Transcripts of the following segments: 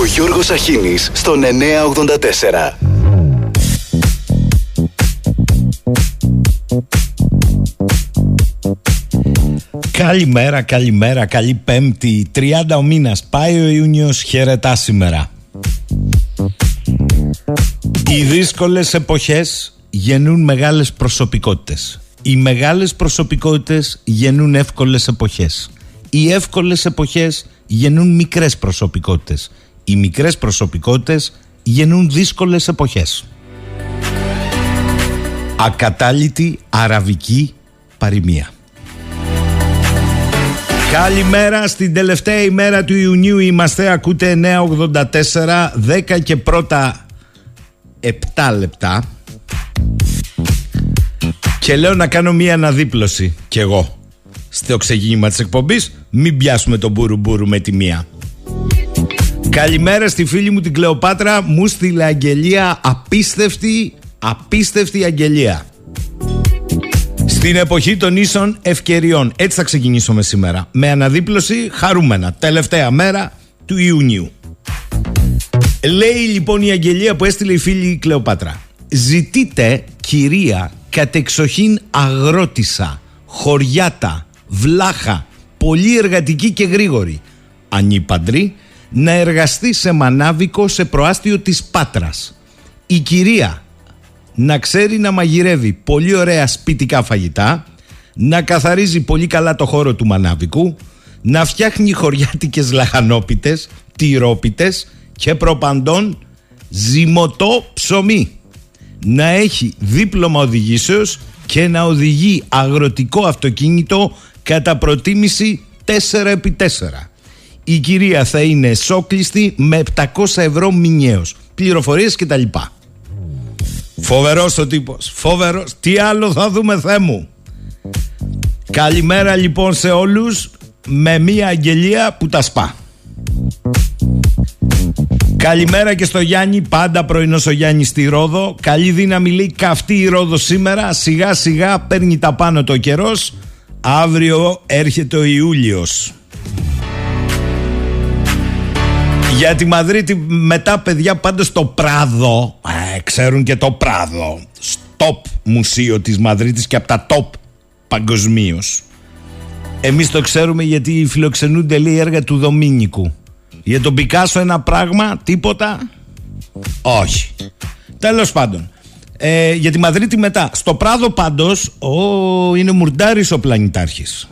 Ο Γιώργος Αχίνης στον 984. Καλημέρα, καλημέρα, καλή πέμπτη 30 ο μήνας, πάει ο Ιούνιος, χαιρετά σήμερα. Οι δύσκολες εποχές γεννούν μεγάλες προσωπικότητες. Οι μεγάλες προσωπικότητες γεννούν εύκολες εποχές. Οι εύκολες εποχές γεννούν μικρές προσωπικότητες Οι μικρές προσωπικότητες γεννούν δύσκολες εποχές. Ακατάλητη αραβική παροιμία. Καλημέρα στην τελευταία ημέρα του Ιουνίου Είμαστε ακούτε 984 10 και πρώτα 7 λεπτά. Και λέω να κάνω μία αναδίπλωση Κι εγώ. Στο ξεκίνημα της εκπομπής Μην πιάσουμε τον μπούρου μπούρου με τη μία Καλημέρα στη φίλη μου την Κλεοπάτρα Μου στείλε αγγελία Απίστευτη Απίστευτη αγγελία στην εποχή των ίσων ευκαιριών. Έτσι θα ξεκινήσουμε σήμερα. Με αναδίπλωση χαρούμενα. Τελευταία μέρα του Ιουνίου. Λέει λοιπόν η αγγελία που έστειλε η φίλη Κλεοπάτρα. Ζητείτε κυρία κατεξοχήν αγρότησα, χωριάτα, βλάχα, πολύ εργατική και γρήγορη, ανήπαντρη, να εργαστεί σε μανάβικο σε προάστιο της Πάτρας. Η κυρία να ξέρει να μαγειρεύει πολύ ωραία σπιτικά φαγητά, να καθαρίζει πολύ καλά το χώρο του μανάβικου, να φτιάχνει χωριάτικες λαχανόπιτες, τυρόπιτες και προπαντών ζυμωτό ψωμί. Να έχει δίπλωμα οδηγήσεως και να οδηγεί αγροτικό αυτοκίνητο κατά προτίμηση 4x4. Η κυρία θα είναι σόκλιστη με 700 ευρώ μηνιαίως. Πληροφορίες κτλ. Φοβερός ο τύπος. Φοβερός. Τι άλλο θα δούμε, Θεέ μου. Καλημέρα λοιπόν σε όλους με μία αγγελία που τα σπά. Καλημέρα και στο Γιάννη, πάντα πρωινός ο Γιάννης στη Ρόδο. Καλή δύναμη λέει καυτή η Ρόδο σήμερα. Σιγά σιγά παίρνει τα πάνω το καιρός. Αύριο έρχεται ο Ιούλιος. Για τη Μαδρίτη μετά παιδιά πάντα στο Πράδο ε, Ξέρουν και το Πράδο Στοπ μουσείο της Μαδρίτης και από τα top παγκοσμίως. Εμείς το ξέρουμε γιατί φιλοξενούνται λέει έργα του Δομήνικου Για τον Πικάσο ένα πράγμα, τίποτα Όχι Τέλος πάντων ε, για τη Μαδρίτη μετά. Στο Πράδο πάντως ο, είναι μουρντάρης ο πλανητάρχης.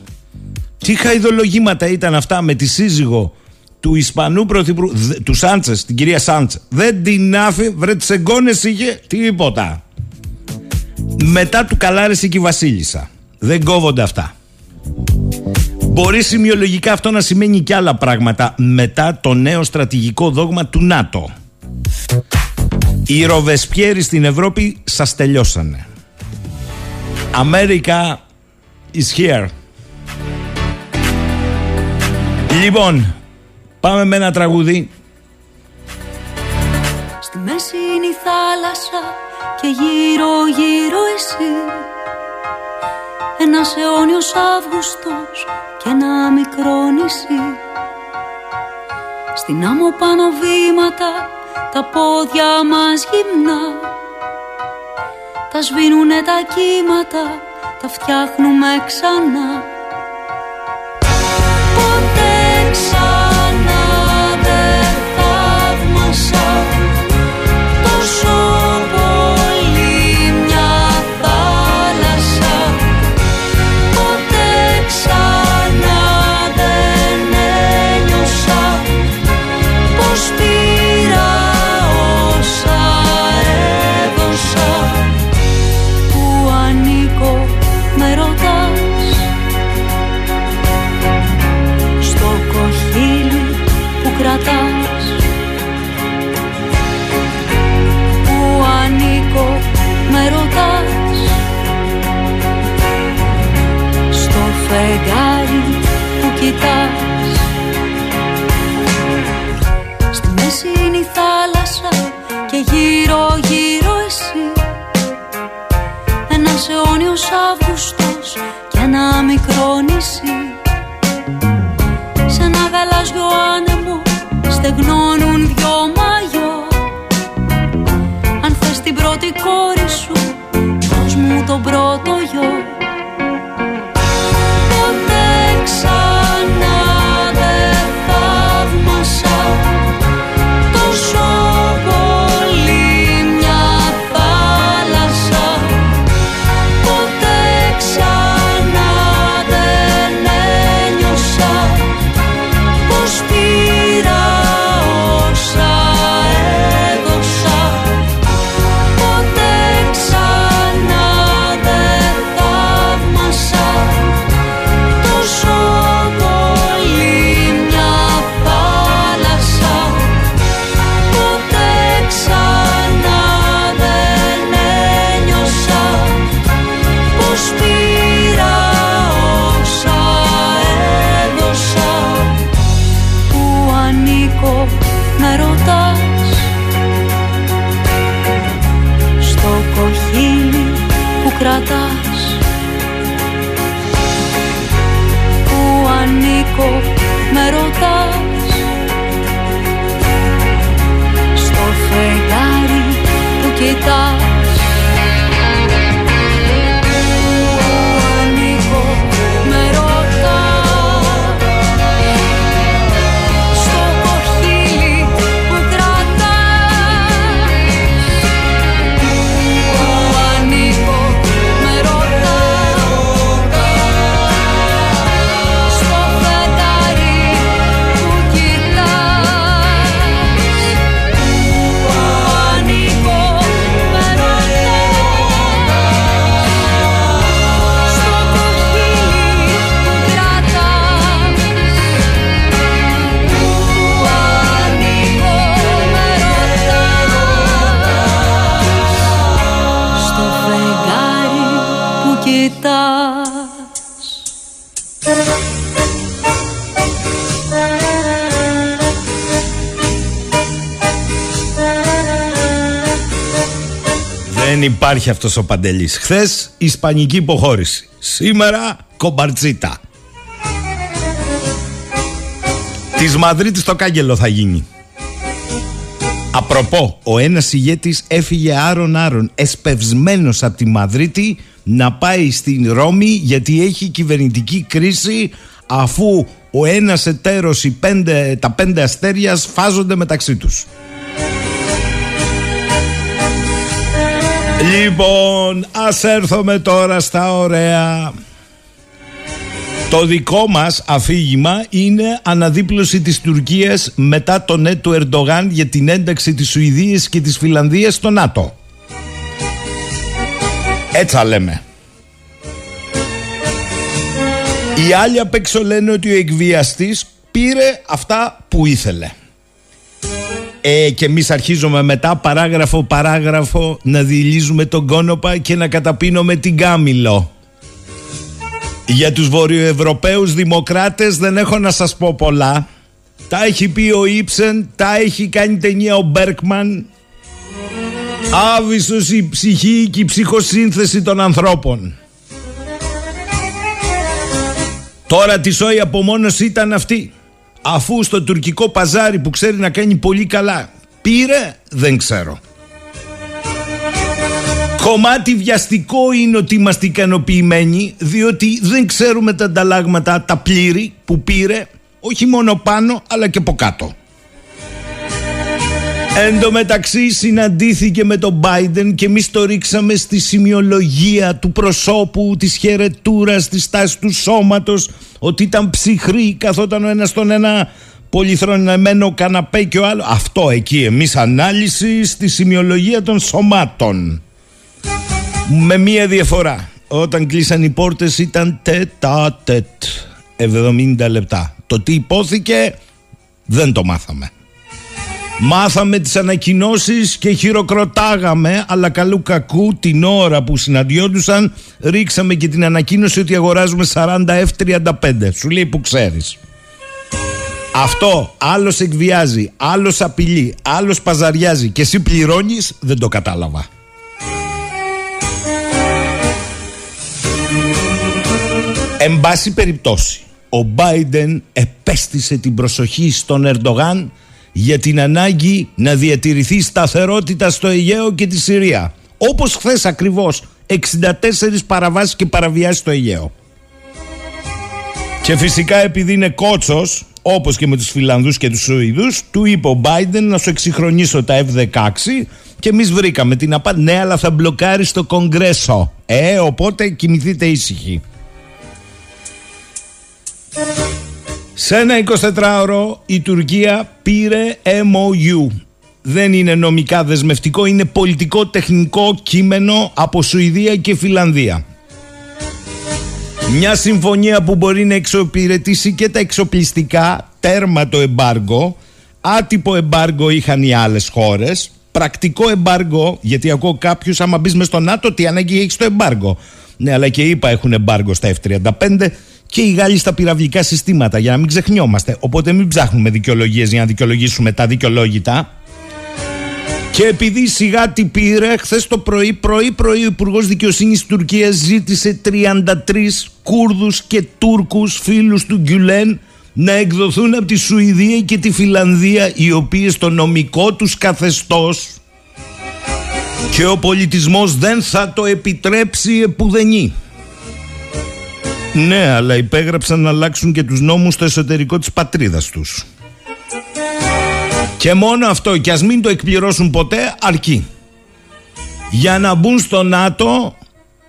Τι χαϊδολογήματα ήταν αυτά με τη σύζυγο του Ισπανού πρωθυπουργού, του Σάντσες, την κυρία Σάντσε. Δεν την άφη, βρε τις εγγόνες είχε, τίποτα. Μετά του καλάρεσε και η Βασίλισσα. Δεν κόβονται αυτά. Μπορεί σημειολογικά αυτό να σημαίνει και άλλα πράγματα μετά το νέο στρατηγικό δόγμα του ΝΑΤΟ. Οι Ροβεσπιέροι στην Ευρώπη σας τελειώσανε. America is here. Λοιπόν, Πάμε με ένα τραγούδι. Στη μέση είναι η θάλασσα και γύρω γύρω εσύ. Ένας αιώνιος Αύγουστος και ένα μικρό νησί. Στην άμμο πάνω βήματα τα πόδια μας γυμνά. Τα σβήνουνε τα κύματα, τα φτιάχνουμε ξανά στεγνώνουν δυο μαγιό. Αν θες την πρώτη κόρη σου δώσ' μου τον πρώτο γιο. Ποτέ υπάρχει αυτός ο Παντελής. Χθες Ισπανική υποχώρηση. Σήμερα κομπαρτσίτα. Της Μαδρίτης το κάγκελο θα γίνει. Απροπό, ο ένας ηγέτης έφυγε άρον-άρον, εσπευσμένος από τη Μαδρίτη να πάει στην Ρώμη γιατί έχει κυβερνητική κρίση αφού ο ένας εταίρος, οι πέντε, τα πέντε αστέρια σφάζονται μεταξύ τους. Λοιπόν, ας έρθουμε τώρα στα ωραία. Το δικό μας αφήγημα είναι αναδίπλωση της Τουρκίας μετά τον ναι του Ερντογάν για την ένταξη της Σουηδίας και της Φιλανδίας στο ΝΑΤΟ. Έτσι λέμε. Οι άλλοι απ' έξω λένε ότι ο εκβιαστής πήρε αυτά που ήθελε. Ε, και εμείς αρχίζουμε μετά παράγραφο παράγραφο να διηλίζουμε τον κόνοπα και να καταπίνουμε την Κάμιλο. Για τους βορειοευρωπαίους δημοκράτες δεν έχω να σας πω πολλά. Τα έχει πει ο Ήψεν, τα έχει κάνει ταινία ο Μπέρκμαν. Άβυσος η ψυχή και η ψυχοσύνθεση των ανθρώπων. Τώρα τη σόη απομόνωση ήταν αυτή αφού στο τουρκικό παζάρι που ξέρει να κάνει πολύ καλά πήρε, δεν ξέρω. Κομμάτι βιαστικό είναι ότι είμαστε ικανοποιημένοι διότι δεν ξέρουμε τα ανταλλάγματα τα πλήρη που πήρε όχι μόνο πάνω αλλά και από κάτω. Εν τω μεταξύ συναντήθηκε με τον Biden και εμείς το ρίξαμε στη σημειολογία του προσώπου, της χαιρετούρας, της στάση του σώματος ότι ήταν ψυχρή, καθόταν ο ένας στον ένα πολυθρονεμένο καναπέ και ο άλλος. Αυτό εκεί εμείς ανάλυση στη σημειολογία των σωμάτων. Με μία διαφορά. Όταν κλείσαν οι πόρτες ήταν τετά τετ. 70 λεπτά. Το τι υπόθηκε δεν το μάθαμε. Μάθαμε τις ανακοινώσεις και χειροκροτάγαμε αλλά καλού κακού την ώρα που συναντιόντουσαν ρίξαμε και την ανακοίνωση ότι αγοράζουμε 40 F35 σου λέει που ξέρεις. Αυτό άλλος εκβιάζει, άλλος απειλεί, άλλος παζαριάζει και εσύ πληρώνεις δεν το κατάλαβα. Εν πάση περιπτώσει ο Μπάιντεν επέστησε την προσοχή στον Ερντογάν για την ανάγκη να διατηρηθεί σταθερότητα στο Αιγαίο και τη Συρία. Όπως χθες ακριβώς 64 παραβάσεις και παραβιάσεις στο Αιγαίο. Και φυσικά επειδή είναι κότσος, όπως και με τους Φιλανδούς και τους Σουηδούς, του είπε ο Biden να σου εξυγχρονίσω τα F-16 και εμείς βρήκαμε την απάντηση. Ναι, αλλά θα μπλοκάρει στο Κογκρέσο. Ε, οπότε κοιμηθείτε ήσυχοι. Σε ένα 24ωρο η Τουρκία πήρε MOU. Δεν είναι νομικά δεσμευτικό, είναι πολιτικό τεχνικό κείμενο από Σουηδία και Φιλανδία. Μια συμφωνία που μπορεί να εξοπηρετήσει και τα εξοπλιστικά, τέρμα το εμπάργκο, άτυπο εμπάργκο είχαν οι άλλες χώρες, πρακτικό εμπάργκο, γιατί ακούω κάποιους, άμα μπεις μες στο ΝΑΤΟ, τι ανάγκη έχεις το εμπάργκο. Ναι, αλλά και είπα έχουν εμπάργκο στα F-35 και οι Γάλλοι στα πυραυλικά συστήματα, για να μην ξεχνιόμαστε. Οπότε μην ψάχνουμε δικαιολογίες για να δικαιολογήσουμε τα δικαιολόγητα. Και επειδή σιγά τι πήρε, χθες το πρωί, πρωί, πρωί, ο Υπουργός Δικαιοσύνης της Τουρκίας ζήτησε 33 Κούρδους και Τούρκους φίλους του Γκουλέν να εκδοθούν από τη Σουηδία και τη Φιλανδία οι οποίες στο νομικό τους καθεστώς και ο πολιτισμός δεν θα το επιτρέψει επουδενή. Ναι, αλλά υπέγραψαν να αλλάξουν και τους νόμους στο εσωτερικό της πατρίδας τους. Και μόνο αυτό, και ας μην το εκπληρώσουν ποτέ, αρκεί. Για να μπουν στο ΝΑΤΟ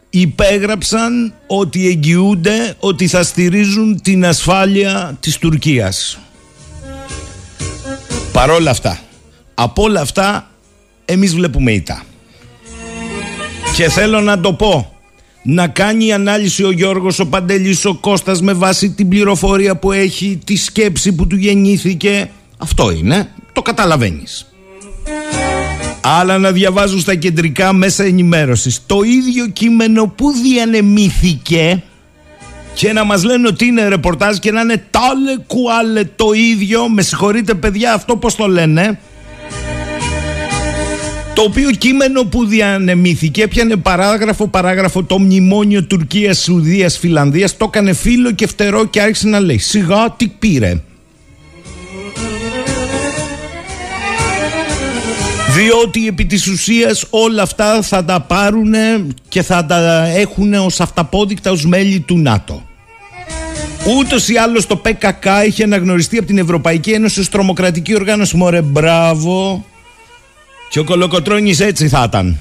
υπέγραψαν ότι εγγυούνται ότι θα στηρίζουν την ασφάλεια της Τουρκίας. Παρόλα αυτά, από όλα αυτά εμείς βλέπουμε ήττα. Και θέλω να το πω, να κάνει ανάλυση ο Γιώργος, ο Παντελής, ο Κώστας με βάση την πληροφορία που έχει, τη σκέψη που του γεννήθηκε. Αυτό είναι, το καταλαβαίνεις. Άλλα να διαβάζουν στα κεντρικά μέσα ενημέρωσης. Το ίδιο κείμενο που διανεμήθηκε και να μας λένε ότι είναι ρεπορτάζ και να είναι τάλε κουάλε το ίδιο με συγχωρείτε παιδιά αυτό πως το λένε το οποίο κείμενο που διανεμήθηκε έπιανε παράγραφο παράγραφο το μνημόνιο Τουρκίας, Σουδίας, Φιλανδίας το έκανε φίλο και φτερό και άρχισε να λέει σιγά τι πήρε Διότι επί της ουσίας όλα αυτά θα τα πάρουν και θα τα έχουν ως αυταπόδεικτα ως μέλη του ΝΑΤΟ. Ούτως ή άλλως το ΠΚΚ είχε αναγνωριστεί από την Ευρωπαϊκή Ένωση ως τρομοκρατική οργάνωση. Μωρέ μπράβο. Και ο Κολοκοτρώνης έτσι θα ήταν.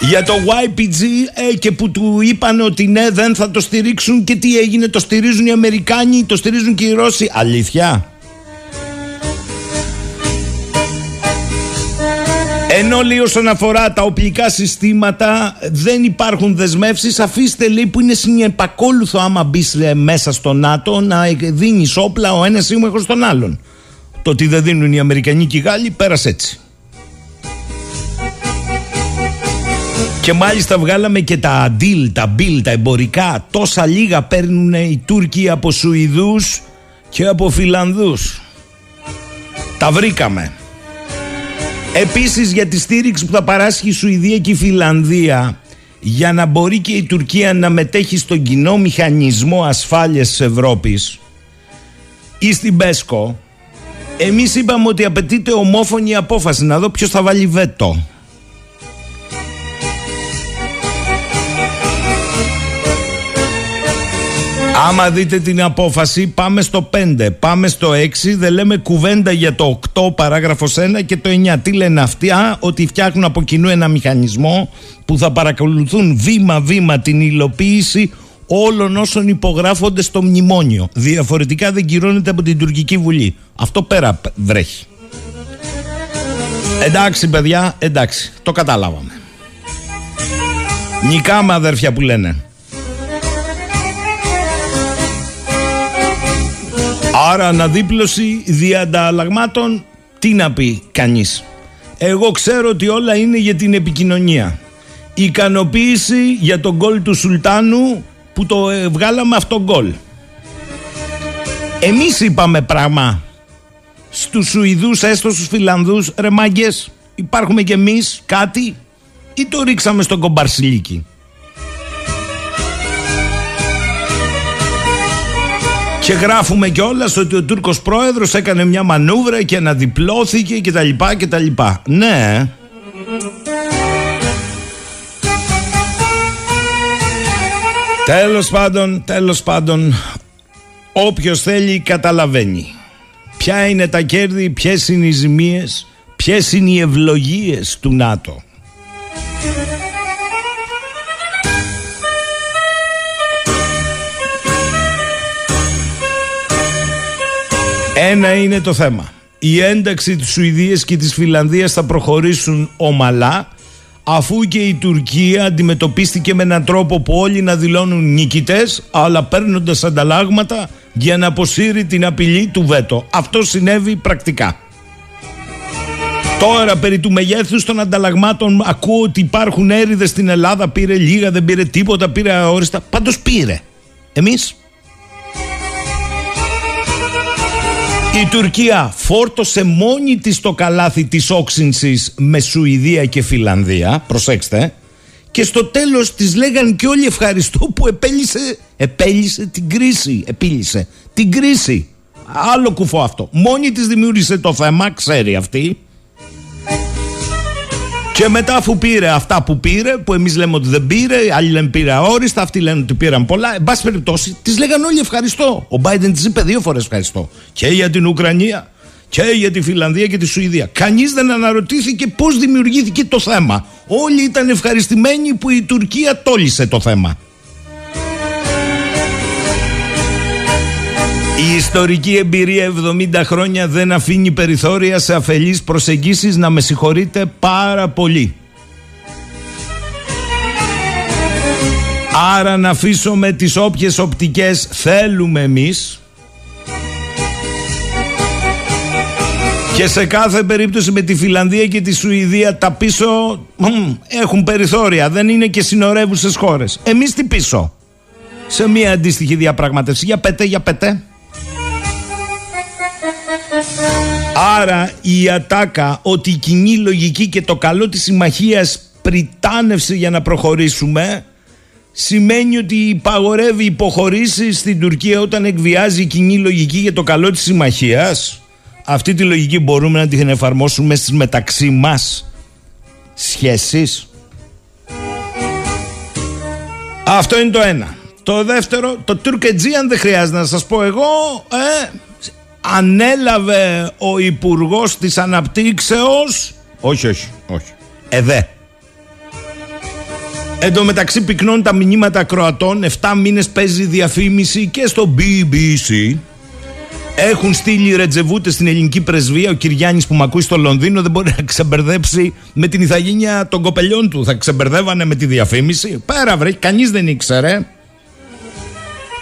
Για το YPG ε, και που του είπαν ότι ναι δεν θα το στηρίξουν και τι έγινε το στηρίζουν οι Αμερικάνοι, το στηρίζουν και οι Ρώσοι. Αλήθεια. Ενώ λέει όσον αφορά τα οπλικά συστήματα δεν υπάρχουν δεσμεύσεις αφήστε λέει που είναι συνεπακόλουθο άμα μπεις ε, μέσα στο ΝΑΤΟ να δίνεις όπλα ο ένας σύμμαχος στον άλλον. Το ότι δεν δίνουν οι Αμερικανοί και οι Γάλλοι πέρασε έτσι. Και μάλιστα βγάλαμε και τα αντίλ, τα μπιλ, τα εμπορικά. Τόσα λίγα παίρνουν οι Τούρκοι από Σουηδούς και από Φιλανδούς. Τα βρήκαμε. Επίσης για τη στήριξη που θα παράσχει η Σουηδία και η Φιλανδία για να μπορεί και η Τουρκία να μετέχει στον κοινό μηχανισμό ασφάλειας της Ευρώπης ή στην ΠΕΣΚΟ εμείς είπαμε ότι απαιτείται ομόφωνη απόφαση να δω ποιος θα βάλει βέτο Άμα δείτε την απόφαση, πάμε στο 5, πάμε στο 6, δεν λέμε κουβέντα για το 8 παράγραφος 1 και το 9. Τι λένε αυτοί, α, ότι φτιάχνουν από κοινού ένα μηχανισμό που θα παρακολουθούν βήμα-βήμα την υλοποίηση όλων όσων υπογράφονται στο μνημόνιο. Διαφορετικά δεν κυρώνεται από την τουρκική βουλή. Αυτό πέρα βρέχει. Εντάξει παιδιά, εντάξει, το καταλάβαμε. Νικάμε αδέρφια που λένε. Άρα αναδίπλωση διανταλλαγμάτων τι να πει κανείς. Εγώ ξέρω ότι όλα είναι για την επικοινωνία. Ικανοποίηση για τον γκολ του Σουλτάνου που το ε, βγάλαμε αυτό γκολ. Εμείς είπαμε πράγμα στους Σουηδούς έστω στους Φιλανδούς ρε μάγκες υπάρχουμε κι εμείς κάτι ή το ρίξαμε στον κομπαρσιλίκι. Και γράφουμε κιόλας ότι ο Τούρκος πρόεδρος έκανε μια μανούβρα και αναδιπλώθηκε κτλ. κτλ. Ναι. Τέλος πάντων, τέλος πάντων, όποιος θέλει καταλαβαίνει. Ποια είναι τα κέρδη, ποιες είναι οι ζημίες, ποιες είναι οι ευλογίες του ΝΑΤΟ. Ένα είναι το θέμα. Η ένταξη της Σουηδίας και της Φιλανδίας θα προχωρήσουν ομαλά αφού και η Τουρκία αντιμετωπίστηκε με έναν τρόπο που όλοι να δηλώνουν νικητές αλλά παίρνοντας ανταλλάγματα για να αποσύρει την απειλή του βέτο. Αυτό συνέβη πρακτικά. Τώρα περί του μεγέθους των ανταλλαγμάτων ακούω ότι υπάρχουν έρηδες στην Ελλάδα, πήρε λίγα, δεν πήρε τίποτα, πήρε αόριστα. Πάντως πήρε. Εμείς Η Τουρκία φόρτωσε μόνη της το καλάθι της όξυνσης με Σουηδία και Φιλανδία, προσέξτε, και στο τέλος της λέγαν και όλοι ευχαριστώ που επέλυσε, επέλυσε την κρίση, επίλυσε την κρίση. Άλλο κουφό αυτό. Μόνη της δημιούργησε το θέμα, ξέρει αυτή, και μετά αφού πήρε αυτά που πήρε, που εμείς λέμε ότι δεν πήρε, άλλοι λένε πήρε αόριστα, αυτοί λένε ότι πήραν πολλά. Εν πάση περιπτώσει, τη λέγανε όλοι ευχαριστώ. Ο Biden τη είπε δύο φορές ευχαριστώ. Και για την Ουκρανία και για τη Φιλανδία και τη Σουηδία. Κανείς δεν αναρωτήθηκε πώς δημιουργήθηκε το θέμα. Όλοι ήταν ευχαριστημένοι που η Τουρκία τόλισε το θέμα. Η ιστορική εμπειρία 70 χρόνια δεν αφήνει περιθώρια σε αφελείς προσεγγίσεις να με συγχωρείτε πάρα πολύ. Άρα να αφήσουμε τις όποιες οπτικές θέλουμε εμείς και σε κάθε περίπτωση με τη Φιλανδία και τη Σουηδία τα πίσω έχουν περιθώρια, δεν είναι και συνορεύουσες χώρες. Εμείς τι πίσω; Σε μια αντίστοιχη διαπραγματεύση. Για πετέ, για πετέ. Άρα η ατάκα ότι η κοινή λογική και το καλό της συμμαχίας πριτάνευσε για να προχωρήσουμε σημαίνει ότι υπαγορεύει υποχωρήσεις στην Τουρκία όταν εκβιάζει η κοινή λογική για το καλό της συμμαχίας. Αυτή τη λογική μπορούμε να την εφαρμόσουμε στις μεταξύ μας σχέσεις. Αυτό είναι το ένα. Το δεύτερο, το Τουρκετζίαν δεν χρειάζεται να σας πω εγώ, ε, ανέλαβε ο υπουργός της αναπτύξεως; Όχι όχι όχι εδέ Εν τω μεταξύ πυκνώνουν τα μηνύματα Κροατών 7 μήνες παίζει διαφήμιση και στο BBC έχουν στείλει ρετζεβούτες στην ελληνική πρεσβεία. Ο Κυριάννης που με ακούει στο Λονδίνο δεν μπορεί να ξεμπερδέψει με την ηθαγένεια των κοπελιών του. Θα ξεμπερδεύανε με τη διαφήμιση. Πέρα βρε, κανείς δεν ήξερε.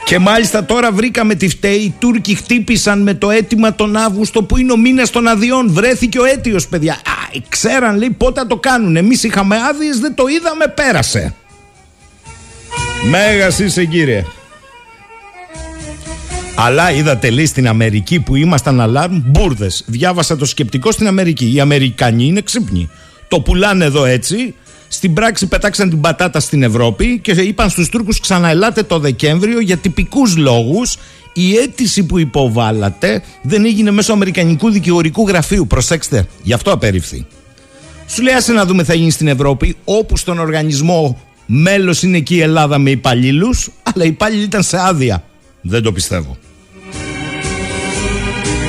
Και μάλιστα τώρα βρήκαμε τη φταίη. Οι Τούρκοι χτύπησαν με το αίτημα τον Αύγουστο που είναι ο μήνας των αδειών. Βρέθηκε ο αίτιος, παιδιά. Α, ξέραν λέει πότε το κάνουν. Εμείς είχαμε άδειες, δεν το είδαμε, πέρασε. Μέγας είσαι κύριε. Αλλά είδατε λέει στην Αμερική που ήμασταν αλάρμ, μπουρδες. Διάβασα το σκεπτικό στην Αμερική. Οι Αμερικανοί είναι ξύπνοι. Το πουλάνε εδώ έτσι στην πράξη πετάξαν την πατάτα στην Ευρώπη και είπαν στους Τούρκους ξαναελάτε το Δεκέμβριο για τυπικούς λόγους η αίτηση που υποβάλλατε δεν έγινε μέσω Αμερικανικού δικηγορικού γραφείου. Προσέξτε, γι' αυτό απερίφθη. Σου λέει άσε να δούμε θα γίνει στην Ευρώπη όπου στον οργανισμό μέλος είναι εκεί η Ελλάδα με υπαλλήλους, αλλά οι υπάλληλοι ήταν σε άδεια. Δεν το πιστεύω.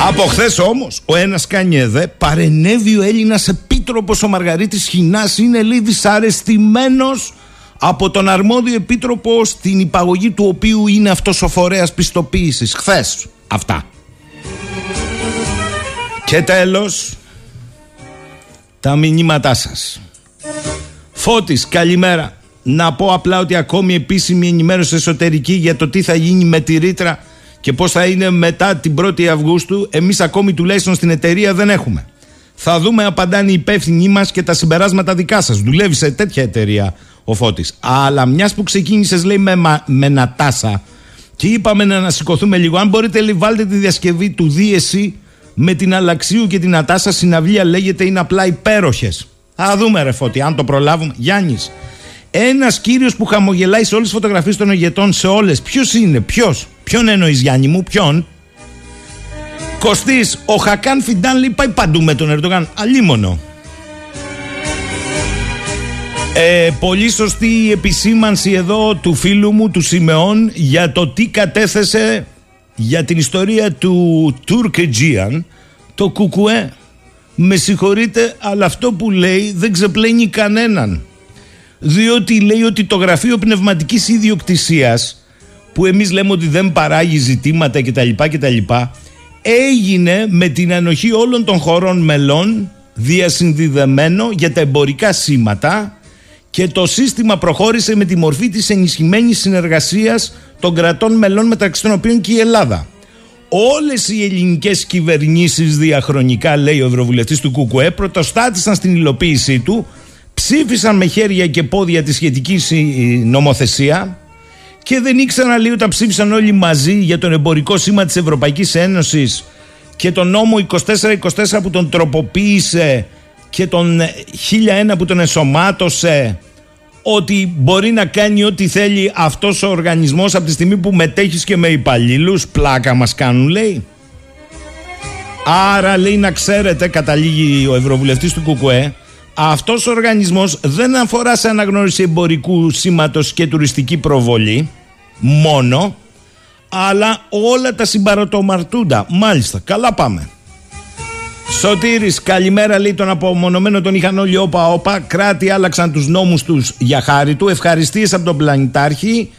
Από χθες όμως, ο ένας κάνει εδέ, παρενέβη ο Έλληνας επίτροπος ο Μαργαρίτης Χινάς. Είναι λίγο δυσαρεστημένος από τον αρμόδιο επίτροπο στην υπαγωγή του οποίου είναι αυτός ο φορέας πιστοποίησης. Χθες. Αυτά. Και τέλος, τα μηνύματά σας. Φώτης, καλημέρα. Να πω απλά ότι ακόμη επίσημη ενημέρωση εσωτερική για το τι θα γίνει με τη ρήτρα και πώς θα είναι μετά την 1η Αυγούστου, εμείς ακόμη τουλάχιστον στην εταιρεία δεν έχουμε. Θα δούμε, απαντάνε οι υπεύθυνοι μας και τα συμπεράσματα δικά σας. Δουλεύει σε τέτοια εταιρεία ο Φώτης. Αλλά μιας που ξεκίνησες, λέει, με, με Νατάσα και είπαμε να ανασηκωθούμε λίγο. Αν μπορείτε, λέει, βάλτε τη διασκευή του Δίεση με την Αλαξίου και την Νατάσα συναυλία λέγεται είναι απλά υπέροχες. Θα δούμε, ρε Φώτη, αν το προλάβουμε. Γιάννης, ένας κύριος που χαμογελάει σε όλες τις φωτογραφίες των ηγετών, σε όλες. Ποιος είναι, ποιος, ποιον εννοείς Γιάννη μου, ποιον; Κωστής, ο Χακάν Φιντάν λέει πάει παντού με τον Ερντογάν. Αλίμονο. Ε, πολύ σωστή η επισήμανση εδώ του φίλου μου του Σιμεών για το τι κατέθεσε για την ιστορία του Τουρκετζίαν το Κουκουέ. Με συγχωρείτε αλλά αυτό που λέει δεν ξεπλένει κανέναν. Διότι λέει ότι το γραφείο πνευματικής ιδιοκτησίας που εμείς λέμε ότι δεν παράγει ζητήματα κτλ. κτλ έγινε με την ανοχή όλων των χωρών μελών διασυνδεδεμένο για τα εμπορικά σήματα και το σύστημα προχώρησε με τη μορφή της ενισχυμένης συνεργασίας των κρατών μελών μεταξύ των οποίων και η Ελλάδα. Όλες οι ελληνικές κυβερνήσεις διαχρονικά, λέει ο Ευρωβουλευτής του ΚΚΕ, πρωτοστάτησαν στην υλοποίησή του, ψήφισαν με χέρια και πόδια τη σχετική νομοθεσία και δεν ήξεραν λέει όταν ψήφισαν όλοι μαζί για τον εμπορικό σήμα της Ευρωπαϊκής Ένωσης και τον νόμο 2424 που τον τροποποίησε και τον 1001 που τον εσωμάτωσε ότι μπορεί να κάνει ό,τι θέλει αυτός ο οργανισμός από τη στιγμή που μετέχεις και με υπαλλήλους, πλάκα μας κάνουν λέει. Άρα λέει να ξέρετε καταλήγει ο Ευρωβουλευτής του ΚΚΕ αυτός ο οργανισμός δεν αφορά σε αναγνώριση εμπορικού σήματος και τουριστική προβολή μόνο αλλά όλα τα συμπαρατομαρτούντα. Μάλιστα, καλά πάμε. Σωτήρης, καλημέρα λέει τον απομονωμένο τον είχαν όλοι. Όπα όπα Κράτη άλλαξαν τους νόμους τους για χάρη του. Ευχαριστίες από τον πλανητάρχη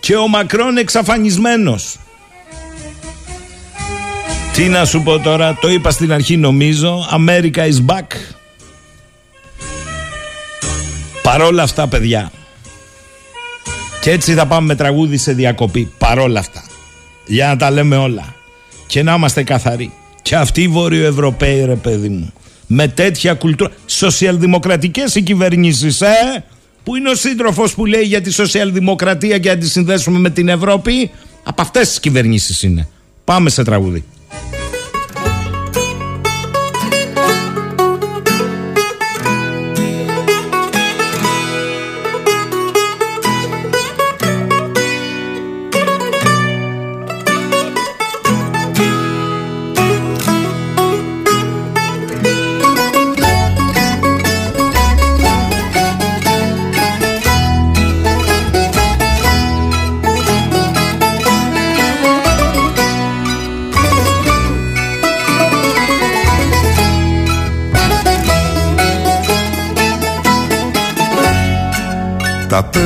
Και ο Μακρόν εξαφανισμένος. Τι να σου πω τώρα Το είπα στην αρχή νομίζω. America is back. Παρόλα αυτά παιδιά Και έτσι θα πάμε με τραγούδι σε διακοπή Παρόλα αυτά Για να τα λέμε όλα Και να είμαστε καθαροί και αυτοί οι Βόρειο-Ευρωπαίοι, ρε παιδί μου, με τέτοια κουλτούρα. Σοσιαλδημοκρατικές οι κυβερνήσεις, ε! Που είναι ο σύντροφος που λέει για τη σοσιαλδημοκρατία και να τη συνδέσουμε με την Ευρώπη. Από αυτές τις κυβερνήσεις είναι. Πάμε σε τραγούδι.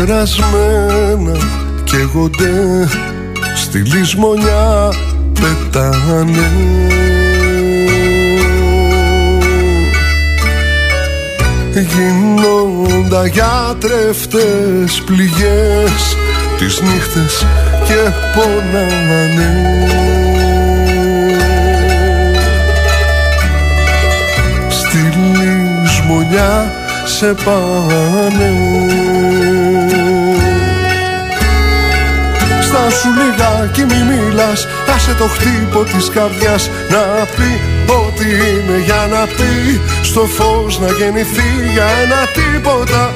Περασμένα καίγονται στη λησμονιά πετάνε. Γίνοντα για τρεφτές πληγές τις νύχτες και πονάνε Στη λησμονιά σε πάνε σου λιγάκι μη μιλάς. Άσε το χτύπο της καρδιάς Να πει ό,τι είναι για να πει. Στο φως να γεννηθεί για ένα τίποτα.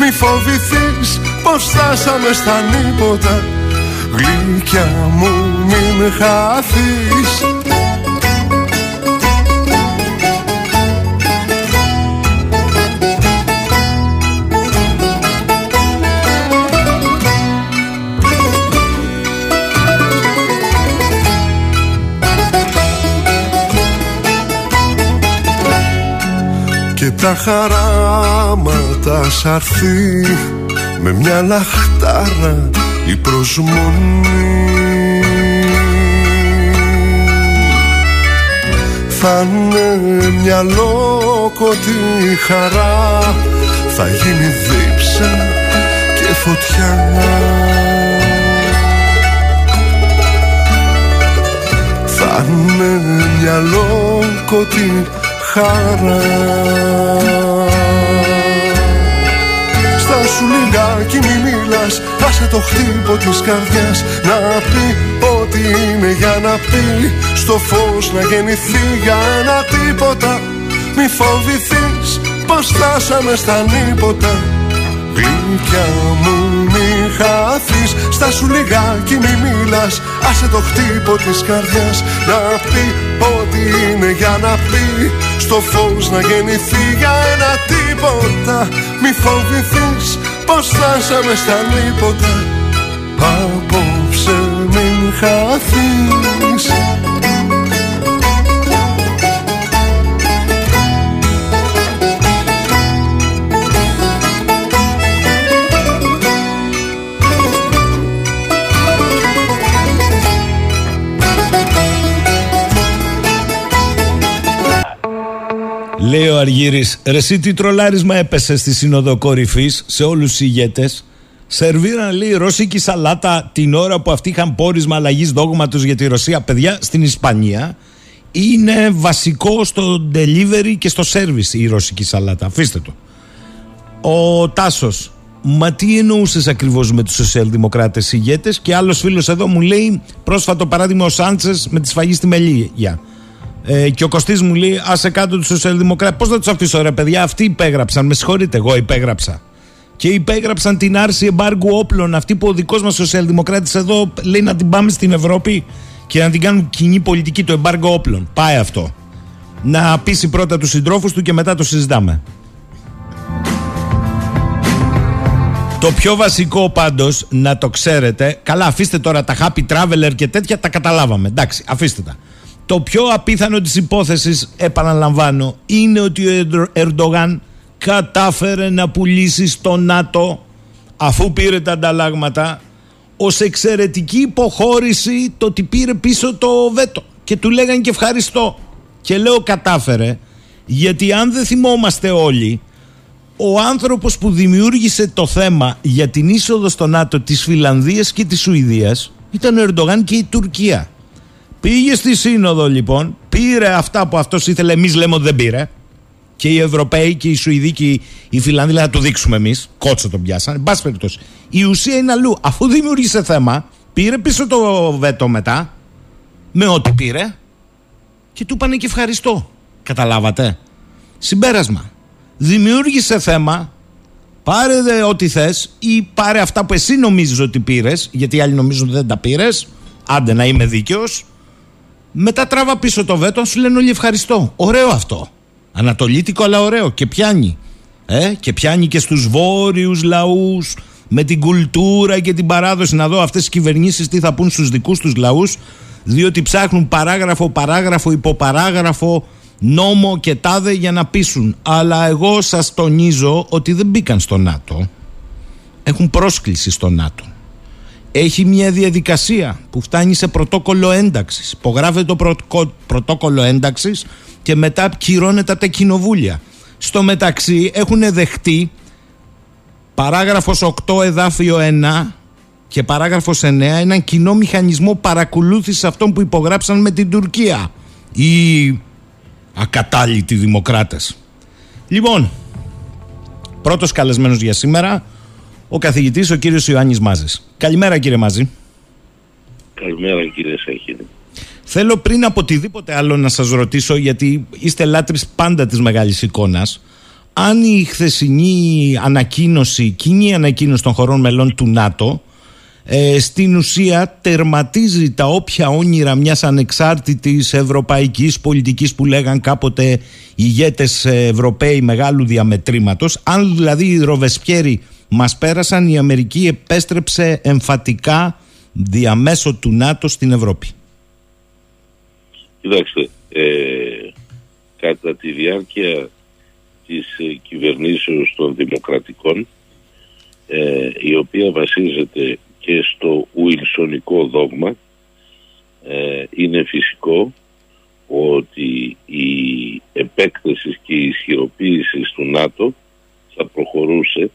Μη φοβηθείς πως φτάσαμε στα νύποτα. Γλυκιά μου μην χαθείς τα χαράματα σ' αρθεί. Με μια λαχτάρα η προσμονή. Θα είναι μια λόκοτη χαρά. Θα γίνει δίψα και φωτιά. Θα είναι μια λόκοτη χαρά. Στα σου λιγάκι μη μιλάς Άσε το χτύπο της καρδιάς Να πει ό,τι είναι για να πει. Στο φως να γεννηθεί για ένα τίποτα Μη φοβηθείς πως φτάσαμε στα νύποτα. Γλυκιά μου μη χαθείς Στα σου λιγάκι μη μιλάς Άσε το χτύπο της καρδιάς Να πει ό,τι είναι για να πει στο φως να γεννηθεί για ένα τίποτα. Μη φοβηθείς πως φτάσαμε στα λίποτα Απόψε μην χαθείς Λέει ο Αργύρης, ρε εσύ τι τρολάρισμα έπεσε στη Σύνοδο Κορυφής σε όλους τους ηγέτες. Σερβίραν λέει ρώσικη σαλάτα την ώρα που αυτοί είχαν πόρισμα αλλαγής δόγματος για τη Ρωσία. Παιδιά, στην Ισπανία είναι βασικό στο delivery και στο service η ρωσική σαλάτα. Αφήστε το. Ο Τάσος, μα τι εννοούσες ακριβώς με τους σοσιαλδημοκράτες ηγέτες. Και άλλος φίλος εδώ μου λέει πρόσφατο παράδειγμα ο Σάντσες με τη σφαγή στη Μελίγια. Ε, και ο Κωστής μου λέει: Άσε κάτω τους σοσιαλδημοκράτες. Πώς θα τους αφήσω, ρε παιδιά, αυτοί υπέγραψαν. Με συγχωρείτε, εγώ υπέγραψα. Και υπέγραψαν την άρση εμπάργου όπλων. Αυτή που ο δικός μας σοσιαλδημοκράτης εδώ λέει να την πάμε στην Ευρώπη και να την κάνουν κοινή πολιτική το εμπάργο όπλων. Πάει αυτό. Να πείσει πρώτα τους συντρόφους του και μετά το συζητάμε. Το πιο βασικό πάντως να το ξέρετε. Καλά, αφήστε τώρα τα happy traveler και τέτοια, τα καταλάβαμε. Εντάξει, αφήστε τα. Το πιο απίθανο της υπόθεσης, επαναλαμβάνω, είναι ότι ο Ερντογάν κατάφερε να πουλήσει στο ΝΑΤΟ αφού πήρε τα ανταλλάγματα ως εξαιρετική υποχώρηση το ότι πήρε πίσω το βέτο. Και του λέγανε και ευχαριστώ. Και λέω κατάφερε γιατί αν δεν θυμόμαστε όλοι ο άνθρωπος που δημιούργησε το θέμα για την είσοδο στο ΝΑΤΟ της Φιλανδίας και της Σουηδίας ήταν ο Ερντογάν και η Τουρκία Πήγε στη Σύνοδο λοιπόν, πήρε αυτά που αυτός ήθελε, εμείς λέμε ότι δεν πήρε. Και οι Ευρωπαίοι και οι Σουηδοί και οι Φιλανδοί θα το δείξουμε εμείς. Κότσο τον πιάσανε. Εν πάση περιπτώσει. Η ουσία είναι αλλού. Αφού δημιούργησε θέμα, πήρε πίσω το βέτο μετά, με ό,τι πήρε, και του είπανε και ευχαριστώ. Καταλάβατε; Συμπέρασμα. Δημιούργησε θέμα, πάρε ό,τι θες ή πάρε αυτά που εσύ νομίζεις ότι πήρες, γιατί οι άλλοι νομίζουν ότι δεν τα πήρες. Άντε να είμαι δίκαιος μετά τράβα πίσω το βέτο, σου λένε όλοι ευχαριστώ. Ωραίο αυτό. Ανατολίτικο, αλλά ωραίο. Και πιάνει. Ε, και πιάνει και στους βόρειους λαούς με την κουλτούρα και την παράδοση. Να δω αυτές τις κυβερνήσεις τι θα πούν στους δικούς τους λαούς, διότι ψάχνουν παράγραφο, παράγραφο, υποπαράγραφο, νόμο και τάδε για να πείσουν. Αλλά εγώ σας τονίζω ότι δεν μπήκαν στο ΝΑΤΟ. Έχουν πρόσκληση στο ΝΑΤΟ έχει μια διαδικασία που φτάνει σε πρωτόκολλο ένταξης. Υπογράφεται το πρωτόκολλο ένταξης και μετά κυρώνεται από τα κοινοβούλια. Στο μεταξύ έχουν δεχτεί παράγραφος 8 εδάφιο 1 και παράγραφος 9 έναν κοινό μηχανισμό παρακολούθησης αυτών που υπογράψαν με την Τουρκία. Οι ακατάλητοι δημοκράτες. Λοιπόν, πρώτος καλεσμένος για σήμερα ο καθηγητής ο κύριος Ιωάννης Μάζης. Καλημέρα κύριε Μάζη. Καλημέρα κύριε Σαχίνη. Θέλω πριν από οτιδήποτε άλλο να σας ρωτήσω γιατί είστε λάτρεις πάντα της μεγάλης εικόνας αν η χθεσινή ανακοίνωση, κοινή ανακοίνωση των χωρών μελών του ΝΑΤΟ ε, στην ουσία τερματίζει τα όποια όνειρα μιας ανεξάρτητης ευρωπαϊκής πολιτικής που λέγαν κάποτε ηγέτες Ευρωπαίοι μεγάλου διαμετρήματος αν δηλαδή οι Ροβεσπιέροι μας πέρασαν η Αμερική επέστρεψε εμφατικά διαμέσω του ΝΑΤΟ στην Ευρώπη. Κοιτάξτε, ε, κατά τη διάρκεια της ε, κυβερνήσεως των δημοκρατικών ε, η οποία βασίζεται και στο ουιλσονικό δόγμα ε, είναι φυσικό ότι η επέκταση και η ισχυροποίηση του ΝΑΤΟ θα προχωρούσε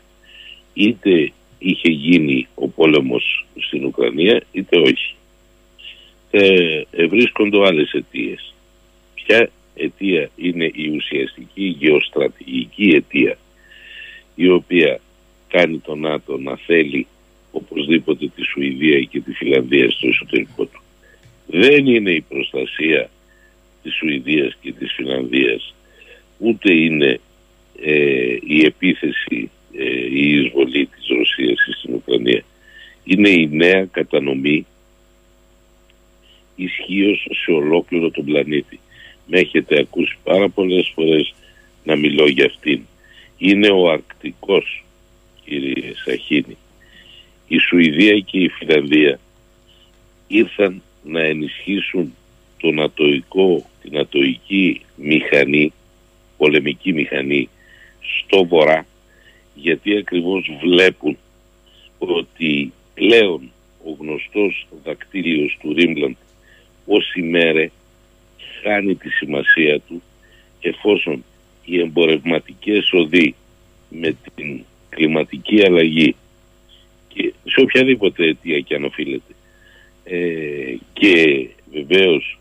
είτε είχε γίνει ο πόλεμος στην Ουκρανία είτε όχι. Ε, βρίσκονται άλλες αιτίες. Ποια αιτία είναι η ουσιαστική γεωστρατηγική αιτία η οποία κάνει τον ΝΑΤΟ να θέλει οπωσδήποτε τη Σουηδία και τη Φιλανδία στο εσωτερικό του. Δεν είναι η προστασία της Σουηδίας και της Φιλανδίας ούτε είναι ε, η επίθεση ε, η εισβολή της Ρωσίας στην Ουκρανία. Είναι η νέα κατανομή ισχύως σε ολόκληρο τον πλανήτη. με έχετε ακούσει πάρα πολλές φορές να μιλώ για αυτήν. Είναι ο Αρκτικός, κύριε Σαχίνη. Η Σουηδία και η Φιλανδία ήρθαν να ενισχύσουν τον ατοικό, την ατοική μηχανή, πολεμική μηχανή στο βορρά γιατί ακριβώς βλέπουν ότι πλέον ο γνωστός δακτύλιος του Ρίμλαντ ως ημέρε χάνει τη σημασία του εφόσον οι εμπορευματικές οδοί με την κλιματική αλλαγή και σε οποιαδήποτε αιτία και αν οφείλεται ε, και βεβαίως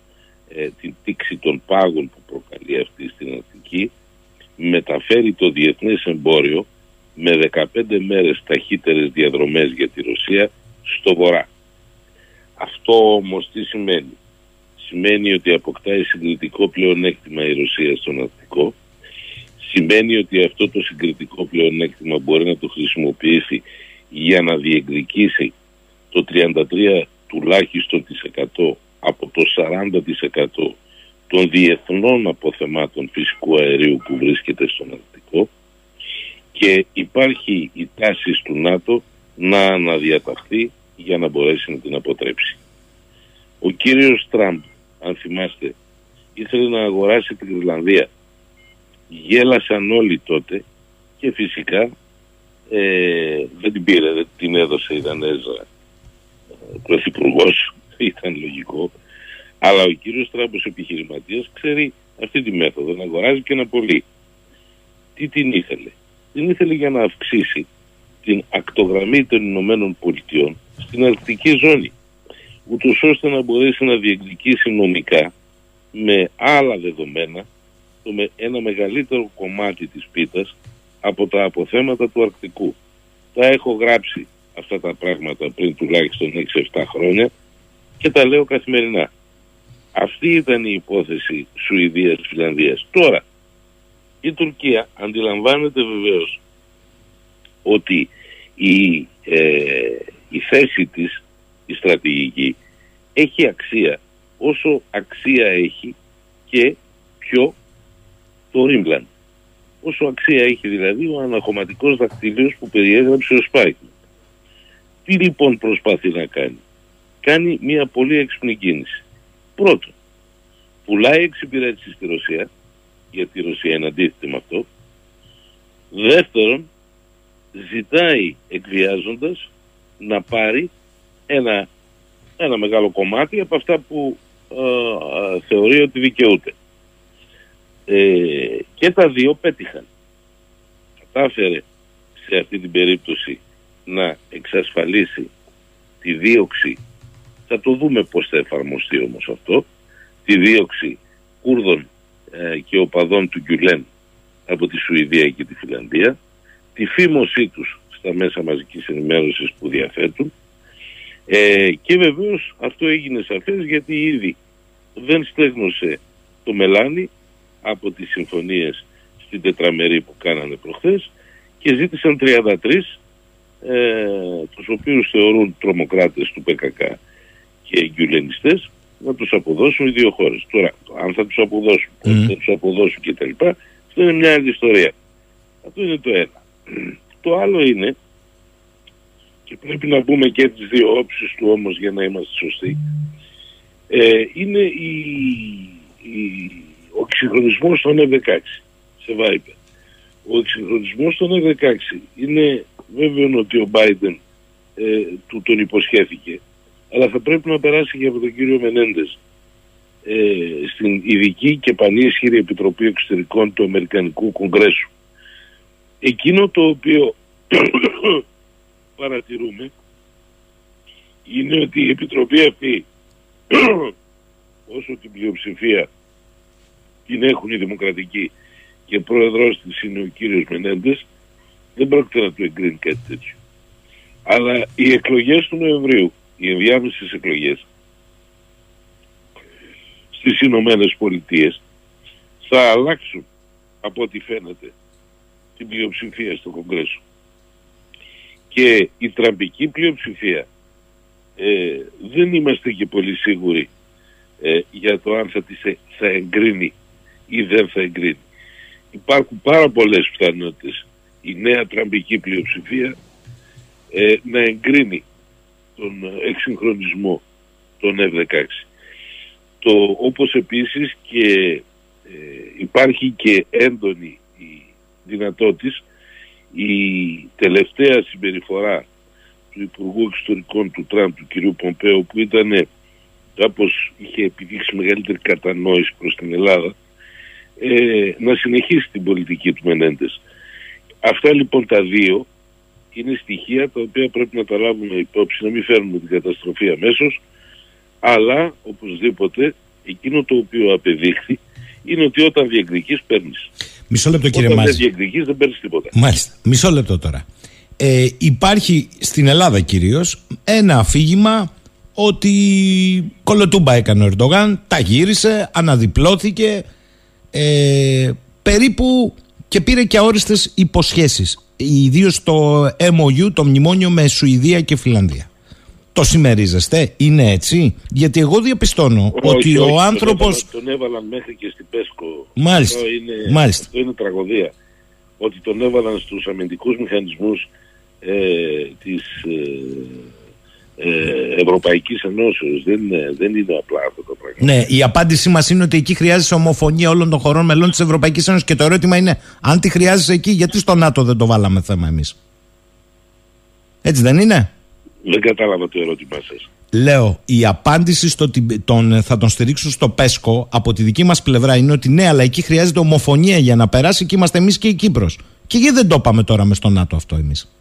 ε, την τήξη των πάγων που προκαλεί αυτή στην Αττική μεταφέρει το διεθνές εμπόριο με 15 μέρες ταχύτερες διαδρομές για τη Ρωσία στο βορρά. Αυτό όμως τι σημαίνει; Σημαίνει ότι αποκτάει συγκριτικό πλεονέκτημα η Ρωσία στον Αττικό. Σημαίνει ότι αυτό το συγκριτικό πλεονέκτημα μπορεί να το χρησιμοποιήσει για να διεκδικήσει το 33 τουλάχιστον της 100 από το 40% των διεθνών αποθεμάτων φυσικού αερίου που βρίσκεται στον Αρκτικό και υπάρχει η τάση του ΝΑΤΟ να αναδιαταχθεί για να μπορέσει να την αποτρέψει. Ο κύριος Τραμπ, αν θυμάστε, ήθελε να αγοράσει την Ιρλανδία. Γέλασαν όλοι τότε και φυσικά ε, δεν την πήρε, δεν την έδωσε η Δανέζα ε, πρωθυπουργός, ήταν λογικό. Αλλά ο κύριος Τραμπ ως επιχειρηματίας ξέρει αυτή τη μέθοδο, να αγοράζει και να πωλεί. Τι την ήθελε; Την ήθελε για να αυξήσει την ακτογραμμή των Ηνωμένων Πολιτειών στην αρκτική ζώνη ούτως ώστε να μπορέσει να διεκδικήσει νομικά με άλλα δεδομένα το με ένα μεγαλύτερο κομμάτι της πίτας από τα αποθέματα του Αρκτικού. Τα έχω γράψει αυτά τα πράγματα πριν τουλάχιστον 6-7 χρόνια και τα λέω καθημερινά. Αυτή ήταν η υπόθεση Σουηδίας-Φιλανδίας. Τώρα, η Τουρκία αντιλαμβάνεται βεβαίως ότι η, ε, η θέση της, η στρατηγική, έχει αξία όσο αξία έχει και πιο το Ρίμπλαντ. Όσο αξία έχει δηλαδή ο αναχωματικός δακτυλίος που περιέγραψε ο Σπάικμαν. Τι λοιπόν προσπαθεί να κάνει; Κάνει μια πολύ έξυπνη κίνηση. Πρώτον, πουλάει εξυπηρέτηση στη Ρωσία, γιατί η Ρωσία είναι αντίθετη με αυτό. Δεύτερον, ζητάει εκβιάζοντας να πάρει ένα, ένα μεγάλο κομμάτι από αυτά που ε, ε, θεωρεί ότι δικαιούται. Ε, και τα δύο πέτυχαν. Κατάφερε σε αυτή την περίπτωση να εξασφαλίσει τη δίωξη, θα το δούμε πώς θα εφαρμοστεί όμως αυτό, τη δίωξη Κούρδων και οπαδών του Γκιουλέν από τη Σουηδία και τη Φιλανδία, τη φήμωσή τους στα μέσα μαζικής ενημέρωσης που διαθέτουν. Ε, και βεβαίως αυτό έγινε σαφές γιατί ήδη δεν στέγνωσε το μελάνι από τις συμφωνίες στην τετραμερή που κάνανε προχθές και ζήτησαν 33 ε, τους οποίους θεωρούν τρομοκράτες του ΠΚΚ και εγκυουλενιστές να τους αποδώσουν οι δύο χώρες. Τώρα, αν θα τους αποδώσουν, mm. θα τους αποδώσουν κτλ. Αυτό είναι μια άλλη ιστορία. Αυτό είναι το ένα. Το άλλο είναι, και πρέπει να πούμε και τις δύο όψεις του όμως για να είμαστε σωστοί, ε, είναι η, η, ο εξυγχρονισμός των F-16 σε Viper. Ο εξυγχρονισμός των F-16 είναι βέβαιο ότι ο Biden ε, του τον υποσχέθηκε, αλλά θα πρέπει να περάσει και από τον κύριο Μενέντες ε, στην ειδική και πανίσχυρη Επιτροπή Εξωτερικών του Αμερικανικού Κογκρέσου. Εκείνο το οποίο παρατηρούμε είναι ότι η Επιτροπή αυτή όσο την πλειοψηφία την έχουν οι δημοκρατικοί και πρόεδρος της είναι ο κύριος Μενέντες δεν πρόκειται να του εγκρίνει κάτι τέτοιο. Αλλά οι εκλογές του Νοεμβρίου, οι ενδιάμεσες εκλογές στις Ηνωμένες Πολιτείες θα αλλάξουν από ό,τι φαίνεται την πλειοψηφία στο Κογκρέσο. Και η τραμπική πλειοψηφία ε, δεν είμαστε και πολύ σίγουροι ε, για το αν θα, τις, θα εγκρίνει ή δεν θα εγκρίνει. Υπάρχουν πάρα πολλές πιθανότητες η νέα τραμπική πλειοψηφία ε, να εγκρίνει τον εξυγχρονισμό των F-16. Το, όπως επίσης και ε, υπάρχει και έντονη η δυνατότητα η τελευταία συμπεριφορά του Υπουργού Εξωτερικών του Τραμπ, του κυρίου Πομπέου, που ήταν κάπως είχε επιδείξει μεγαλύτερη κατανόηση προς την Ελλάδα, ε, να συνεχίσει την πολιτική του Μενέντες. Αυτά λοιπόν τα δύο είναι στοιχεία τα οποία πρέπει να τα λάβουμε υπόψη, να μην φέρνουμε την καταστροφή αμέσως, αλλά οπωσδήποτε εκείνο το οποίο απεδείχθη είναι ότι όταν διεκδικείς παίρνεις. Μισό λεπτό κύριε Όταν δεν Μάζη. διεκδικείς δεν παίρνεις τίποτα. Μάλιστα. Μισό λεπτό τώρα. Ε, υπάρχει στην Ελλάδα κυρίως ένα αφήγημα ότι κολοτούμπα έκανε ο Ερντογάν, τα γύρισε, αναδιπλώθηκε ε, περίπου και πήρε και αόριστες υποσχέσεις ιδίως το MOU, το μνημόνιο με Σουηδία και Φιλανδία. Το συμμερίζεστε, είναι έτσι; Γιατί εγώ διαπιστώνω ότι Όχι, ο όχι, τον άνθρωπος... έβαλαν- Τον έβαλαν μέχρι και στην Πέσκο. Μάλιστα, Αυτό είναι, μάλιστα. Αυτό είναι τραγωδία. Ότι τον έβαλαν στους αμυντικούς μηχανισμούς ε, της ε, ε, Ευρωπαϊκής Ενώσεως. Δεν, είναι- δεν είναι απλά αυτό το πράγμα. Ναι, η απάντησή μας είναι ότι εκεί χρειάζεται ομοφωνία όλων των χωρών μελών της Ευρωπαϊκής Ένωσης. Και το ερώτημα είναι, αν τη χρειάζεσαι εκεί, γιατί στο ΝΑΤΟ δεν το βάλαμε θέμα εμείς; Έτσι δεν είναι; Δεν κατάλαβα το ερώτημά σας. Λέω, η απάντηση στο ότι τον, θα τον στηρίξουν στο ΠΕΣΚΟ από τη δική μας πλευρά είναι ότι ναι, αλλά εκεί χρειάζεται ομοφωνία για να περάσει και είμαστε εμείς και η Κύπρος. Και γιατί δεν το είπαμε τώρα με στο ΝΑΤΟ αυτό εμείς;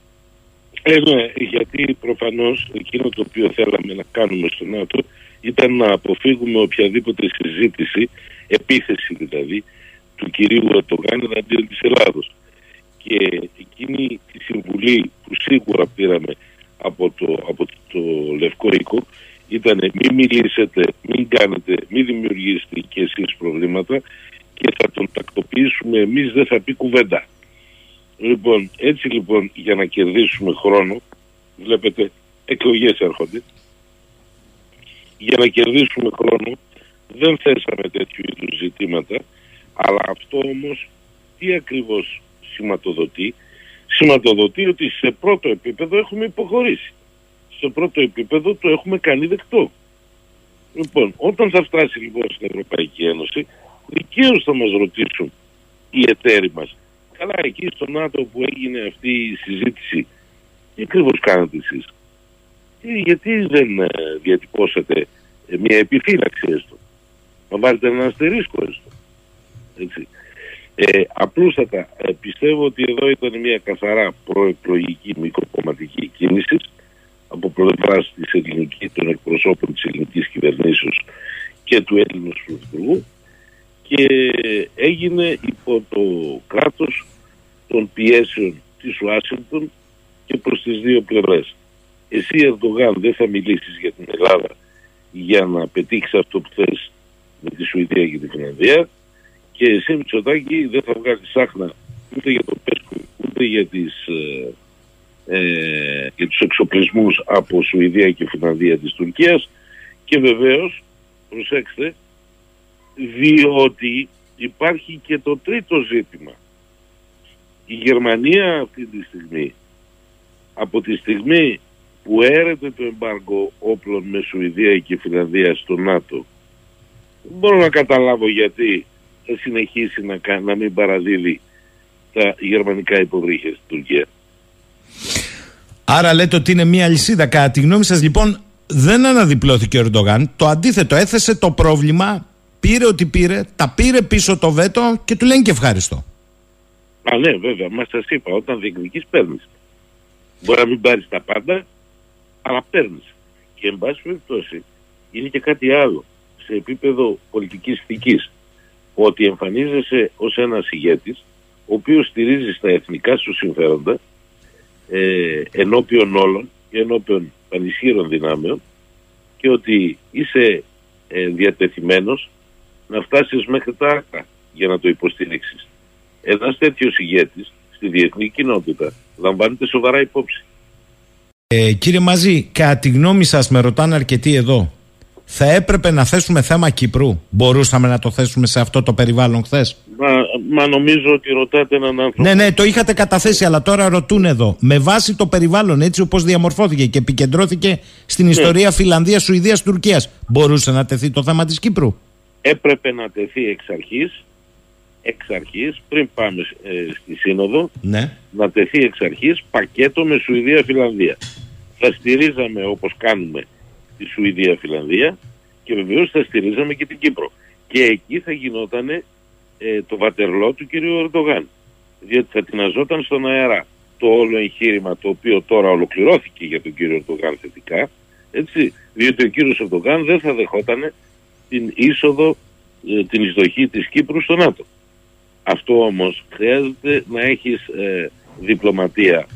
Ε, ναι, γιατί προφανώς εκείνο το οποίο θέλαμε να κάνουμε στο ΝΑΤΟ ήταν να αποφύγουμε οποιαδήποτε συζήτηση, επίθεση δηλαδή, του κυρίου Ερντογάν εναντίον της Ελλάδος. Και εκείνη τη συμβουλή που σίγουρα πήραμε από το, από το Λευκό Οίκο ήταν μην μιλήσετε, μην κάνετε, μην δημιουργήσετε και εσείς προβλήματα και θα τον τακτοποιήσουμε εμείς, δεν θα πει κουβέντα. Λοιπόν, έτσι λοιπόν για να κερδίσουμε χρόνο, βλέπετε εκλογές έρχονται, για να κερδίσουμε χρόνο δεν θέσαμε τέτοιου είδους ζητήματα, αλλά αυτό όμως τι ακριβώς σηματοδοτεί; Σηματοδοτεί ότι σε πρώτο επίπεδο έχουμε υποχωρήσει. Σε πρώτο επίπεδο το έχουμε κάνει δεκτό. Λοιπόν, όταν θα φτάσει λοιπόν στην Ευρωπαϊκή Ένωση, δικαίως θα μας ρωτήσουν οι εταίροι μας. Καλά, εκεί στο ΝΑΤΟ που έγινε αυτή η συζήτηση, τι ακριβώς κάνατε εσείς. Τι- γιατί δεν ε, διατυπώσατε ε, μια επιφύλαξη έστω; Να βάλετε ένα αστερίσκο έστω. Έτσι. Ε, απλούστατα ε, πιστεύω ότι εδώ ήταν μια καθαρά προεκλογική μικροκομματική κίνηση από πλευράς της ελληνική, των εκπροσώπων της ελληνικής κυβερνήσεως και του Έλληνου Πρωθυπουργού και έγινε υπό το κράτος των πιέσεων της Ουάσιγκτον και προς τις δύο πλευρές. Εσύ Ερντογάν δεν θα μιλήσεις για την Ελλάδα για να πετύχεις αυτό που θες με τη Σουηδία και τη Φινλανδία και εσύ Μητσοτάκη δεν θα βγάλεις σάχνα ούτε για το Πέσκο ούτε για, τις, ε, ε, για τους εξοπλισμούς από Σουηδία και Φινλανδία της Τουρκίας και βεβαίως προσέξτε διότι υπάρχει και το τρίτο ζήτημα. Η Γερμανία αυτή τη στιγμή, από τη στιγμή που έρεται το εμπάργκο όπλων με Σουηδία και Φιλανδία στο ΝΑΤΟ, δεν μπορώ να καταλάβω γιατί θα συνεχίσει να, κα- να μην παραδίδει τα γερμανικά υποβρύχια στην Τουρκία. Άρα λέτε ότι είναι μια αλυσίδα. Κατά τη γνώμη σας, λοιπόν, δεν αναδιπλώθηκε ο Ερντογάν. Το αντίθετο, έθεσε το πρόβλημα, πήρε ό,τι πήρε, τα πήρε πίσω το βέτο και του λένε και ευχαριστώ. Α, ναι, βέβαια, μας σα είπα, όταν διεκδικείς, παίρνεις. Μπορεί να μην πάρεις τα πάντα, αλλά παίρνεις. Και εν πάση περιπτώσει, είναι και κάτι άλλο σε επίπεδο πολιτικής ηθική. Ότι εμφανίζεσαι ως ένας ηγέτης, ο οποίος στηρίζεις στα εθνικά σου συμφέροντα ε, ενώπιον όλων και ενώπιον πανισχύρων δυνάμεων και ότι είσαι ε, διατεθειμένος να φτάσεις μέχρι τα άκρα για να το υποστηρίξεις. Ένας τέτοιος ηγέτης στη διεθνή κοινότητα λαμβάνεται σοβαρά υπόψη. Ε, κύριε Μαζή, κατά τη γνώμη σας, με ρωτάνε αρκετοί εδώ, θα έπρεπε να θέσουμε θέμα Κύπρου; Μπορούσαμε να το θέσουμε σε αυτό το περιβάλλον χθες; Μα, μα νομίζω ότι ρωτάτε έναν άνθρωπο. Ναι, ναι, το είχατε καταθέσει, αλλά τώρα ρωτούν εδώ. Με βάση το περιβάλλον έτσι όπως διαμορφώθηκε και επικεντρώθηκε στην ιστορία Φιλανδίας, Σουηδίας, Τουρκίας, μπορούσε να τεθεί το θέμα της Κύπρου; Έπρεπε να τεθεί εξ αρχής, εξ αρχής, πριν πάμε ε, στη Σύνοδο, Ναι. να τεθεί εξ αρχής πακέτο με Σουηδία-Φιλανδία. Θα στηρίζαμε όπως κάνουμε τη Σουηδία-Φιλανδία και βεβαίως θα στηρίζαμε και την Κύπρο. Και εκεί θα γινόταν ε, το βατερλό του κυρίου Ερντογάν. Διότι θα τειναζόταν στον αέρα το όλο εγχείρημα το οποίο τώρα ολοκληρώθηκε για τον κύριο Ερντογάν θετικά. Έτσι, διότι ο κύριος Ερντογάν δεν θα δεχόταν την είσοδο, ε, την εισδοχή της Κύπρου στο ΝΑΤΟ. Αυτό όμως χρειάζεται να έχεις ε, διπλωματία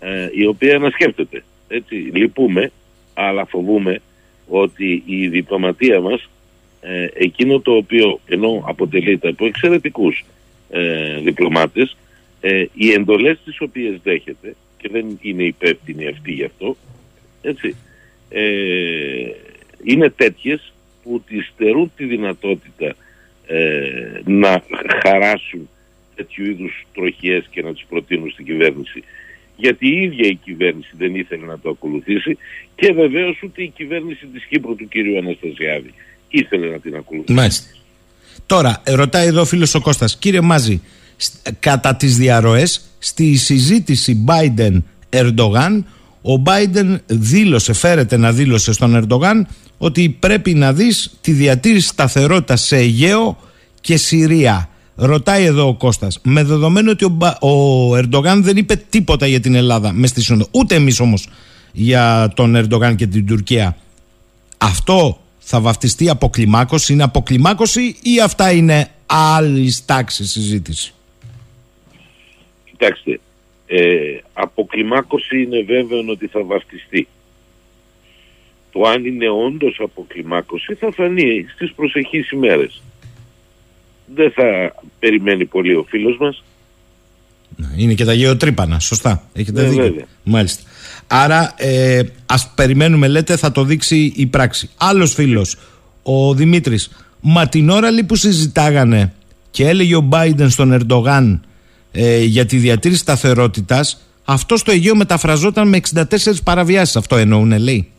ε, η οποία να σκέφτεται. Έτσι, λυπούμε, αλλά φοβούμε ότι η διπλωματία μας ε, εκείνο το οποίο ενώ αποτελείται από εξαιρετικούς ε, διπλωμάτες ε, οι εντολές τις οποίες δέχεται και δεν είναι υπεύθυνοι αυτοί γι' αυτό έτσι, ε, είναι τέτοιες που τις στερούν τη δυνατότητα ε, να χαράσουν τέτοιου είδους τροχιές και να τις προτείνουν στην κυβέρνηση. Γιατί η ίδια η κυβέρνηση δεν ήθελε να το ακολουθήσει και βεβαίως ούτε η κυβέρνηση της Κύπρου του κύριου Αναστασιάδη ήθελε να την ακολουθήσει. Μάλιστα. Τώρα, ε, ρωτάει εδώ ο φίλος ο Κώστας. Κύριε Μάζη, σ- κατά τις διαρροές, στη συζήτηση Biden-Ερντογάν, ο Biden δήλωσε, φέρεται να δήλωσε στον Ερντογάν ότι πρέπει να δεις τη διατήρηση σταθερότητας σε Αιγαίο και Συρία. Ρωτάει εδώ ο Κώστας, με δεδομένο ότι ο, Μπα- ο Ερντογάν δεν είπε τίποτα για την Ελλάδα μες στη Σύνοδο, ούτε εμείς όμως για τον Ερντογάν και την Τουρκία. Αυτό θα βαφτιστεί αποκλιμάκωση, είναι αποκλιμάκωση ή αυτά είναι άλλη τάξη συζήτηση; Κοιτάξτε, ε, αποκλιμάκωση είναι βέβαιο ότι θα βαφτιστεί. Το αν είναι όντως αποκλιμάκωση θα φανεί στις προσεχείς ημέρες. Δεν θα περιμένει πολύ ο φίλος μας. Είναι και τα γεωτρύπανα, σωστά. Έχετε Ναι, δίκιο. βέβαια. Μάλιστα. Άρα ε, ας περιμένουμε λέτε θα το δείξει η πράξη. Άλλος φίλος, ο Δημήτρης. Μα την ώρα λέει που συζητάγανε και έλεγε ο Biden στον Ερντογάν ε, για τη διατήρηση σταθερότητας αυτό στο Αιγαίο μεταφραζόταν με 64 παραβιάσεις. Αυτό εννοούνε λέει.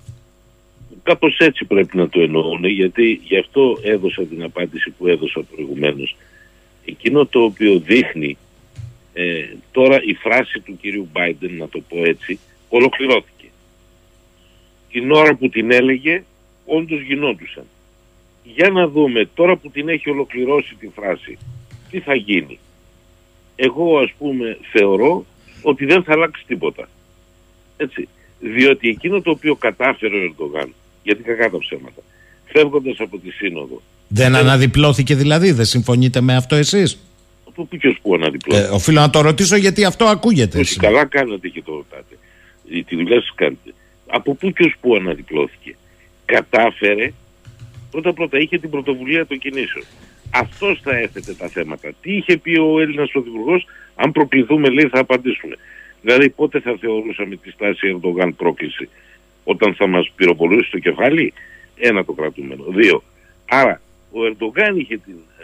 Κάπως έτσι πρέπει να το εννοούν γιατί γι' αυτό έδωσα την απάντηση που έδωσα προηγουμένως. Εκείνο το οποίο δείχνει ε, τώρα η φράση του κυρίου Biden να το πω έτσι ολοκληρώθηκε. Την ώρα που την έλεγε όντως γινόντουσαν. Για να δούμε τώρα που την έχει ολοκληρώσει τη φράση τι θα γίνει. Εγώ ας πούμε θεωρώ ότι δεν θα αλλάξει τίποτα. Έτσι. Διότι εκείνο το οποίο κατάφερε ο Ερντογάν, γιατί κακά τα ψέματα, φεύγοντας από τη Σύνοδο, Δεν αναδιπλώθηκε δηλαδή, δεν συμφωνείτε με αυτό εσείς; από πού και ως πού αναδιπλώθηκε. Ε, οφείλω να το ρωτήσω γιατί αυτό ακούγεται. Όχι, καλά κάνετε και το ρωτάτε. Η- Τη δουλειά σας κάνετε. Από πού και ως πού αναδιπλώθηκε. Κατάφερε, πρώτα πρώτα είχε την πρωτοβουλία των κινήσεων. Αυτός θα έθετε τα θέματα. Τι είχε πει ο Έλληνας Πρωθυπουργός, αν προκληθούμε λέει θα απαντήσουμε. Δηλαδή πότε θα θεωρούσαμε τη στάση Ερντογάν πρόκληση; Όταν θα μας πυροβολούσε το κεφάλι, ένα το κρατούμενο. Δύο. Άρα ο Ερντογάν είχε την ε,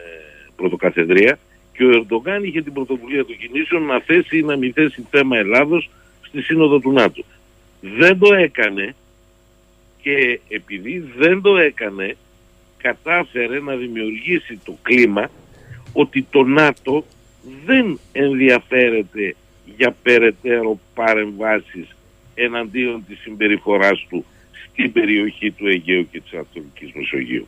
πρωτοκαθεδρία και ο Ερντογάν είχε την πρωτοβουλία των κινήσεων να θέσει ή να μην θέσει θέμα Ελλάδος στη Σύνοδο του ΝΑΤΟ. Δεν το έκανε και επειδή δεν το έκανε κατάφερε να δημιουργήσει το κλίμα ότι το ΝΑΤΟ δεν ενδιαφέρεται για περαιτέρω παρεμβάσεις εναντίον της συμπεριφοράς του στην περιοχή του Αιγαίου και της Ανατολικής Μεσογείου.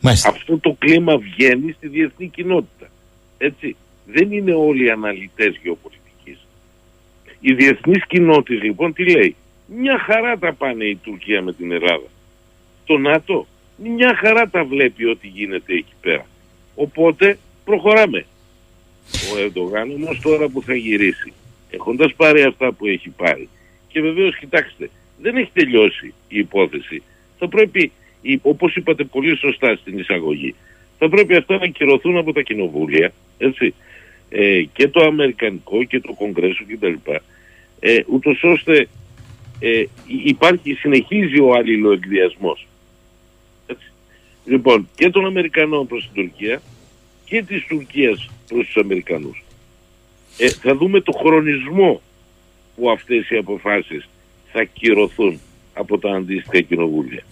Μάλιστα. Αυτό το κλίμα βγαίνει στη διεθνή κοινότητα. Έτσι. Δεν είναι όλοι οι αναλυτές γεωπολιτικής. Η διεθνής κοινότητα λοιπόν τι λέει; Μια χαρά τα πάνε η Τουρκία με την Ελλάδα. Το ΝΑΤΟ μια χαρά τα βλέπει ό,τι γίνεται εκεί πέρα. Οπότε προχωράμε. Ο Ερντογάν όμως τώρα που θα γυρίσει, έχοντας πάρει αυτά που έχει πάρει, και βεβαίως κοιτάξτε, δεν έχει τελειώσει η υπόθεση. Θα πρέπει, η- όπως είπατε πολύ σωστά στην εισαγωγή, θα πρέπει αυτά να κυρωθούν από τα κοινοβούλια, έτσι, ε, και το Αμερικανικό και το Κογκρέσο κτλ. Ε, ούτως ώστε ε, υ- υπάρχει, συνεχίζει ο αλληλοεκδιασμός. Έτσι. Λοιπόν, και των Αμερικανών προς την Τουρκία και της Τουρκίας προς τους Αμερικανούς. Ε, θα δούμε το χρονισμό που αυτές οι αποφάσεις θα κυρωθούν από τα αντίστοιχα κοινοβούλια.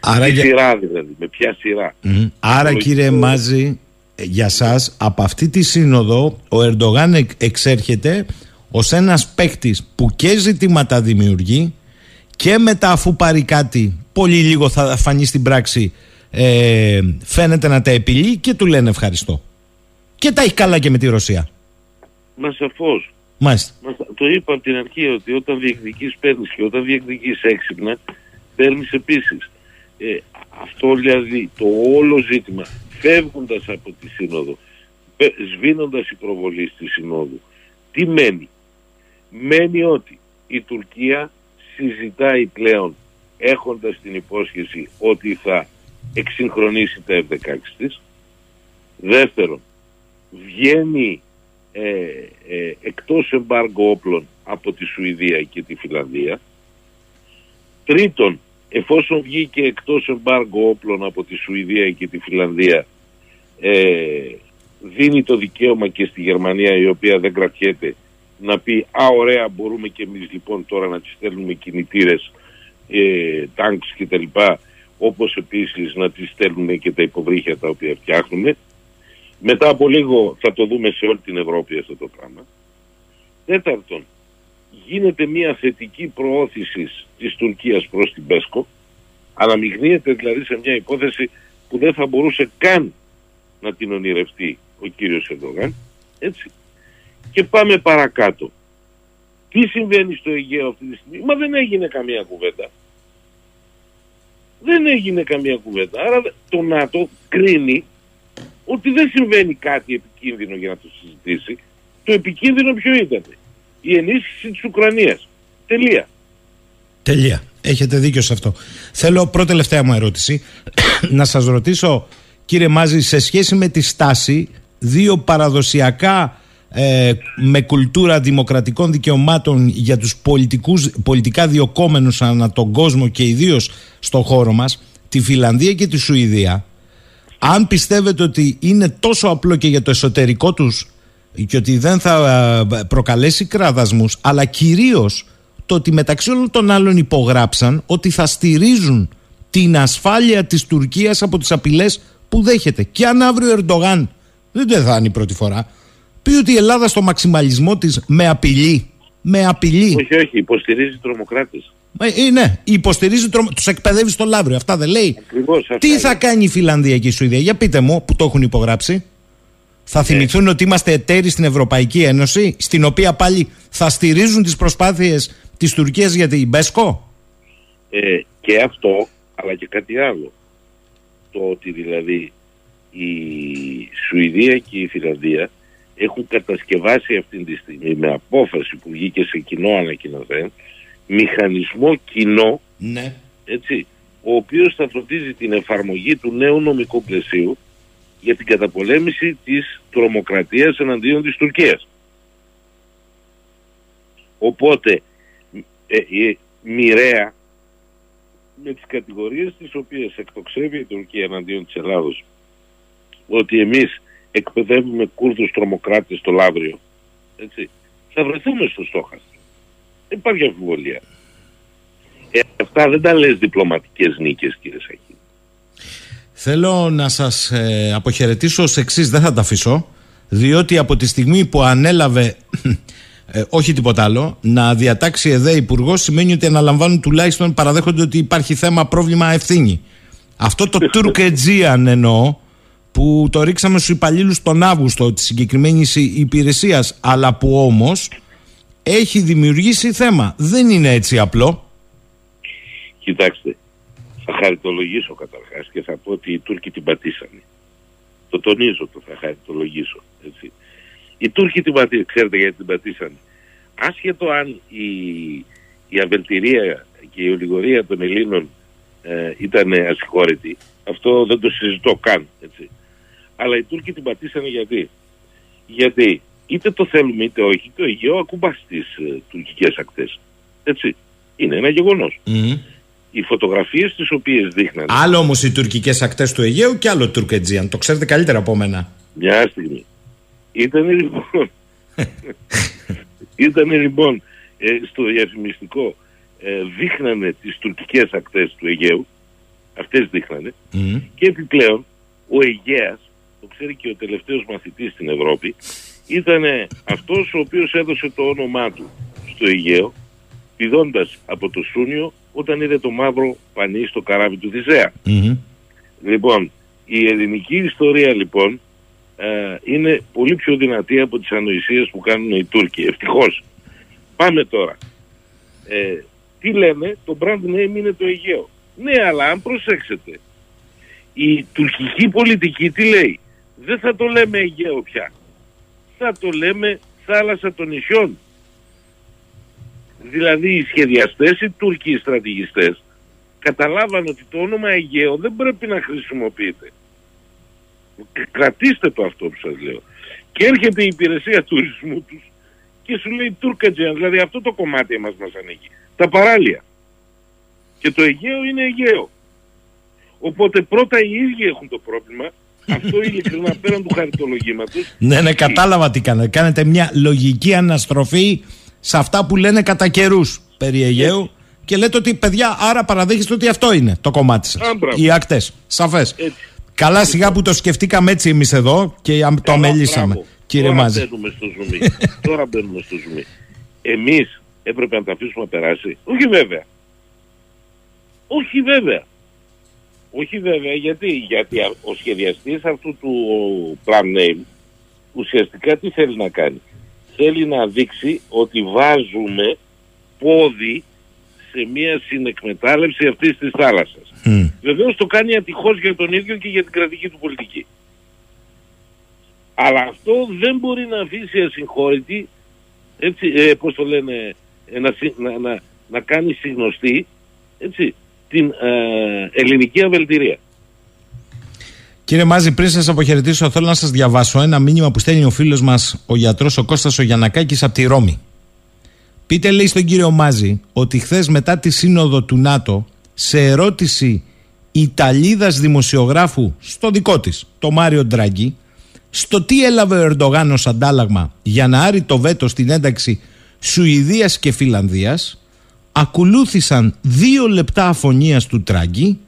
Άρα, Τι για... σειρά δηλαδή, με ποια σειρά. Μμ. Άρα κύριε Μάζη, ε, για σας από αυτή τη σύνοδο ο Ερντογάν εκ- εξέρχεται ως ένας παίκτης που και ζητήματα δημιουργεί και μετά αφού πάρει κάτι πολύ λίγο θα φανεί στην πράξη ε, φαίνεται να τα επιλύει και του λένε ευχαριστώ. Και τα έχει καλά και με τη Ρωσία. Μα σαφώς. Μάλιστα. Μας το είπα από την αρχή ότι όταν διεκδικείς παίρνεις και όταν διεκδικείς έξυπνα παίρνεις επίσης. Ε, αυτό δηλαδή το όλο ζήτημα φεύγοντας από τη Σύνοδο πε- σβήνοντας η προβολή στη Συνόδου τι μένει; Μένει ότι η Τουρκία συζητάει πλέον έχοντας την υπόσχεση ότι θα εξυγχρονίσει τα F-16 της. Δεύτερον, βγαίνει ε, ε, εκτός εμπάργκο όπλων από τη Σουηδία και τη Φιλανδία. Τρίτον, εφόσον βγήκε εκτός εμπάργκο όπλων από τη Σουηδία και τη Φιλανδία, ε, δίνει το δικαίωμα και στη Γερμανία η οποία δεν κρατιέται να πει «Α, ωραία, μπορούμε και εμείς λοιπόν τώρα να τις στέλνουμε κινητήρες, ε, τάγκς και τα λοιπά, όπως επίσης να τις στέλνουμε και τα υποβρύχια τα οποία φτιάχνουμε». Μετά από λίγο θα το δούμε σε όλη την Ευρώπη αυτό το πράγμα. Τέταρτον, γίνεται μια θετική προώθηση της Τουρκίας προς την ΠΕΣΚΟ, αναμειγνύεται δηλαδή σε μια υπόθεση που δεν θα μπορούσε καν να την ονειρευτεί ο κύριος Ερντογάν, έτσι. Και πάμε παρακάτω. Τι συμβαίνει στο Αιγαίο αυτή τη στιγμή, μα δεν έγινε καμία κουβέντα. Δεν έγινε καμία κουβέντα. Άρα το ΝΑΤΟ κρίνει ότι δεν συμβαίνει κάτι επικίνδυνο για να το συζητήσει. Το επικίνδυνο ποιο ήταν; Η ενίσχυση της Ουκρανίας. Τελεία. Τελεία. Έχετε δίκιο σε αυτό. Θέλω πρώτη τελευταία μου ερώτηση να σας ρωτήσω κύριε Μάζη σε σχέση με τη στάση δύο παραδοσιακά ε, με κουλτούρα δημοκρατικών δικαιωμάτων για τους πολιτικούς, πολιτικά διοκόμενους ανά τον κόσμο και ιδίως στο χώρο μας τη Φιλανδία και τη Σουηδία αν πιστεύετε ότι είναι τόσο απλό και για το εσωτερικό τους και ότι δεν θα ε, προκαλέσει κραδασμούς αλλά κυρίως το ότι μεταξύ όλων των άλλων υπογράψαν ότι θα στηρίζουν την ασφάλεια της Τουρκίας από τις απειλές που δέχεται. Και αν αύριο ο Ερντογάν, δεν θα είναι η πρώτη φορά, πει ότι η Ελλάδα στο μαξιμαλισμό της με απειλεί, με απειλεί. Όχι, όχι, υποστηρίζει τρομοκράτες. Ε, ναι, υποστηρίζει, τρομα... τους εκπαιδεύει στο Λαύριο, αυτά δεν λέει. Ακριβώς αυτά Τι θα είναι. κάνει η Φιλανδία και η Σουηδία, για πείτε μου που το έχουν υπογράψει. Θα θυμηθούν ότι είμαστε εταίροι στην Ευρωπαϊκή Ένωση, στην οποία πάλι θα στηρίζουν τις προσπάθειες της Τουρκίας για την ΠΕΣΚΟ. Ε, και αυτό, αλλά και κάτι άλλο. Το ότι δηλαδή η Σουηδία και η Φιλανδία έχουν κατασκευάσει αυτή τη στιγμή με απόφαση που βγήκε σε κοινό ανακοινωθέν μηχανισμό κοινό, Ναι. έτσι, ο οποίος θα φροντίζει την εφαρμογή του νέου νομικού πλαισίου για την καταπολέμηση της τρομοκρατίας εναντίον της Τουρκίας. Οπότε, ε, ε, μοιραία με τις κατηγορίες τις οποίες εκτοξεύει η Τουρκία εναντίον της Ελλάδος ότι εμείς εκπαιδεύουμε Κούρδους τρομοκράτες στο Λαύριο έτσι, θα βρεθούμε στο στόχαστρο. Δεν υπάρχει αμφιβολία. Ε, αυτά δεν τα λες διπλωματικές νίκες κύριε Σαχή. Θέλω να σας ε, αποχαιρετήσω ως εξής, δεν θα τα αφήσω, διότι από τη στιγμή που ανέλαβε, ε, όχι τίποτα άλλο, να διατάξει ΕΔΕ υπουργό σημαίνει ότι αναλαμβάνουν τουλάχιστον παραδέχονται ότι υπάρχει θέμα, πρόβλημα, ευθύνη. Αυτό το Τουρκετζίαν εννοώ, που το ρίξαμε στους υπαλλήλους τον Αύγουστο της συγκεκριμένης υπηρεσίας, αλλά που όμως έχει δημιουργήσει θέμα. Δεν είναι έτσι απλό. Κοιτάξτε, θα χαριτολογήσω καταρχάς και θα πω ότι οι Τούρκοι την πατήσανε. Το τονίζω το θα χαριτολογήσω. Έτσι. Οι Τούρκοι την πατήσανε, ξέρετε γιατί την πατήσανε. Άσχετο αν η, η αβελτηρία και η ολιγορία των Ελλήνων ε, ήταν ασυγχώρητη, αυτό δεν το συζητώ καν. Έτσι. Αλλά οι Τούρκοι την πατήσανε γιατί. Γιατί είτε το θέλουμε είτε όχι, το Αιγαίο ακουμπά στις ε, τουρκικές ακτές. Έτσι. Είναι ένα γεγονός. οι φωτογραφίες τις οποίες δείχνανε Άλλο όμως οι τουρκικές ακτές του Αιγαίου και άλλο Τουρκετζίαν. Το ξέρετε καλύτερα από μένα. Μια στιγμή. Ήταν λοιπόν, ήταν λοιπόν ε, στο διαφημιστικό ε, δείχνανε τις τουρκικές ακτές του Αιγαίου, αυτές δείχνανε, Μμ. και επιπλέον ο Αιγαίας, το ξέρει και ο τελευταίος μαθητής στην Ευρώπη, ήταν αυτός ο οποίος έδωσε το όνομά του στο Αιγαίο, πηδώντας από το Σούνιο όταν είδε το μαύρο πανί στο καράβι του Θησέα. Μμμ. Λοιπόν, η ελληνική ιστορία λοιπόν ε, είναι πολύ πιο δυνατή από τις ανοησίες που κάνουν οι Τούρκοι. Ευτυχώς. Πάμε τώρα. Ε, τι λένε, το brand name είναι το Αιγαίο. Ναι, αλλά αν προσέξετε, η τουρκική πολιτική τι λέει; Δεν θα το λέμε Αιγαίο πια. Θα το λέμε θάλασσα των νησιών. Δηλαδή οι σχεδιαστές, οι Τούρκοι οι στρατηγιστές, καταλάβαν ότι το όνομα Αιγαίο δεν πρέπει να χρησιμοποιείται. Κρατήστε το αυτό που σας λέω. Και έρχεται η υπηρεσία τουρισμού τους και σου λέει Τούρκατζιαν, δηλαδή αυτό το κομμάτι μας μας ανήκει. Τα παράλια. Και το Αιγαίο είναι Αιγαίο. Οπότε πρώτα οι ίδιοι έχουν το πρόβλημα. Αυτό ειλικρινά πέραν του χαριτολογήματος. Ναι, ναι, κατάλαβα τι κάνετε. Κάνετε μια λογική αναστροφή σε αυτά που λένε κατά καιρούς περί Αιγαίου και λέτε ότι παιδιά, άρα παραδέχεστε ότι αυτό είναι το κομμάτι σας. Α, μπράβο. Οι ακτέ. Σαφές. Έτσι. Καλά, σιγά που το σκεφτήκαμε έτσι εμείς εδώ και αμ- το Καλά, αμελήσαμε. μπράβο. Κύριε Τώρα Μάζη. μπαίνουμε στο ζουμί. Τώρα μπαίνουμε στο ζουμί. Εμείς έπρεπε να τα αφήσουμε να περάσει. Όχι βέβαια. Όχι βέβαια. Όχι βέβαια γιατί, γιατί α- ο σχεδιαστής αυτού του plan name ουσιαστικά τι θέλει να κάνει. Θέλει να δείξει ότι βάζουμε πόδι σε μια συνεκμετάλλευση αυτής της θάλασσας. Μμ. Βεβαίως το κάνει ατυχώς για τον ίδιο και για την κρατική του πολιτική. Αλλά αυτό δεν μπορεί να αφήσει ασυγχώρητη, έτσι, ε, πώς το λένε, ε, να, συ- να, να, να κάνει συγνωστή, έτσι, την ε, ελληνική αβελτηρία. Κύριε Μάζη, πριν σας αποχαιρετήσω, θέλω να σας διαβάσω ένα μήνυμα που στέλνει ο φίλος μας, ο γιατρός ο Κώστας ο Γιανακάκη από τη Ρώμη. Πείτε, λέει στον κύριο Μάζη, ότι χθες μετά τη σύνοδο του ΝΑΤΟ, σε ερώτηση Ιταλίδας δημοσιογράφου στο δικό της, το Μάριο Ντράγκη, στο τι έλαβε ο Ερντογάν ως αντάλλαγμα για να άρει το βέτο στην ένταξη Σουηδίας και Φιλανδίας, ακολούθησαν δύο λεπτά αφωνίας του Τράγκη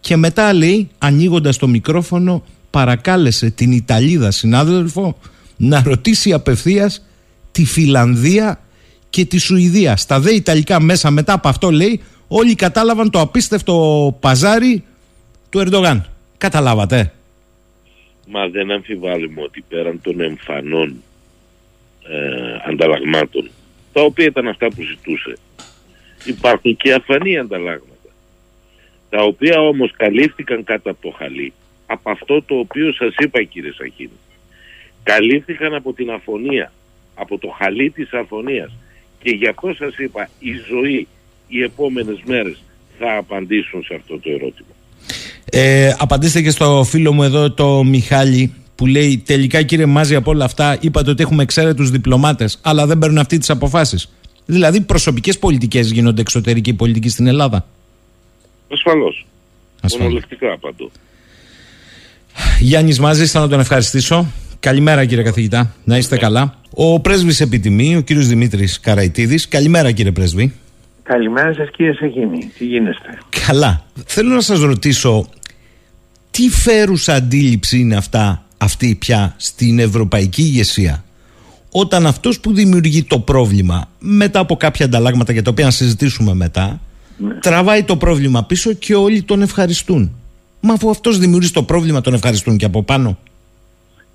και μετά λέει, ανοίγοντας το μικρόφωνο, παρακάλεσε την Ιταλίδα συνάδελφο να ρωτήσει απευθείας τη Φιλανδία και τη Σουηδία. Στα δε Ιταλικά μέσα μετά από αυτό λέει, όλοι κατάλαβαν το απίστευτο παζάρι του Ερντογάν. Καταλάβατε. Μα δεν αμφιβάλλουμε ότι πέραν των εμφανών ε, ανταλλαγμάτων, τα οποία ήταν αυτά που ζητούσε, υπάρχουν και αφανή ανταλλάγματα, τα οποία όμως καλύφθηκαν κάτω από το χαλί, από αυτό το οποίο σας είπα κύριε Σαχίνη. Καλύφθηκαν από την αφωνία, από το χαλί της αφωνίας και γι' αυτό σας είπα η ζωή, οι επόμενες μέρες θα απαντήσουν σε αυτό το ερώτημα. Ε, απαντήστε και στο φίλο μου εδώ το Μιχάλη που λέει τελικά κύριε Μάζη από όλα αυτά είπατε ότι έχουμε εξαίρετους διπλωμάτες αλλά δεν παίρνουν αυτοί τις αποφάσεις. Δηλαδή προσωπικές πολιτικές γίνονται εξωτερική πολιτική στην Ελλάδα; Ασφαλώς. Ασφαλώς. Μονολεκτικά απαντώ. Γιάννης Μάζης, θα να τον ευχαριστήσω. Καλημέρα κύριε καθηγητά, να είστε καλά. Ο πρέσβης επιτιμή, ο κύριος Δημήτρης Καραϊτίδης. Καλημέρα κύριε πρέσβη. Καλημέρα σας κύριε Σαχίνη. Τι γίνεστε; Καλά. Θέλω να σας ρωτήσω τι φέρουσα αντίληψη είναι αυτά, αυτή πια στην ευρωπαϊκή ηγεσία; Όταν αυτός που δημιουργεί το πρόβλημα μετά από κάποια ανταλλάγματα για τα οποία να συζητήσουμε μετά τραβάει το πρόβλημα πίσω και όλοι τον ευχαριστούν. Μα αφού αυτός δημιουργεί το πρόβλημα τον ευχαριστούν και από πάνω.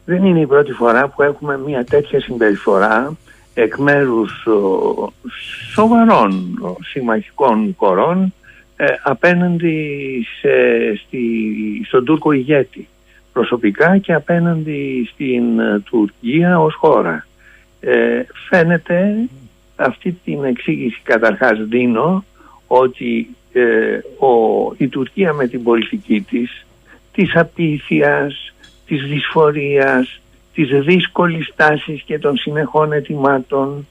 Δεν είναι η πρώτη φορά που έχουμε μια τέτοια συμπεριφορά εκ μέρους ο, σοβαρών ο, συμμαχικών κορών ε, απέναντι σε, στη, στον Τούρκο ηγέτη προσωπικά και απέναντι στην ε, Τουρκία ως χώρα. Ε, φαίνεται αυτή την εξήγηση. Καταρχάς δίνω ότι ε, ο, η Τουρκία με την πολιτική της της απίθειας, της δυσφορίας, της δύσκολης τάσης και των συνεχών ετοιμάτων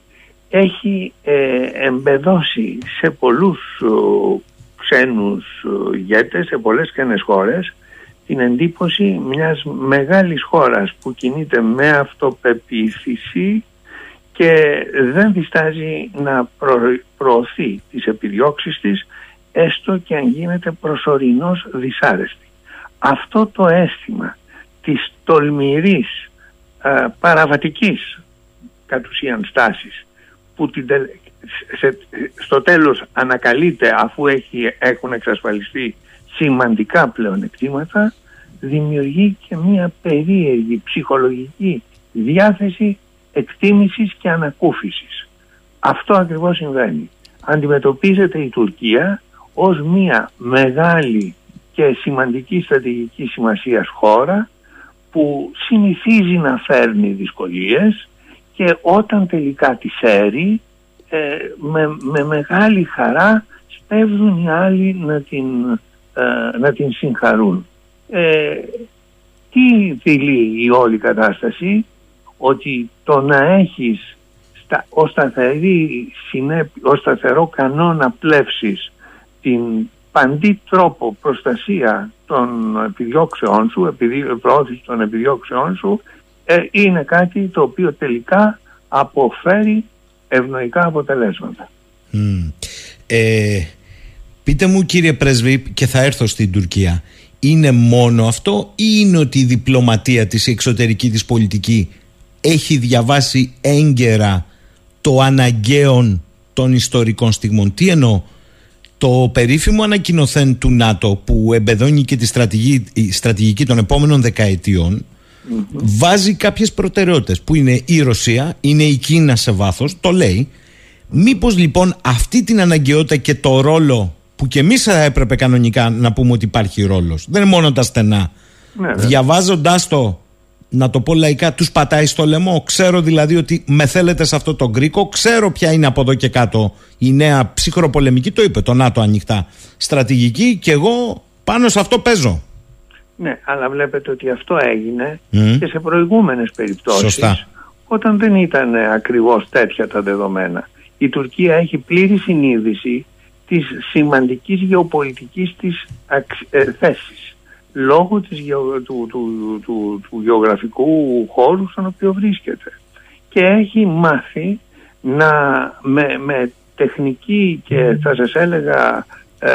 έχει ε, εμπεδώσει σε πολλούς ο, ξένους ε, ηγέτες σε πολλές ξένες χώρες την εντύπωση μιας μεγάλης χώρας που κινείται με αυτοπεποίθηση και δεν διστάζει να προωθεί τις επιδιώξεις της έστω και αν γίνεται προσωρινός δυσάρεστη. Αυτό το αίσθημα της τολμηρής α, παραβατικής κατ' ουσίαν στάσης που την, στο τέλος ανακαλείται αφού έχει, έχουν εξασφαλιστεί σημαντικά πλεονεκτήματα δημιουργεί και μια περίεργη ψυχολογική διάθεση εκτίμησης και ανακούφισης. Αυτό ακριβώς συμβαίνει. Αντιμετωπίζεται η Τουρκία ως μια μεγάλη και σημαντική στρατηγική σημασίας χώρα που συνηθίζει να φέρνει δυσκολίες και όταν τελικά τη φέρει ε, με, με μεγάλη χαρά σπέβδουν οι άλλοι να την, ε, να την συγχαρούν. Ε, τι δηλεί η όλη κατάσταση; Ότι το να έχεις στα, ως, σταθερή, ως σταθερό κανόνα πλεύσης την παντή τρόπο προστασία των επιδιώξεών σου, επειδή, προώθησης των επιδιώξεών σου ε, είναι κάτι το οποίο τελικά αποφέρει ευνοϊκά αποτελέσματα. Ε, πείτε μου κύριε Πρέσβη και θα έρθω στην Τουρκία είναι μόνο αυτό ή είναι ότι η διπλωματία της η εξωτερική της πολιτική έχει διαβάσει έγκαιρα το αναγκαίο των ιστορικών στιγμών. Τι εννοώ, το περίφημο ανακοινωθέν του ΝΑΤΟ που εμπεδώνει και τη στρατηγική, στρατηγική των επόμενων βάζει κάποιες προτεραιότητες που είναι η Ρωσία, είναι η Κίνα σε βάθος, το λέει. Μήπως λοιπόν αυτή την αναγκαιότητα και το ρόλο που και εμείς θα έπρεπε κανονικά να πούμε ότι υπάρχει ρόλος, δεν είναι μόνο τα στενά. Ναι, Διαβάζοντας το να το πω λαϊκά, τους πατάει στο λαιμό. Ξέρω δηλαδή ότι με θέλετε σε αυτό το γκρίκο. Ξέρω ποια είναι από εδώ και κάτω η νέα ψυχροπολεμική. Το είπε το ΝΑΤΟ ανοιχτά. Στρατηγική και εγώ πάνω σε αυτό παίζω. Ναι, αλλά βλέπετε ότι αυτό έγινε και σε προηγούμενες περιπτώσεις. Σωστά. Όταν δεν ήταν ακριβώς τέτοια τα δεδομένα. Η Τουρκία έχει πλήρη συνείδηση της σημαντικής γεωπολιτικής της ε, θέσης λόγω της, του, του, του, του, γεωγραφικού χώρου στον οποίο βρίσκεται. Και έχει μάθει να με, με τεχνική και θα σας έλεγα ε,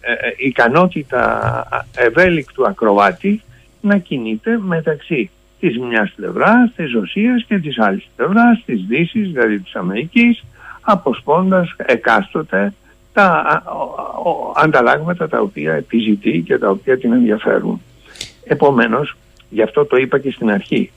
ε, ε, ικανότητα ευέλικτου ακροβάτη να κινείται μεταξύ της μιας πλευράς, της Ρωσίας και της άλλης πλευράς, της Δύσης, δηλαδή της Αμερικής, αποσπώντας εκάστοτε τα ανταλλάγματα τα οποία επιζητεί και τα οποία την ενδιαφέρουν. Επομένως, γι' αυτό το είπα και στην αρχή,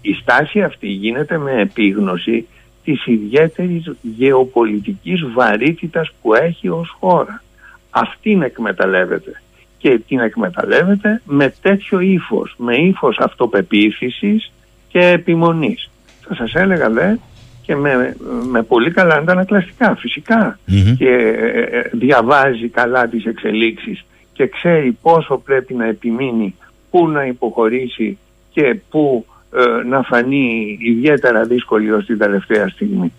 η στάση αυτή γίνεται με επίγνωση της ιδιαίτερης γεωπολιτικής βαρύτητας που έχει ως χώρα. Αυτήν εκμεταλλεύεται και την εκμεταλλεύεται με τέτοιο ύφος, με ύφος αυτοπεποίθησης και επιμονής. Θα σας έλεγα δε και με, με πολύ καλά αντανακλαστικά και ε, ε, διαβάζει καλά τις εξελίξεις και ξέρει πόσο πρέπει να επιμείνει, πού να υποχωρήσει και πού ε, να φανεί ιδιαίτερα δύσκολη ως την τελευταία στιγμή.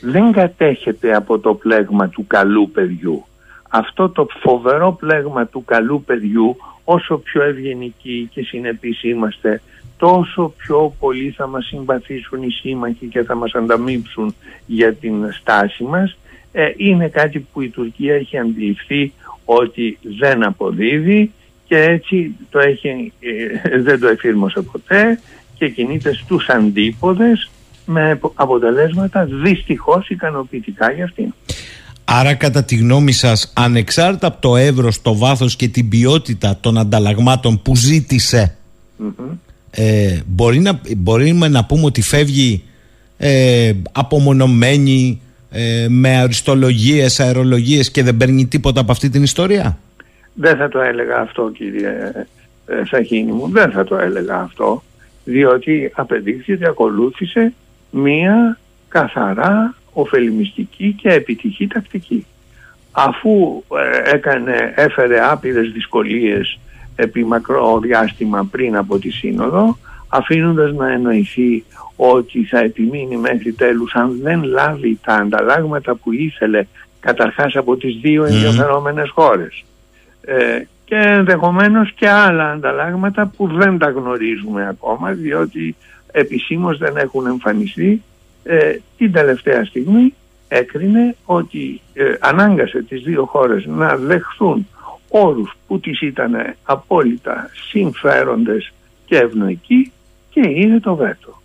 Δεν κατέχεται από το πλέγμα του καλού παιδιού. Αυτό το φοβερό πλέγμα του καλού παιδιού όσο πιο ευγενικοί και συνεπείς είμαστε τόσο πιο πολύ θα μας συμπαθήσουν οι σύμμαχοι και θα μας ανταμείψουν για την στάση μας ε, είναι κάτι που η Τουρκία έχει αντιληφθεί ότι δεν αποδίδει και έτσι το έχει, ε, δεν το εφήρμοσε ποτέ και κινείται στους αντίποδες με αποτελέσματα δυστυχώς ικανοποιητικά για αυτήν. Άρα κατά τη γνώμη σας ανεξάρτητα από το εύρος, το βάθος και την ποιότητα των ανταλλαγμάτων που ζητησε ε, μπορεί να, μπορούμε να πούμε ότι φεύγει ε, απομονωμένη ε, με αριστολογίες, αερολογίες και δεν παίρνει τίποτα από αυτή την ιστορία; Δεν θα το έλεγα αυτό κύριε ε, Σαχίνη μου, δεν θα το έλεγα αυτό διότι απεδείχθηκε ότι ακολούθησε μία καθαρά ωφελημιστική και επιτυχή τακτική. Αφού ε, έκανε, έφερε άπειρες δυσκολίες επί μακρό διάστημα πριν από τη Σύνοδο αφήνοντας να εννοηθεί ότι θα επιμείνει μέχρι τέλους αν δεν λάβει τα ανταλλάγματα που ήθελε καταρχάς από τις δύο ενδιαφερόμενες χώρες. Ε, και ενδεχομένως και άλλα ανταλλάγματα που δεν τα γνωρίζουμε ακόμα διότι επισήμως δεν έχουν εμφανιστεί. Ε, την τελευταία στιγμή έκρινε ότι ε, ανάγκασε τις δύο χώρες να δεχθούν όρους που τις ήταν απόλυτα συμφέροντες και ευνοϊκοί και είναι το βέτο.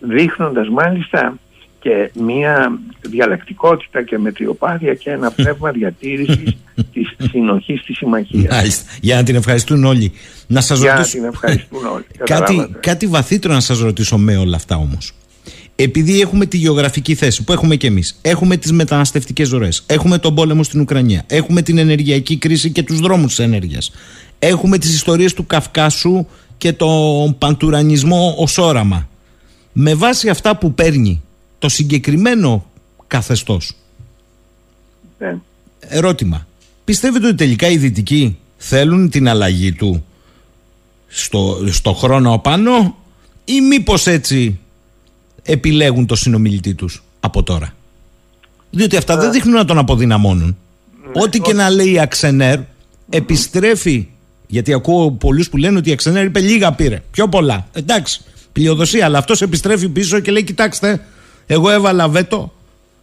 Δείχνοντας μάλιστα και μια διαλεκτικότητα και μετριοπάθεια και ένα πνεύμα διατήρησης της συνοχής της συμμαχίας. Μάλιστα. Για να την ευχαριστούν όλοι. Να σας Για να ρωτήσω... την ευχαριστούν όλοι. κάτι, Καταλάβατε. κάτι βαθύτερο να σας ρωτήσω με όλα αυτά όμως. Επειδή έχουμε τη γεωγραφική θέση που έχουμε κι εμείς, έχουμε τις μεταναστευτικές ροές, έχουμε τον πόλεμο στην Ουκρανία, έχουμε την ενεργειακή κρίση και τους δρόμους της ενέργειας, έχουμε τις ιστορίες του Καυκάσου και τον παντουρανισμό ως όραμα. Με βάση αυτά που παίρνει το συγκεκριμένο καθεστώς, Ναι. ερώτημα. Πιστεύετε ότι τελικά οι δυτικοί θέλουν την αλλαγή του στο, στο χρόνο απάνω ή μήπως έτσι επιλέγουν το συνομιλητή τους από τώρα. Διότι αυτά δεν δείχνουν να τον αποδυναμώνουν. Ό,τι και να λέει η Αξενέρ επιστρέφει. Γιατί ακούω πολλούς που λένε ότι η Αξενέρ είπε λίγα πήρε. Πιο πολλά. Εντάξει. Πλειοδοσία. Αλλά αυτός επιστρέφει πίσω και λέει: Κοιτάξτε, εγώ έβαλα βέτο.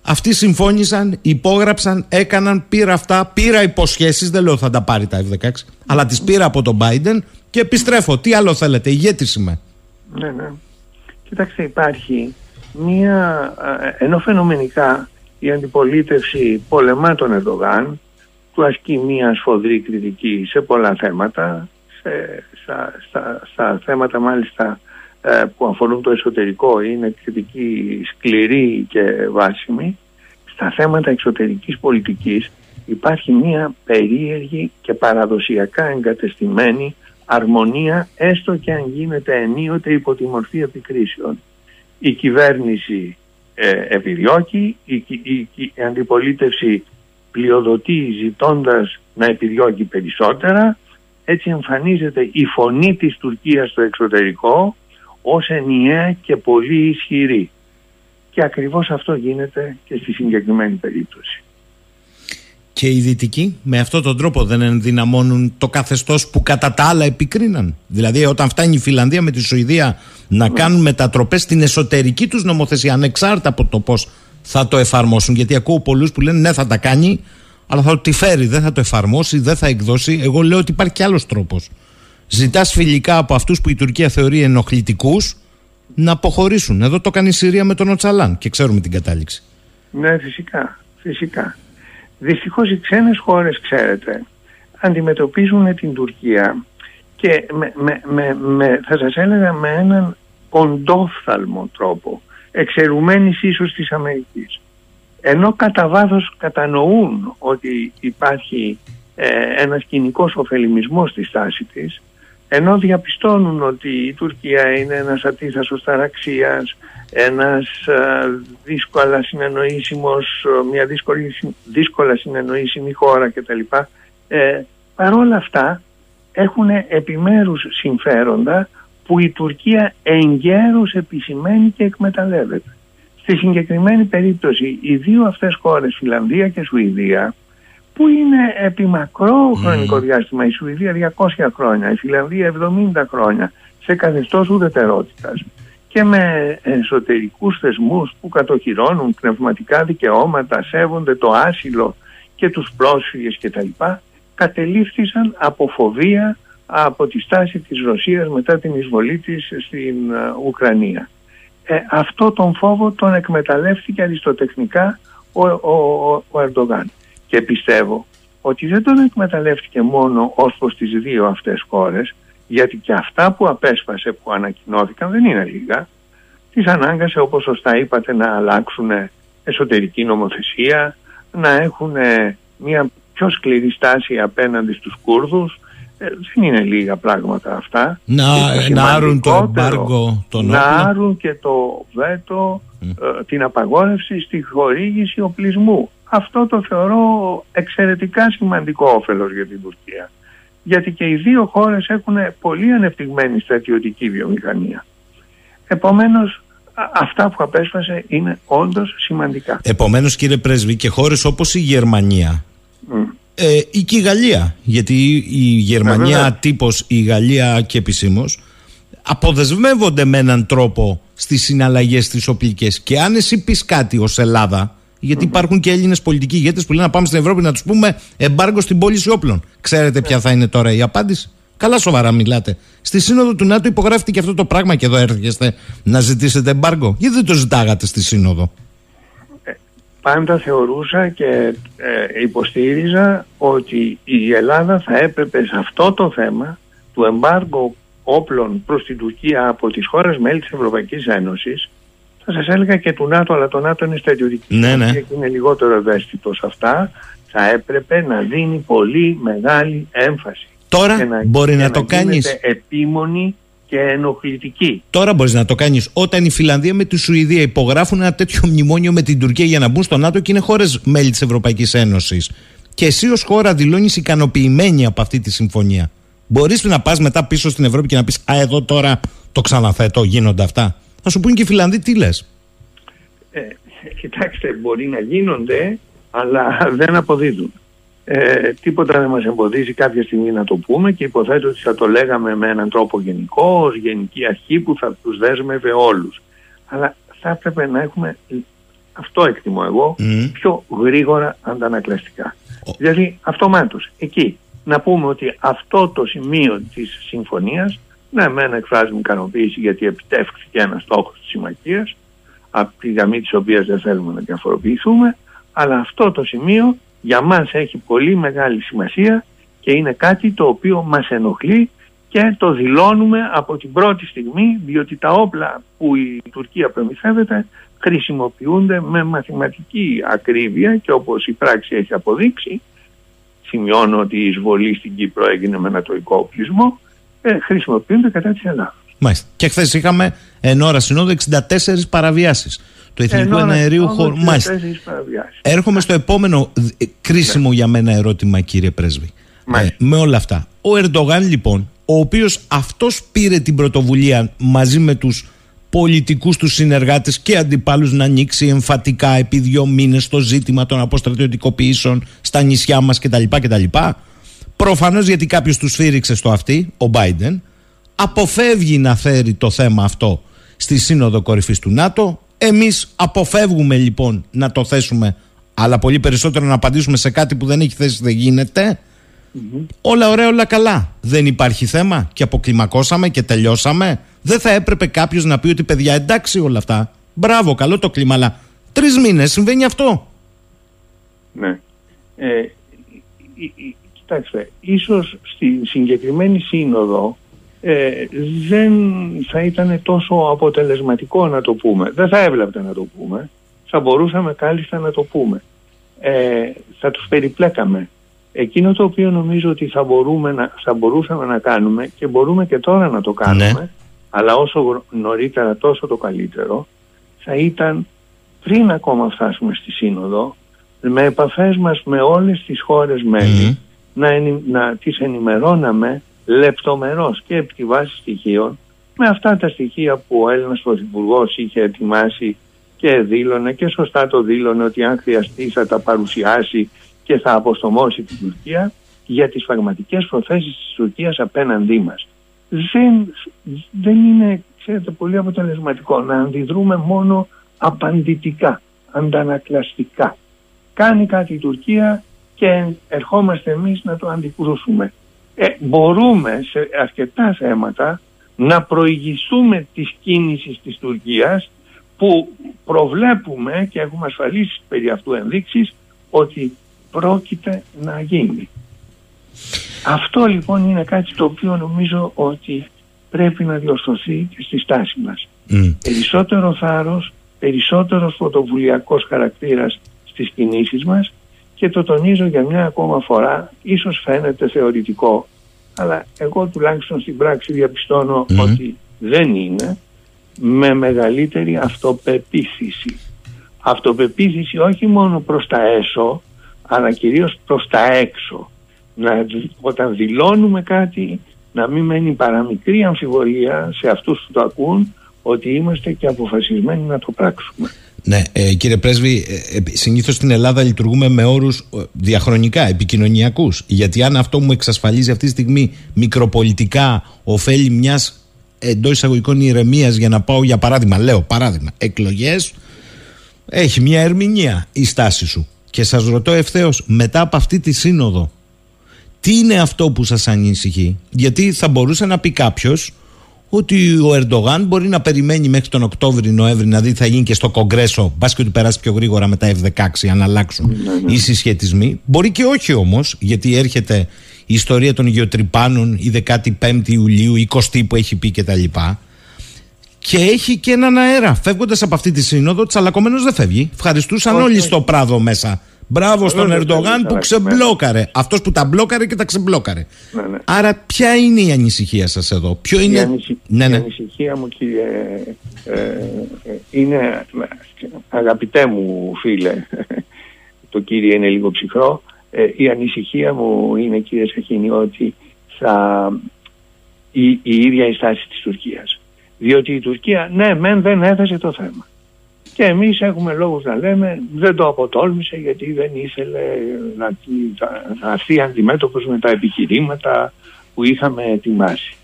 Αυτοί συμφώνησαν, υπόγραψαν, έκαναν, πήρα αυτά, πήρα υποσχέσεις, δεν λέω θα τα πάρει τα F-16, αλλά τις πήρα από τον Biden και επιστρέφω. Τι άλλο θέλετε, ηγέτης είμαι. Ναι, ναι. Κοιτάξτε, υπάρχει μία, ε, ενώ φαινομενικά η αντιπολίτευση πολεμά τον Ερντογάν, του ασκεί μία σφοδρή κριτική σε πολλά θέματα, σε, στα, στα, στα θέματα μάλιστα ε, που αφορούν το εσωτερικό είναι κριτική σκληρή και βάσιμη. Στα θέματα εξωτερικής πολιτικής υπάρχει μία περίεργη και παραδοσιακά εγκατεστημένη αρμονία έστω και αν γίνεται ενίοτε υπό τη μορφή επικρίσεων. Η κυβέρνηση ε, επιδιώκει, η, η, η, η αντιπολίτευση πλειοδοτεί ζητώντας να επιδιώκει περισσότερα έτσι εμφανίζεται η φωνή της Τουρκίας στο εξωτερικό ως ενιαία και πολύ ισχυρή. Και ακριβώς αυτό γίνεται και στη συγκεκριμένη περίπτωση. Και οι Δυτικοί με αυτόν τον τρόπο δεν ενδυναμώνουν το καθεστώς που κατά τα άλλα επικρίναν. Δηλαδή όταν φτάνει η Φιλανδία με τη Σουηδία να κάνουν μετατροπές στην εσωτερική τους νομοθεσία ανεξάρτητα από το πώς θα το εφαρμόσουν. Γιατί ακούω πολλούς που λένε ναι θα τα κάνει αλλά θα το φέρει, δεν θα το εφαρμόσει, δεν θα εκδώσει. Εγώ λέω ότι υπάρχει και άλλος τρόπος. Ζητάς φιλικά από αυτούς που η Τουρκία θεωρεί ενοχλητικούς να αποχωρήσουν. Εδώ το κάνει η Συρία με τον Οτσαλάν και ξέρουμε την κατάληξη. Ναι, φυσικά, φυσικά. Δυστυχώς οι ξένες χώρες, ξέρετε, αντιμετωπίζουν την Τουρκία και με, με, με, με, θα σας έλεγα με έναν κοντόφθαλμο τρόπο, εξαιρουμένης ίσως της Αμερικής. Ενώ κατά βάθος κατανοούν ότι υπάρχει ε, ένας κοινικός ωφελημισμός στη στάση της, ενώ διαπιστώνουν ότι η Τουρκία είναι ένας αντίθασος ταραξίας, ένας α, δύσκολα συνεννοήσιμος, μια δύσκολη, δύσκολα συνεννοήσιμη χώρα κτλ. Ε, Παρ' όλα αυτά έχουν επιμέρους συμφέροντα που η Τουρκία εγκαίρως επισημαίνει και εκμεταλλεύεται. Στη συγκεκριμένη περίπτωση οι δύο αυτές χώρες, Φιλανδία και Σουηδία, που είναι επί μακρό χρονικό διάστημα, η Σουηδία 200 χρόνια, η Φιλανδία 70 χρόνια, σε καθεστώς ουδετερότητας και με εσωτερικούς θεσμούς που κατοχυρώνουν πνευματικά δικαιώματα, σέβονται το άσυλο και τους πρόσφυγες κτλ. κατελήφθησαν από φοβία από τη στάση της Ρωσίας μετά την εισβολή της στην Ουκρανία. Ε, αυτό τον φόβο τον εκμεταλλεύτηκε αριστοτεχνικά ο, ο, ο, ο Ερντογάν. Και πιστεύω ότι δεν τον εκμεταλλεύτηκε μόνο ως προς τις δύο αυτές χώρες, γιατί και αυτά που απέσπασε που ανακοινώθηκαν δεν είναι λίγα. Τις ανάγκασε όπως σωστά είπατε να αλλάξουν εσωτερική νομοθεσία, να έχουν μια πιο σκληρή στάση απέναντι στους Κούρδους, ε, δεν είναι λίγα πράγματα αυτά. Να, να άρουν το εμπάργκο των Να άρουν και το βέτο, ε, την απαγόρευση στη χορήγηση οπλισμού. Αυτό το θεωρώ εξαιρετικά σημαντικό όφελος για την Τουρκία. Γιατί και οι δύο χώρες έχουν πολύ ανεπτυγμένη στρατιωτική βιομηχανία. Επομένως αυτά που απέσπασε είναι όντως σημαντικά. Επομένως κύριε Πρέσβη και χώρες όπως η Γερμανία ε, ή και η Γαλλία γιατί η Γερμανία Ε, τύπος, η Γαλλία και επισήμως αποδεσμεύονται με έναν τρόπο στις συναλλαγές τις οπλικές και αν εσύ πεις κάτι ως Ελλάδα γιατί υπάρχουν και Έλληνες πολιτικοί ηγέτες που λένε να πάμε στην Ευρώπη να τους πούμε εμπάργκο στην πώληση όπλων. Ξέρετε ποια θα είναι τώρα η απάντηση; Καλά σοβαρά μιλάτε. Στη σύνοδο του ΝΑΤΟ υπογράφηκε και αυτό το πράγμα και εδώ έρχεστε να ζητήσετε εμπάργκο. Γιατί δεν το ζητάγατε στη σύνοδο; Πάντα θεωρούσα και ε, υποστήριζα ότι η Ελλάδα θα έπρεπε σε αυτό το θέμα του εμπάργου όπλων προς την Τουρκία από τις χώρες μέλη της Ευρωπαϊκής Ένωσης θα σας έλεγα και του ΝΑΤΟ, αλλά το ΝΑΤΟ είναι στρατιωτική Ναι, ναι. και είναι λιγότερο ευαίσθητος σε αυτά, θα έπρεπε να δίνει πολύ μεγάλη έμφαση. Τώρα και να, μπορεί και να το κάνεις. γίνεται επίμονη και ενοχλητική. Τώρα μπορείς να το κάνεις όταν η Φιλανδία με τη Σουηδία υπογράφουν ένα τέτοιο μνημόνιο με την Τουρκία για να μπουν στο ΝΑΤΟ και είναι χώρες μέλη της Ευρωπαϊκής Ένωσης. Και εσύ ως χώρα δηλώνεις ικανοποιημένη από αυτή τη συμφωνία. Μπορείς να πας μετά πίσω στην Ευρώπη και να πεις Α, εδώ τώρα το ξαναθέτω, γίνονται αυτά. Θα σου πούνε και οι Φιλανδοί τι λες; Ε, κοιτάξτε, μπορεί να γίνονται, αλλά δεν αποδίδουν. Ε, τίποτα δεν μας εμποδίζει κάποια στιγμή να το πούμε και υποθέτω ότι θα το λέγαμε με έναν τρόπο γενικό, ως γενική αρχή που θα τους δέσμευε όλους. Αλλά θα έπρεπε να έχουμε, αυτό εκτιμώ εγώ, Μμμ. πιο γρήγορα αντανακλαστικά. Ο- Δηλαδή αυτομάτως εκεί να πούμε ότι αυτό το σημείο της συμφωνίας ναι εμένα εκφράζουμε ικανοποίηση γιατί επιτεύχθηκε ένας στόχος της συμμαχίας από τη γραμμή της οποίας δεν θέλουμε να διαφοροποιηθούμε αλλά αυτό το σημείο για μας έχει πολύ μεγάλη σημασία και είναι κάτι το οποίο μας ενοχλεί και το δηλώνουμε από την πρώτη στιγμή διότι τα όπλα που η Τουρκία προμηθεύεται χρησιμοποιούνται με μαθηματική ακρίβεια και όπως η πράξη έχει αποδείξει σημειώνω ότι η εισβολή στην Κύπρο έγινε με ανατολικό οπλισμό ε, χρησιμοποιούνται κατά της Ελλάδας. Μάλιστα. Και χθες είχαμε εν ώρα συνόδου 64 παραβιάσεις του Εθνικού Ενώ, Εναερίου όμως, Χώρου. τις Μάλιστα. τέσσερις παραβιάσεις. Έρχομαι στο επόμενο ε, κρίσιμο για μένα ερώτημα, κύριε Πρέσβη. Μάλιστα. με όλα αυτά. Ο Ερντογάν, λοιπόν, ο οποίος αυτός πήρε την πρωτοβουλία μαζί με τους πολιτικούς του συνεργάτες και αντιπάλους να ανοίξει εμφατικά επί δύο μήνες το ζήτημα των αποστρατιωτικοποιήσεων στα νησιά μας κτλ. κτλ. Προφανώς γιατί κάποιος τους σφύριξε στο αυτή, ο Biden, αποφεύγει να φέρει το θέμα αυτό στη Σύνοδο Κορυφής του ΝΑΤΟ. Εμείς αποφεύγουμε λοιπόν να το θέσουμε, αλλά πολύ περισσότερο να απαντήσουμε σε κάτι που δεν έχει θέση δεν γίνεται. Όλα ωραία, όλα καλά. Δεν υπάρχει θέμα και αποκλιμακώσαμε και τελειώσαμε. Δεν θα έπρεπε κάποιος να πει ότι παιδιά εντάξει όλα αυτά. Μπράβο, καλό το κλίμα, αλλά τρεις μήνες συμβαίνει αυτό. Ναι. Ε, ε, ε, κοιτάξτε, ίσως στη συγκεκριμένη σύνοδο ε, δεν θα ήταν τόσο αποτελεσματικό να το πούμε. Δεν θα έβλεπτε να το πούμε. Θα μπορούσαμε κάλλιστα να το πούμε. Ε, θα τους περιπλέκαμε. Εκείνο το οποίο νομίζω ότι θα, μπορούμε να, θα μπορούσαμε να κάνουμε και μπορούμε και τώρα να το κάνουμε Ναι. αλλά όσο γρο- νωρίτερα τόσο το καλύτερο θα ήταν πριν ακόμα φτάσουμε στη Σύνοδο με επαφές μας με όλες τις χώρες μέλη Μμμ. Να, ενη- να τις ενημερώναμε λεπτομερώς και επί τη βάση στοιχείων με αυτά τα στοιχεία που ο Έλληνας Πρωθυπουργός είχε ετοιμάσει και δήλωνε και σωστά το δήλωνε ότι αν χρειαστεί θα τα παρουσιάσει και θα αποστομώσει την Τουρκία για τις φαγματικές προθέσεις της Τουρκίας απέναντί μας. Δεν, δεν είναι, ξέρετε, πολύ αποτελεσματικό να αντιδρούμε μόνο απαντητικά, αντανακλαστικά. Κάνει κάτι η Τουρκία και ερχόμαστε εμείς να το αντικρούσουμε. Ε, μπορούμε σε αρκετά θέματα να προηγηθούμε της κίνησης της Τουρκίας που προβλέπουμε και έχουμε ασφαλίσεις περί αυτού ενδείξεις ότι πρόκειται να γίνει. Αυτό λοιπόν είναι κάτι το οποίο νομίζω ότι πρέπει να διορθωθεί και στη στάση μας. Μμ. Περισσότερο θάρρος, περισσότερος πρωτοβουλιακός χαρακτήρας στις κινήσεις μας και το τονίζω για μια ακόμα φορά, ίσως φαίνεται θεωρητικό, αλλά εγώ τουλάχιστον στην πράξη διαπιστώνω Μμμ. ότι δεν είναι με μεγαλύτερη αυτοπεποίθηση. Αυτοπεποίθηση όχι μόνο προς τα έσω, αλλά κυρίως προς τα έξω. Να, δι- όταν δηλώνουμε κάτι, να μην μένει παραμικρή αμφιβολία σε αυτούς που το ακούν, ότι είμαστε και αποφασισμένοι να το πράξουμε. Ναι, ε, κύριε Πρέσβη, ε, ε συνήθως στην Ελλάδα λειτουργούμε με όρους ε, διαχρονικά, επικοινωνιακούς. Γιατί αν αυτό μου εξασφαλίζει αυτή τη στιγμή μικροπολιτικά ωφέλη μιας εντός εισαγωγικών ηρεμίας για να πάω για παράδειγμα, λέω παράδειγμα, εκλογές, έχει μια ερμηνεία η στάση σου. Και σας ρωτώ ευθέως, μετά από αυτή τη σύνοδο, τι είναι αυτό που σας ανησυχεί, Γιατί θα μπορούσε να πει κάποιος ότι ο Ερντογάν μπορεί να περιμένει μέχρι τον Οκτώβρη-Νοέμβρη να δει τι θα γίνει και στο Κογκρέσο. Μπας και ότι περάσει πιο γρήγορα με τα F-16 αν αλλάξουν ναι, ναι. οι συσχετισμοί. Μπορεί και όχι όμως, γιατί έρχεται η ιστορία των γεωτρυπάνων η 15η Ιουλίου, η 20η που έχει πει κτλ. Και έχει και έναν αέρα. Φεύγοντας από αυτή τη σύνοδο, τσαλακωμένος δεν φεύγει. Ευχαριστούσαν όλοι στο πράδο μέσα Μπράβο στον Ερντογάν που ξεμπλόκαρε. Αυτός που τα μπλόκαρε και τα ξεμπλόκαρε. Ναι, ναι. Άρα, ποια είναι η ανησυχία σας εδώ, Ποιο είναι. Η, ανησυχία, ναι, ναι. η ανησυχία μου, κύριε. Ε, ε, είναι. Αγαπητέ μου φίλε, το κύριε είναι λίγο ψυχρό. Ε, η ανησυχία μου είναι, κύριε Σαχίνη, ότι θα. Η, η ίδια η στάση της Τουρκίας. Διότι η Τουρκία, ναι, μεν δεν έθεσε το θέμα. Και εμείς έχουμε λόγους να λέμε δεν το αποτόλμησε γιατί δεν ήθελε να, να έρθει αντιμέτωπος με τα επιχειρήματα που είχαμε ετοιμάσει.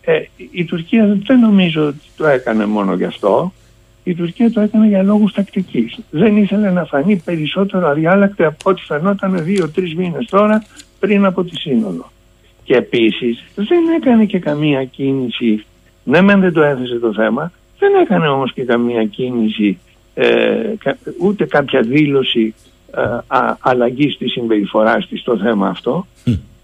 Ε, η Τουρκία δεν νομίζω ότι το έκανε μόνο γι' αυτό. Η Τουρκία το έκανε για λόγους τακτικής. Δεν ήθελε να φανεί περισσότερο αδιάλακτη από ό,τι φαινόταν δύο-τρεις μήνες τώρα πριν από τη Σύνοδο. Και επίσης δεν έκανε και καμία κίνηση, ναι μεν δεν το έθεσε το θέμα, δεν έκανε όμως και καμία κίνηση ε, ούτε κάποια δήλωση ε, α, αλλαγής της συμπεριφοράς της στο θέμα αυτό.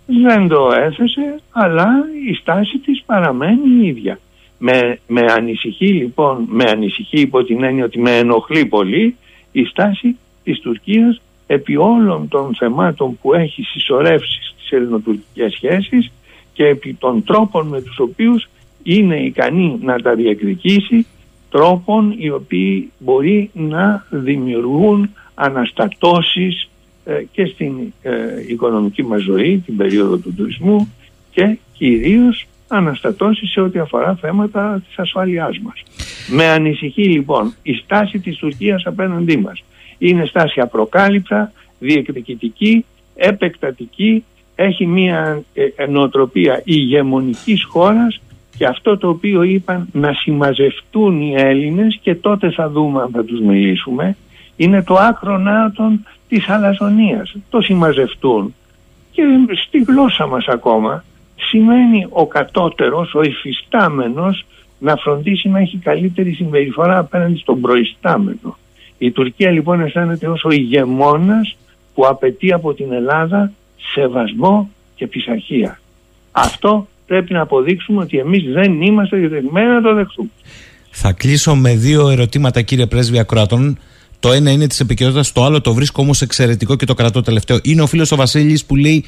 Δεν το έθεσε αλλά η στάση της παραμένει η ίδια. Με, με ανησυχεί λοιπόν με ανησυχεί υπό την έννοια ότι με ενοχλεί πολύ η στάση της Τουρκίας επί όλων των θεμάτων που έχει συσσωρεύσεις στις ελληνοτουρκικές σχέσεις και επί των τρόπων με τους οποίους είναι ικανή να τα διεκδικήσει τρόπων οι οποίοι μπορεί να δημιουργούν αναστατώσεις ε, και στην ε, οικονομική μας ζωή, την περίοδο του τουρισμού και κυρίως αναστατώσεις σε ό,τι αφορά θέματα της ασφαλειάς μας. Με ανησυχεί λοιπόν η στάση της Τουρκίας απέναντί μας. Είναι στάση απροκάλυπτα, διεκδικητική, επεκτατική, έχει μια ε, νοοτροπία ηγεμονικής χώρας και αυτό το οποίο είπαν να συμμαζευτούν οι Έλληνες και τότε θα δούμε αν θα τους μιλήσουμε είναι το άκρονάτων της αλαζονίας. Το συμμαζευτούν και στη γλώσσα μας ακόμα σημαίνει ο κατώτερος, ο υφιστάμενος να φροντίσει να έχει καλύτερη συμπεριφορά απέναντι στον προϊστάμενο. Η Τουρκία λοιπόν αισθάνεται ως ο ηγεμόνας που απαιτεί από την Ελλάδα σεβασμό και πειθαρχία. Αυτό πρέπει να αποδείξουμε ότι εμείς δεν είμαστε διατεθειμένοι να το δεχτούμε. Θα κλείσω με δύο ερωτήματα κύριε Πρέσβη Ακροατών. Το ένα είναι της επικαιρότητας, το άλλο το βρίσκω όμως εξαιρετικό και το κρατώ τελευταίο. Είναι ο φίλος ο Βασίλης που λέει,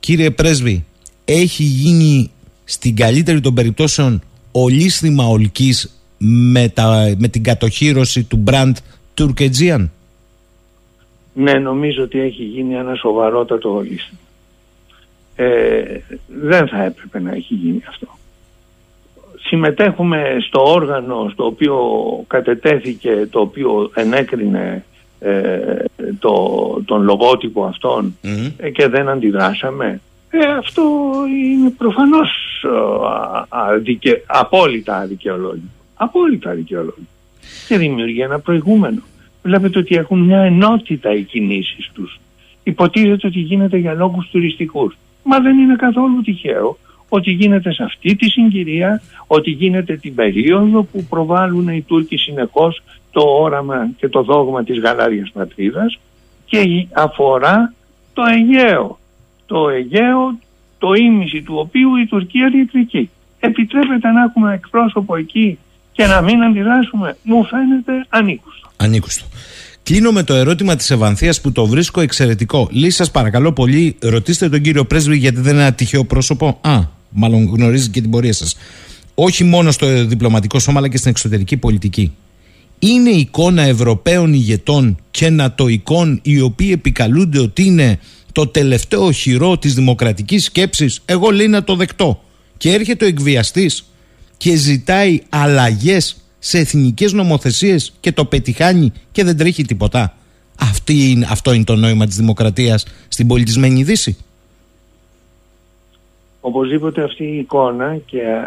κύριε Πρέσβη, έχει γίνει στην καλύτερη των περιπτώσεων ολίσθημα ολική με, με την κατοχήρωση του μπραντ Τουρκετζίαν. Ναι, νομίζω ότι έχει γίνει ένα σοβαρότατο ολίσθημα ε, δεν θα έπρεπε να έχει γίνει αυτό. Συμμετέχουμε στο όργανο στο οποίο κατετέθηκε, το οποίο ενέκρινε ε, το, τον λογότυπο ε, και δεν αντιδράσαμε. Ε, αυτό είναι προφανώς αδικαι, απόλυτα αδικαιολόγητο. Απόλυτα αδικαιολόγητο. Και δημιουργεί ένα προηγούμενο. Βλέπετε ότι έχουν μια ενότητα οι κινήσεις τους. Υποτίθεται ότι γίνεται για λόγους τουριστικούς. Μα δεν είναι καθόλου τυχαίο ότι γίνεται σε αυτή τη συγκυρία, ότι γίνεται την περίοδο που προβάλλουν οι Τούρκοι συνεχώς το όραμα και το δόγμα της γαλάριας πατρίδας και αφορά το Αιγαίο. Το Αιγαίο, το ίμιση του οποίου η Τουρκία διεκδικεί. Επιτρέπεται να έχουμε εκπρόσωπο εκεί και να μην αντιδράσουμε. Μου φαίνεται ανήκουστο. Ανήκουστο. Κλείνω με το ερώτημα της Ευανθίας που το βρίσκω εξαιρετικό. Λύση, σας παρακαλώ πολύ, ρωτήστε τον κύριο Πρέσβη γιατί δεν είναι ένα τυχαίο πρόσωπο. Α, μάλλον γνωρίζει και την πορεία σας. Όχι μόνο στο διπλωματικό σώμα, αλλά και στην εξωτερική πολιτική. Είναι εικόνα Ευρωπαίων ηγετών και νατοικών οι οποίοι επικαλούνται ότι είναι το τελευταίο χειρό της δημοκρατικής σκέψης. Εγώ λέει να το δεκτώ. Και έρχεται ο εκβιαστής και ζητάει αλλαγές σε εθνικές νομοθεσίες και το πετυχάνει και δεν τρέχει τίποτα. Αυτή είναι, αυτό είναι το νόημα της δημοκρατίας στην πολιτισμένη Δύση. Οπωσδήποτε αυτή η εικόνα και ε,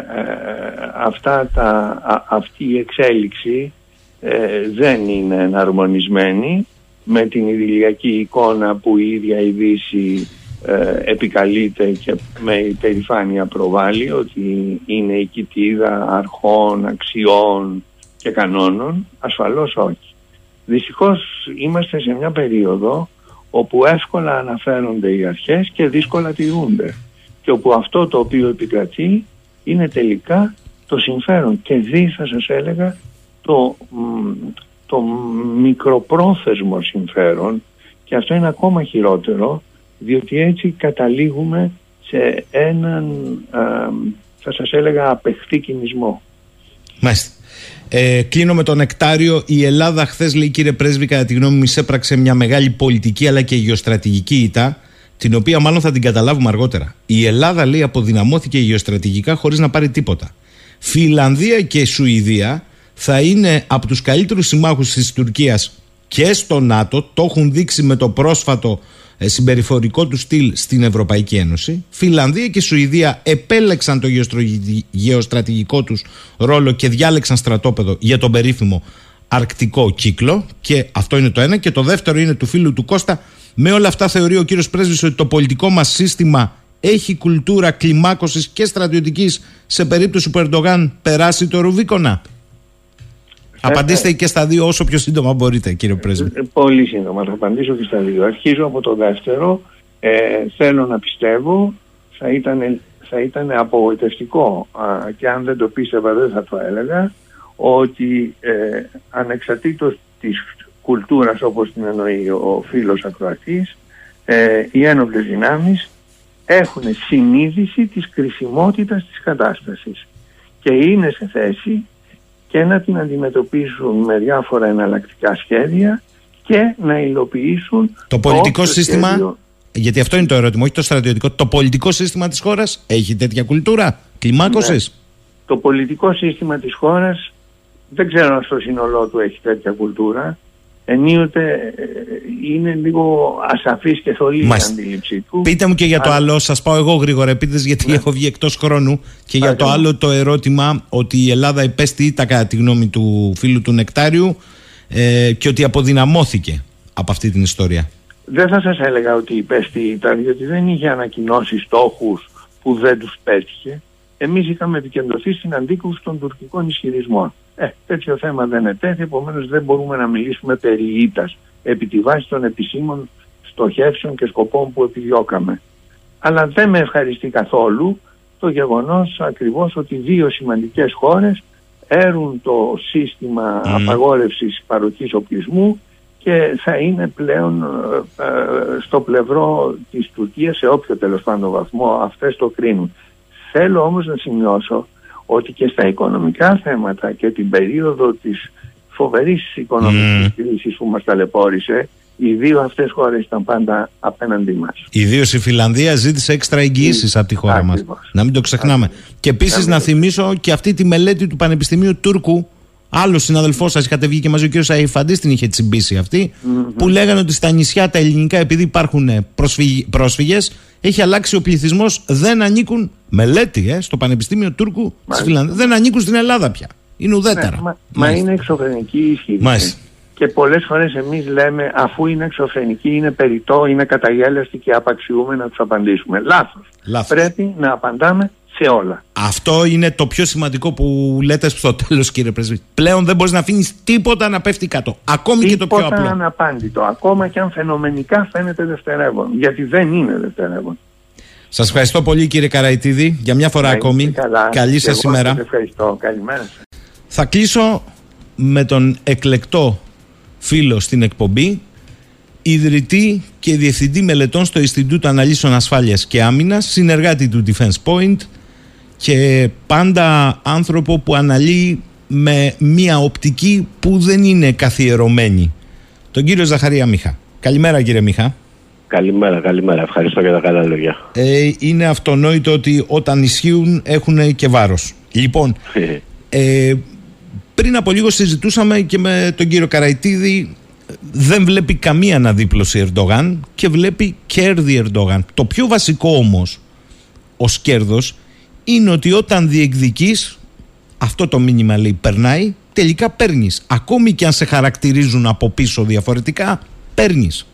αυτά τα, αυτή η εξέλιξη ε, δεν είναι εναρμονισμένη με την ιδηλιακή εικόνα που η ίδια η Δύση ε, επικαλείται και με υπερηφάνεια προβάλλει ότι είναι η κοιτίδα αρχών, αξιών και κανόνων, ασφαλώς όχι. Δυστυχώς είμαστε σε μια περίοδο όπου εύκολα αναφέρονται οι αρχές και δύσκολα τηρούνται και όπου αυτό το οποίο επικρατεί είναι τελικά το συμφέρον και δι θα σας έλεγα το, το μικροπρόθεσμο συμφέρον και αυτό είναι ακόμα χειρότερο διότι έτσι καταλήγουμε σε έναν θα σας έλεγα απεχθή κινησμό. Μάλιστα. Ε, κλείνω με τον Νεκτάριο. Η Ελλάδα χθες, λέει κύριε Πρέσβη, κατά τη γνώμη μου, εισέπραξε μια μεγάλη πολιτική αλλά και γεωστρατηγική ήττα, την οποία μάλλον θα την καταλάβουμε αργότερα. Η Ελλάδα, λέει, αποδυναμώθηκε γεωστρατηγικά χωρίς να πάρει τίποτα. Φιλανδία και Σουηδία θα είναι από τους καλύτερους συμμάχους της Τουρκίας και στο ΝΑΤΟ. Το έχουν δείξει με το πρόσφατο ε, συμπεριφορικό του στυλ στην Ευρωπαϊκή Ένωση. Φιλανδία και Σουηδία επέλεξαν το γεωστρατηγικό τους ρόλο και διάλεξαν στρατόπεδο για τον περίφημο αρκτικό κύκλο και αυτό είναι το ένα και το δεύτερο είναι του φίλου του Κώστα με όλα αυτά θεωρεί ο κύριος Πρέσβης ότι το πολιτικό μας σύστημα έχει κουλτούρα κλιμάκωσης και στρατιωτικής σε περίπτωση που ο Ερντογάν περάσει το Ρουβίκονα. Απαντήστε και στα δύο όσο πιο σύντομα μπορείτε, κύριε Πρέσβη. Ε, πολύ σύντομα θα απαντήσω και στα δύο. Αρχίζω από το δεύτερο. Ε, θέλω να πιστεύω, θα ήταν, θα ήταν απογοητευτικό και αν δεν το πίστευα δεν θα το έλεγα, ότι ε, ανεξαρτήτως της κουλτούρας όπως την εννοεί ο φίλος ακροατής, ε, οι ένοπλες δυνάμεις έχουν συνείδηση της κρισιμότητας της κατάστασης και είναι σε θέση και να την αντιμετωπίσουν με διάφορα εναλλακτικά σχέδια και να υλοποιήσουν το πολιτικό σύστημα. Γιατί αυτό είναι το ερώτημα, όχι το στρατιωτικό. Το πολιτικό σύστημα της χώρας έχει τέτοια κουλτούρα; Κλιμάκωσης. Ναι. Το πολιτικό σύστημα της χώρας δεν ξέρω αν στο σύνολό του έχει τέτοια κουλτούρα ενίοτε ε, είναι λίγο ασαφής και θολής η αντίληψή του. Πείτε μου και για το άλλο, σας πάω εγώ γρήγορα επίτες γιατί ναι. έχω βγει εκτός χρόνου και για το άλλο το ερώτημα ότι η Ελλάδα υπέστη ήττα κατά τη γνώμη του φίλου του Νεκτάριου ε, και ότι αποδυναμώθηκε από αυτή την ιστορία. Δεν θα σας έλεγα ότι υπέστη ήττα γιατί δεν είχε ανακοινώσει στόχους που δεν τους πέτυχε. Εμείς είχαμε επικεντρωθεί στην αντίκρουση των τουρκικών ισχυρισμών. Ε, τέτοιο θέμα δεν ετέθη, επομένως δεν μπορούμε να μιλήσουμε περί ήττας, επί τη βάση των επισήμων στοχεύσεων και σκοπών που επιδιώκαμε. Αλλά δεν με ευχαριστεί καθόλου το γεγονός ακριβώς ότι δύο σημαντικές χώρες έρουν το σύστημα mm. απαγόρευσης παροχής οπλισμού και θα είναι πλέον ε, ε, στο πλευρό της Τουρκίας σε όποιο τέλος πάντων βαθμό αυτές το κρίνουν. Θέλω όμως να σημειώσω ότι και στα οικονομικά θέματα και την περίοδο της φοβερής οικονομικής mm. κρίσης που μας ταλαιπώρησε οι δύο αυτές χώρες ήταν πάντα απέναντί μας. Ιδίως η Φιλανδία ζήτησε έξτρα εγγυήσεις από τη χώρα μας. Να μην το ξεχνάμε. Και επίσης να θυμίσω και αυτή τη μελέτη του Πανεπιστημίου Τούρκου Άλλος συναδελφός σας είχατε βγει και μαζί ο κ. Αϊφαντής την είχε τσιμπήσει αυτή, που λέγανε ότι στα νησιά τα ελληνικά, επειδή υπάρχουν πρόσφυγες, έχει αλλάξει ο πληθυσμός, δεν ανήκουν. Μελέτη, ε, στο Πανεπιστήμιο Τούρκου της Φιλανδίας, δεν ανήκουν στην Ελλάδα πια. Είναι ουδέτερα. Ναι, μα, μα, είναι εξωφρενική ισχύ. Και πολλές φορές εμείς λέμε, αφού είναι εξωφρενική, είναι περιττό, είναι καταγέλαστη και απαξιούμε να τους απαντήσουμε. Λάθος. Πρέπει να απαντάμε σε όλα. Αυτό είναι το πιο σημαντικό που λέτε στο τέλος, κύριε Πρεσβή. Πλέον δεν μπορείς να αφήνεις τίποτα να πέφτει κάτω. Ακόμη τίποτα και το πιο απλό. Τίποτα αναπάντητο. Ακόμα και αν φαινομενικά φαίνεται δευτερεύον. Γιατί δεν είναι δευτερεύον. Σας ευχαριστώ πολύ, κύριε Καραϊτίδη, για μια φορά ακόμη. Καλά. Καλή σας ημέρα. Σας ευχαριστώ. Καλημέρα Θα κλείσω με τον εκλεκτό φίλο στην εκπομπή ιδρυτή και διευθυντή μελετών στο Ινστιτούτο Αναλύσεων Ασφάλειας και Άμυνας, συνεργάτη του Defense Point, και πάντα άνθρωπο που αναλύει με μια οπτική που δεν είναι καθιερωμένη. Τον κύριο Ζαχαρία Μιχά. Καλημέρα κύριε Μιχά. Καλημέρα, καλημέρα. Ευχαριστώ για τα καλά λόγια. Ε, είναι αυτονόητο ότι όταν ισχύουν έχουν και βάρος. Λοιπόν, ε, Πριν από λίγο συζητούσαμε και με τον κύριο Καραϊτίδη δεν βλέπει καμία αναδίπλωση Ερντογάν και βλέπει κέρδη Ερντογάν. Το πιο βασικό όμως ως κέρδος είναι ότι όταν διεκδικείς αυτό το μήνυμα λέει περνάει τελικά παίρνεις. Ακόμη και αν σε χαρακτηρίζουν από πίσω διαφορετικά παίρνεις.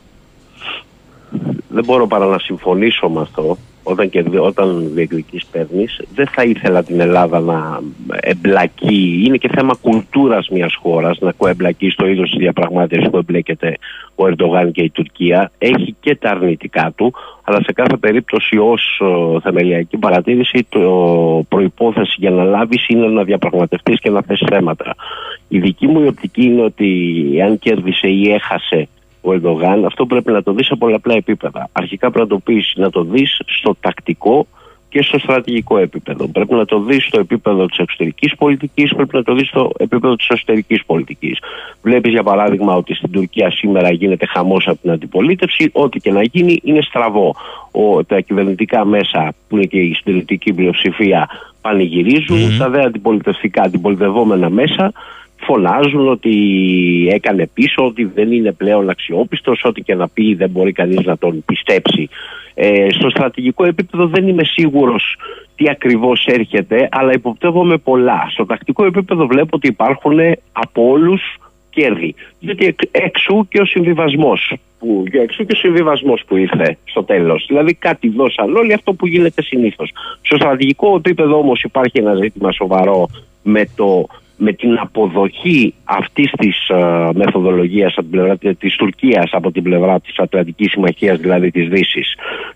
Δεν μπορώ παρά να συμφωνήσω με αυτό όταν, και, όταν διεκδικείς παίρνεις δεν θα ήθελα την Ελλάδα να εμπλακεί. Είναι και θέμα κουλτούρας μιας χώρας να εμπλακεί στο είδος της διαπραγμάτευσης που εμπλέκεται ο Ερντογάν και η Τουρκία. Έχει και τα αρνητικά του αλλά σε κάθε περίπτωση ως θεμελιακή παρατήρηση το προϋπόθεση για να λάβεις είναι να διαπραγματευτείς και να θες θέματα. Η δική μου οπτική είναι ότι αν κέρδισε ή έχασε ο Ερντογάν, αυτό πρέπει να το δεις σε πολλαπλά επίπεδα. Αρχικά πρέπει να το πεις να το δεις στο τακτικό και στο στρατηγικό επίπεδο. Πρέπει να το δεις στο επίπεδο της εξωτερικής πολιτικής, πρέπει να το δεις στο επίπεδο της εσωτερικής πολιτικής. Βλέπεις, για παράδειγμα, ότι στην Τουρκία σήμερα γίνεται χαμός από την αντιπολίτευση. Ό,τι και να γίνει είναι στραβό. Ο, τα κυβερνητικά μέσα, που είναι και η συντηρητική πλειοψηφία, πανηγυρίζουν. Τα δε αντιπολιτευτικά, αντιπολιτευόμενα μέσα φωνάζουν ότι έκανε πίσω, ότι δεν είναι πλέον αξιόπιστος, ότι και να πει δεν μπορεί κανείς να τον πιστέψει. Ε, στο στρατηγικό επίπεδο δεν είμαι σίγουρος τι ακριβώς έρχεται, αλλά υποπτεύομαι πολλά. Στο τακτικό επίπεδο βλέπω ότι υπάρχουν από όλους κέρδη. Γιατί έξω και ο συμβιβασμός που, εξού και ο συμβιβασμός που ήρθε στο τέλος. Δηλαδή κάτι δώσαν όλοι αυτό που γίνεται συνήθως. Στο στρατηγικό επίπεδο όμως υπάρχει ένα ζήτημα σοβαρό με το με την αποδοχή αυτής της uh, μεθοδολογίας από την πλευρά της Τουρκίας από την πλευρά της Ατλαντικής Συμμαχίας δηλαδή της Δύσης.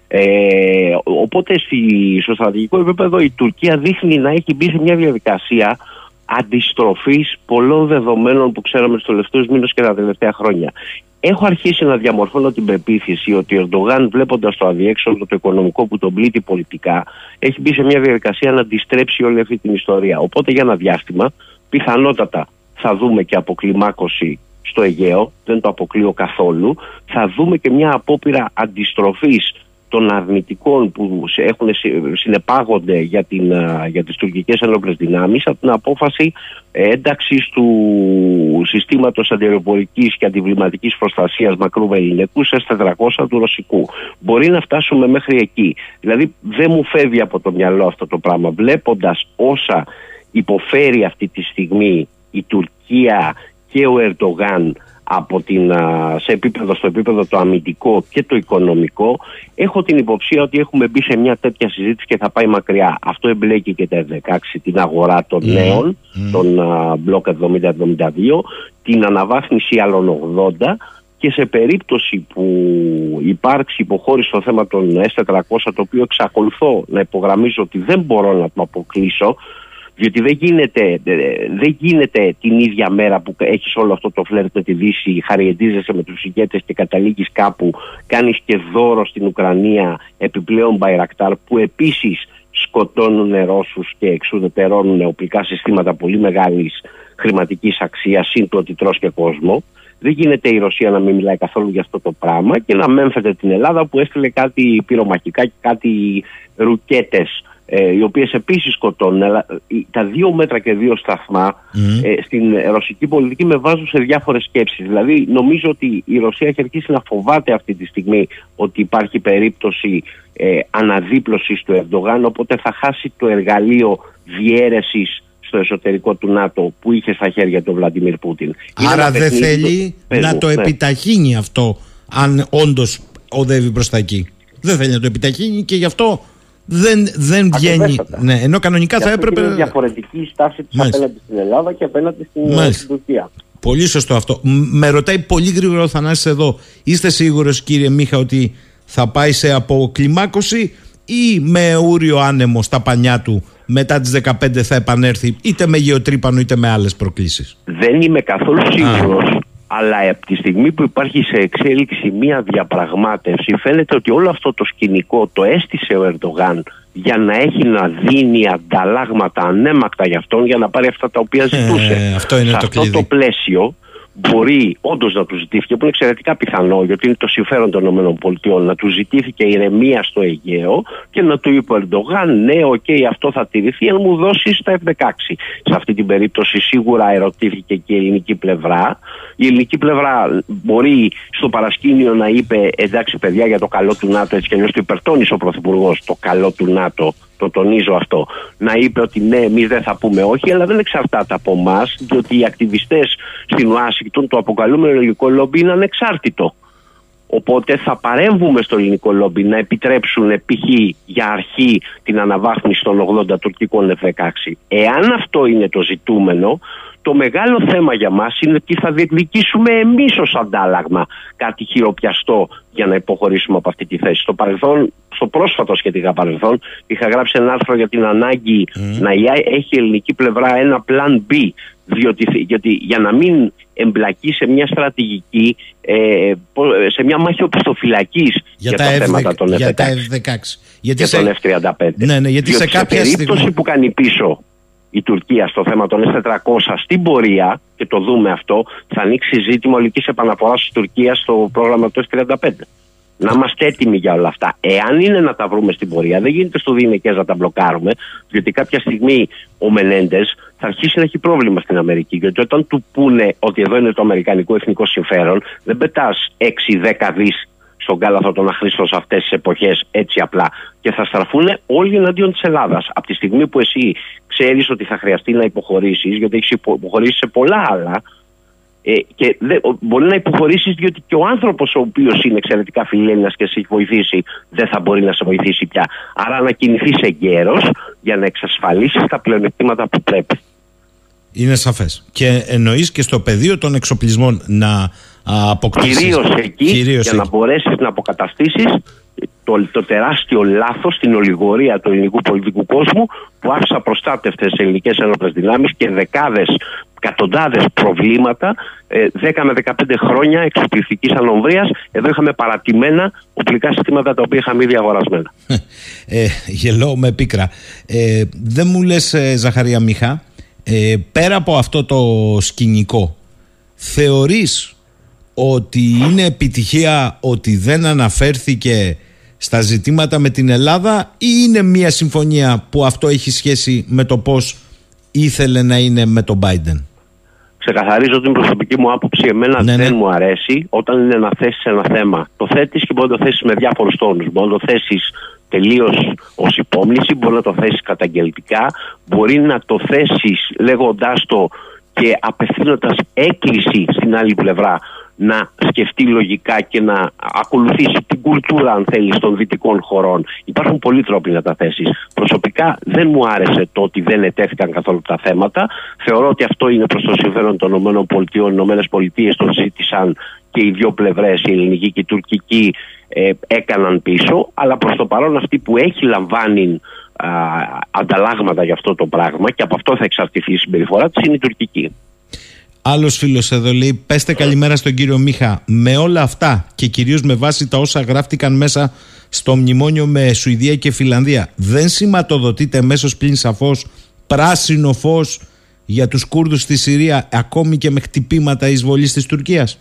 Ε, οπότε στη, στο στρατηγικό επίπεδο η Τουρκία δείχνει να έχει μπει σε μια διαδικασία αντιστροφής πολλών δεδομένων που ξέραμε στους τελευταίους μήνες και τα τελευταία χρόνια. Έχω αρχίσει να διαμορφώνω την πεποίθηση ότι ο Ερντογάν, βλέποντας το αδιέξοδο το οικονομικό που τον πλήττει πολιτικά, έχει μπει σε μια διαδικασία να αντιστρέψει όλη αυτή την ιστορία. Οπότε για ένα διάστημα πιθανότατα θα δούμε και αποκλιμάκωση στο Αιγαίο, δεν το αποκλείω καθόλου. Θα δούμε και μια απόπειρα αντιστροφής των αρνητικών που έχουν, συνεπάγονται για, την, για τις τουρκικές ενόπλες δυνάμεις από την απόφαση ένταξης του συστήματος αντιεροπορικής και αντιβληματικής προστασίας μακρού ελληνικού σε 400 του ρωσικού. Μπορεί να φτάσουμε μέχρι εκεί. Δηλαδή δεν μου φεύγει από το μυαλό αυτό το πράγμα. Βλέποντας όσα υποφέρει αυτή τη στιγμή η Τουρκία και ο Ερντογάν από την, σε επίπεδο, στο επίπεδο το αμυντικό και το οικονομικό έχω την υποψία ότι έχουμε μπει σε μια τέτοια συζήτηση και θα πάει μακριά. Αυτό εμπλέκει και τα 16 την αγορά των mm. νέων, mm. των μπλοκ 70-72, την αναβάθμιση άλλων 80 και σε περίπτωση που υπάρξει υποχώρηση στο θέμα των S400 το οποίο εξακολουθώ να υπογραμμίζω ότι δεν μπορώ να το αποκλείσω διότι δεν γίνεται, δεν γίνεται την ίδια μέρα που έχεις όλο αυτό το φλερτ με τη Δύση, χαριεντίζεσαι με τους ηγέτες και καταλήγεις κάπου, κάνεις και δώρο στην Ουκρανία επιπλέον Μπαϊρακτάρ που επίσης σκοτώνουν Ρώσους και εξουδετερώνουν οπλικά συστήματα πολύ μεγάλης χρηματικής αξίας συν το ότι τρως και κόσμο. Δεν γίνεται η Ρωσία να μην μιλάει καθόλου για αυτό το πράγμα και να μέμφεται την Ελλάδα που έστειλε κάτι πυρομαχικά και κάτι ρουκέτες ε, οι οποίες επίσης σκοτώνουν, αλλά ε, τα δύο μέτρα και δύο σταθμά ε, στην ρωσική πολιτική με βάζουν σε διάφορες σκέψεις. Δηλαδή, νομίζω ότι η Ρωσία έχει αρχίσει να φοβάται αυτή τη στιγμή ότι υπάρχει περίπτωση ε, αναδίπλωσης του Ερντογάν, οπότε θα χάσει το εργαλείο διέρεσης στο εσωτερικό του ΝΑΤΟ που είχε στα χέρια του Βλαντιμίρ Πούτιν. Άρα δεν θέλει να το ναι. επιταχύνει αυτό, αν όντως οδεύει προς τα εκεί. Δεν θέλει να το επιταχύνει και γι' αυτό δεν, δεν βγαίνει. Ναι, ενώ κανονικά θα έπρεπε. Είναι διαφορετική στάση της απέναντι στην Ελλάδα και απέναντι στην, στην Τουρκία. Πολύ σωστό αυτό. Με ρωτάει πολύ γρήγορα ο Θανάσης εδώ. Είστε σίγουρος κύριε Μίχα ότι θα πάει σε αποκλιμάκωση ή με ούριο άνεμο στα πανιά του μετά τις 15 θα επανέλθει είτε με γεωτρύπανο είτε με άλλες προκλήσεις; Δεν είμαι καθόλου σίγουρος αλλά από τη στιγμή που υπάρχει σε εξέλιξη μία διαπραγμάτευση φαίνεται ότι όλο αυτό το σκηνικό το έστησε ο Ερντογάν για να έχει να δίνει ανταλλάγματα ανέμακτα για αυτόν για να πάρει αυτά τα οποία ε, ζητούσε. αυτό είναι σε το αυτό το πλαίσιο μπορεί όντως να τους ζητήθηκε, που είναι εξαιρετικά πιθανό, γιατί είναι το συμφέρον των ΗΠΑ, να τους ζητήθηκε ηρεμία στο Αιγαίο και να του είπε ο Ερντογάν, ναι, ok, okay, αυτό θα τηρηθεί, αν μου δώσει τα F-16. Σε αυτή την περίπτωση σίγουρα ερωτήθηκε και η ελληνική πλευρά. Η ελληνική πλευρά μπορεί στο παρασκήνιο να είπε, εντάξει παιδιά, για το καλό του ΝΑΤΟ, έτσι κι αλλιώς το υπερτόνισε ο Πρωθυπουργός, το καλό του ΝΑΤΟ το τονίζω αυτό, να είπε ότι ναι, εμείς δεν θα πούμε όχι, αλλά δεν εξαρτάται από εμάς, διότι οι ακτιβιστές στην Ουάσιγκτον, το αποκαλούμενο ελληνικό λόμπι, είναι ανεξάρτητο. Οπότε θα παρέμβουμε στο ελληνικό λόμπι να επιτρέψουν π.χ. για αρχή την αναβάθμιση των 80 τουρκικών F-16. Εάν αυτό είναι το ζητούμενο, το μεγάλο θέμα για μας είναι τι θα διεκδικήσουμε εμείς ως αντάλλαγμα κάτι χειροπιαστό για να υποχωρήσουμε από αυτή τη θέση. Στο παρελθόν, στο πρόσφατο σχετικά παρελθόν, είχα γράψει ένα άρθρο για την ανάγκη να έχει η ελληνική πλευρά ένα plan B διότι, γιατί για να μην εμπλακεί σε μια στρατηγική, ε, σε μια μάχη οπισθοφυλακή για, για, τα, τα θέματα των F-16. Για τα F-16. Γιατί σε... τον F-35. Ναι, ναι, γιατί σε, κάποια σε περίπτωση που κάνει πίσω η Τουρκία στο θέμα των S400 στην πορεία, και το δούμε αυτό, θα ανοίξει ζήτημα ολικής επαναφοράς της Τουρκίας στο πρόγραμμα του S35. Να είμαστε έτοιμοι για όλα αυτά. Εάν είναι να τα βρούμε στην πορεία, δεν γίνεται στο διηνεκέ να τα μπλοκάρουμε, διότι κάποια στιγμή ο Μενέντες θα αρχίσει να έχει πρόβλημα στην Αμερική. Γιατί όταν του πούνε ότι εδώ είναι το αμερικανικό εθνικό συμφέρον, δεν πετάς 6-10 δις στον κάλαθο των αχρήστων σε αυτές τις εποχές έτσι απλά. Και θα στραφούν όλοι εναντίον της Ελλάδας. Από τη στιγμή που εσύ ξέρεις ότι θα χρειαστεί να υποχωρήσεις, γιατί έχεις υποχωρήσεις σε πολλά άλλα, ε, και δε, μπορεί να υποχωρήσεις διότι και ο άνθρωπος ο οποίος είναι εξαιρετικά φιλέλληνα και σε έχει βοηθήσει δεν θα μπορεί να σε βοηθήσει πια. Άρα να κινηθείς εγκαίρω για να εξασφαλίσεις τα πλεονεκτήματα που πρέπει. Είναι σαφές. Και εννοείς και στο πεδίο των εξοπλισμών να αποκτήσεις. Κυρίως εκεί, Κυρίως για εκεί. να μπορέσεις να αποκαταστήσεις το, το τεράστιο λάθος στην ολιγορία του ελληνικού πολιτικού κόσμου που άφησε απροστάτευτε ελληνικές ένοπλε δυνάμεις και δεκάδες, εκατοντάδες προβλήματα, 10 ε, με 15 χρόνια εξοπλιστικής ανομβρίας. Εδώ είχαμε παρατημένα οπλικά συστήματα τα οποία είχαμε ήδη αγορασμένα. Ε, γελώ με πίκρα. Ε, δεν μου λες, ε, Ζαχαρία Μιχά, ε, πέρα από αυτό το σκηνικό, θεωρείς ότι είναι επιτυχία ότι δεν αναφέρθηκε στα ζητήματα με την Ελλάδα ή είναι μια συμφωνία που αυτό έχει σχέση με το πώς ήθελε να είναι με τον Biden; Ξεκαθαρίζω την προσωπική μου άποψη. Εμένα ναι, δεν ναι. μου αρέσει όταν είναι να θέσεις ένα θέμα. Το θέτεις και μπορεί να το θέσεις με διάφορους τόνους. Μπορεί να το θέσεις τελείως ως υπόμνηση, μπορεί να το θέσεις καταγγελτικά, μπορεί να το θέσεις λέγοντάς το και απευθύνοντας έκκληση στην άλλη πλευρά να σκεφτεί λογικά και να ακολουθήσει την κουλτούρα, αν θέλεις, των δυτικών χωρών. Υπάρχουν πολλοί τρόποι να τα θέσεις. Προσωπικά δεν μου άρεσε το ότι δεν ετέθηκαν καθόλου τα θέματα. Θεωρώ ότι αυτό είναι προς το συμφέρον των ΗΠΑ. Οι ΗΠΑ το ζήτησαν και οι δύο πλευρές, η ελληνική και η τουρκική, ε, έκαναν πίσω. Αλλά προς το παρόν, αυτή που έχει λαμβάνει α, ανταλλάγματα για αυτό το πράγμα και από αυτό θα εξαρτηθεί η συμπεριφορά της είναι η τουρκική. Άλλος φίλος εδώ λέει: Πέστε καλημέρα στον κύριο Μίχα. Με όλα αυτά και κυρίως με βάση τα όσα γράφτηκαν μέσα στο μνημόνιο με Σουηδία και Φιλανδία, δεν σηματοδοτείται μέσω πλην σαφώς πράσινο φως για τους Κούρδους στη Συρία, ακόμη και με χτυπήματα εισβολής της Τουρκίας.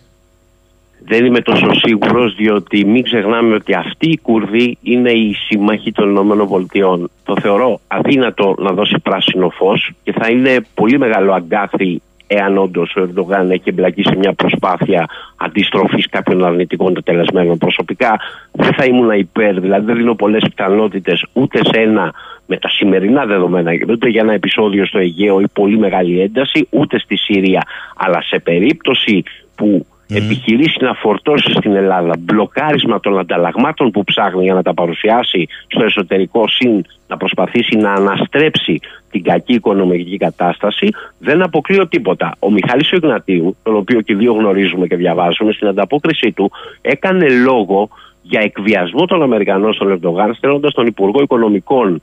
Δεν είμαι τόσο σίγουρος, διότι μην ξεχνάμε ότι αυτοί οι Κούρδοι είναι οι σύμμαχοι των ΗΠΑ. Το θεωρώ αδύνατο να δώσει πράσινο φως και θα είναι πολύ μεγάλο αγκάθι εάν όντως ο Ερντογάν έχει εμπλακεί σε μια προσπάθεια αντιστροφής κάποιων αρνητικών τελεσμένων. Προσωπικά δεν θα ήμουν υπέρ, δηλαδή δεν δίνω πολλές πιθανότητες ούτε σε ένα με τα σημερινά δεδομένα, ούτε για ένα επεισόδιο στο Αιγαίο ή πολύ μεγάλη ένταση, ούτε στη Συρία. Αλλά σε περίπτωση που mm. επιχειρήσει να φορτώσει στην Ελλάδα μπλοκάρισμα των ανταλλαγμάτων που ψάχνει για να τα παρουσιάσει στο εσωτερικό συν να προσπαθήσει να αναστρέψει την κακή οικονομική κατάσταση, δεν αποκλείω τίποτα. Ο Μιχάλης Ιγνατίου, τον οποίο και δύο γνωρίζουμε και διαβάζουμε, στην ανταπόκρισή του έκανε λόγο για εκβιασμό των Αμερικανών στον Ερντογάν, στέλνοντας τον Υπουργό Οικονομικών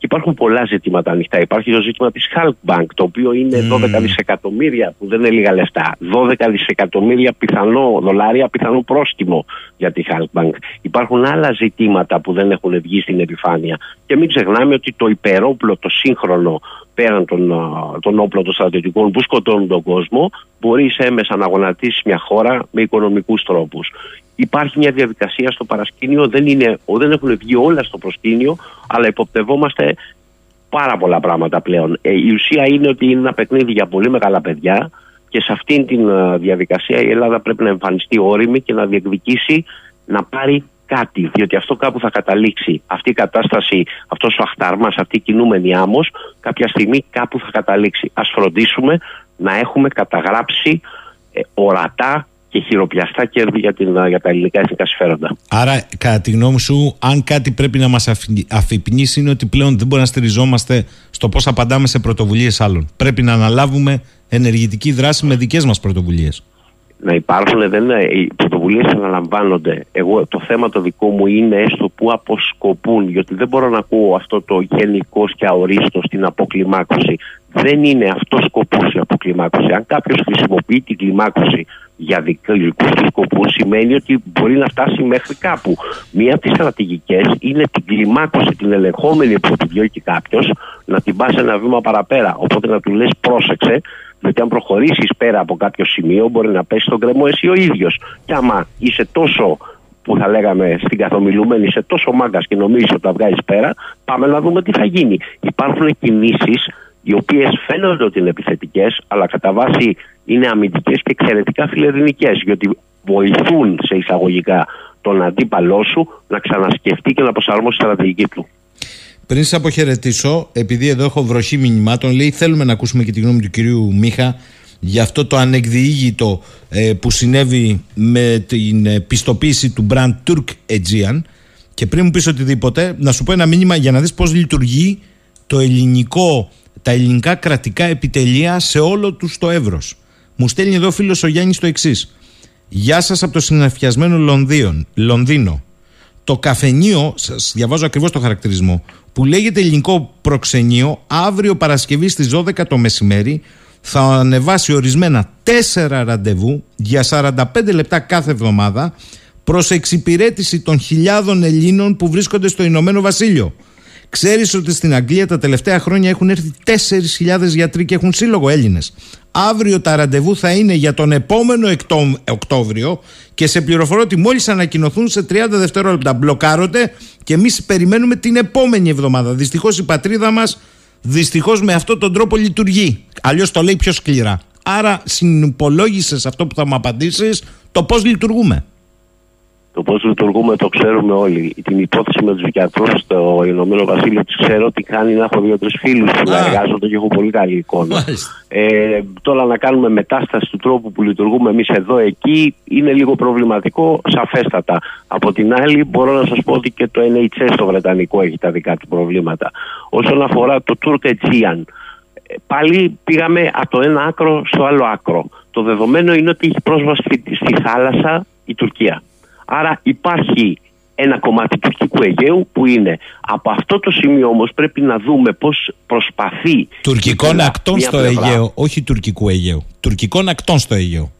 και υπάρχουν πολλά ζητήματα ανοιχτά. Υπάρχει το ζήτημα της Hulk Bank, το οποίο είναι 12 δισεκατομμύρια, που δεν είναι λίγα λεφτά. 12 δισεκατομμύρια πιθανό δολάρια, πιθανό πρόστιμο για τη Hulk Bank. Υπάρχουν άλλα ζητήματα που δεν έχουν βγει στην επιφάνεια. Και μην ξεχνάμε ότι το υπερόπλο, το σύγχρονο πέραν των, των όπλων των στρατιωτικών που σκοτώνουν τον κόσμο, μπορεί έμεσα να γονατίσει μια χώρα με οικονομικούς τρόπους. Υπάρχει μια διαδικασία στο παρασκήνιο, δεν, είναι, δεν έχουν βγει όλα στο προσκήνιο, αλλά υποπτευόμαστε πάρα πολλά πράγματα πλέον. Ε, η ουσία είναι ότι είναι ένα παιχνίδι για πολύ μεγάλα παιδιά και σε αυτήν τη διαδικασία η Ελλάδα πρέπει να εμφανιστεί όρημη και να διεκδικήσει να πάρει κάτι, διότι αυτό κάπου θα καταλήξει. Αυτή η κατάσταση, αυτός ο αχτάρμα, αυτή η κινούμενη άμμος, κάποια στιγμή κάπου θα καταλήξει. Α φροντίσουμε να έχουμε καταγράψει ε, ορατά και χειροπιαστά κέρδη για, την, για τα ελληνικά εθνικά συμφέροντα. Άρα, κατά τη γνώμη σου, αν κάτι πρέπει να μας αφυπνίσει, είναι ότι πλέον δεν μπορούμε να στηριζόμαστε στο πώς απαντάμε σε πρωτοβουλίες άλλων. Πρέπει να αναλάβουμε ενεργητική δράση με δικές μας πρωτοβουλίες να υπάρχουν, δεν είναι, οι πρωτοβουλίες αναλαμβάνονται. Εγώ, το θέμα το δικό μου είναι έστω που αποσκοπούν, γιατί δεν μπορώ να ακούω αυτό το γενικός και αορίστος στην αποκλιμάκωση. Δεν είναι αυτό σκοπός η αποκλιμάκωση. Αν κάποιος χρησιμοποιεί την κλιμάκωση για δικού του σκοπούς, σημαίνει ότι μπορεί να φτάσει μέχρι κάπου. Μία από τις στρατηγικές είναι την κλιμάκωση, την ελεγχόμενη που επιδιώκει κάποιος, να την πας ένα βήμα παραπέρα. Οπότε να του λες, πρόσεξε, γιατί αν προχωρήσεις πέρα από κάποιο σημείο, μπορεί να πέσει στον κρεμό εσύ ο ίδιος. Και άμα είσαι τόσο που θα λέγαμε στην καθομιλούμενη, είσαι τόσο μάγκας και νομίζεις ότι τα βγάζει πέρα, πάμε να δούμε τι θα γίνει. Υπάρχουν κινήσεις οι οποίες φαίνονται ότι είναι επιθετικές, αλλά κατά βάση είναι αμυντικές και εξαιρετικά φιλερινικές, γιατί βοηθούν σε εισαγωγικά τον αντίπαλό σου να ξανασκεφτεί και να προσαρμόσει τη στρατηγική του. Πριν σε αποχαιρετήσω, επειδή εδώ έχω βροχή μηνυμάτων, λέει θέλουμε να ακούσουμε και τη γνώμη του κυρίου Μίχα για αυτό το ανεκδιήγητο ε, που συνέβη με την ε, πιστοποίηση του brand Turk Aegean και πριν μου πεις οτιδήποτε να σου πω ένα μήνυμα για να δεις πώς λειτουργεί το ελληνικό, τα ελληνικά κρατικά επιτελεία σε όλο τους το εύρος. Μου στέλνει εδώ φίλος ο Γιάννης το εξής. Γεια σας από το συναφιασμένο Λονδίνο. Το καφενείο, σας διαβάζω ακριβώς το χαρακτηρισμό, που λέγεται ελληνικό προξενείο αύριο Παρασκευή στις 12 το μεσημέρι θα ανεβάσει ορισμένα τέσσερα ραντεβού για 45 λεπτά κάθε εβδομάδα προς εξυπηρέτηση των χιλιάδων Ελλήνων που βρίσκονται στο Ηνωμένο Βασίλειο. Ξέρεις ότι στην Αγγλία τα τελευταία χρόνια έχουν έρθει 4.000 γιατροί και έχουν σύλλογο Έλληνες. Αύριο τα ραντεβού θα είναι για τον επόμενο Οκτώβριο και σε πληροφορώ ότι μόλις ανακοινωθούν σε 30 δευτερόλεπτα μπλοκάρονται και εμείς περιμένουμε την επόμενη εβδομάδα. Δυστυχώς η πατρίδα μας δυστυχώς με αυτόν τον τρόπο λειτουργεί. Αλλιώς το λέει πιο σκληρά. Άρα συνυπολόγησες αυτό που θα μου απαντήσεις το πώς λειτουργούμε. Το πώς λειτουργούμε το ξέρουμε όλοι. Την υπόθεση με τους γιατρούς στο Ηνωμένο Βασίλειο τη ξέρω ότι κάνει να έχω δύο-τρεις φίλους που εργάζονται και έχω πολύ καλή εικόνα. Ε, τώρα να κάνουμε μετάσταση του τρόπου που λειτουργούμε εμείς εδώ εκεί είναι λίγο προβληματικό, σαφέστατα. Από την άλλη, μπορώ να σας πω ότι και το NHS το Βρετανικό έχει τα δικά του προβλήματα. Όσον αφορά το Turk Aegean, ε, πάλι πήγαμε από το ένα άκρο στο άλλο άκρο. Το δεδομένο είναι ότι έχει πρόσβαση στη θάλασσα η Τουρκία. Άρα υπάρχει ένα κομμάτι του τουρκικού Αιγαίου που είναι από αυτό το σημείο όμως πρέπει να δούμε πώς προσπαθεί. Τουρκικών ακτών στο Αιγαίο, όχι τουρκικού Αιγαίου. Τουρκικών ακτών στο Αιγαίο.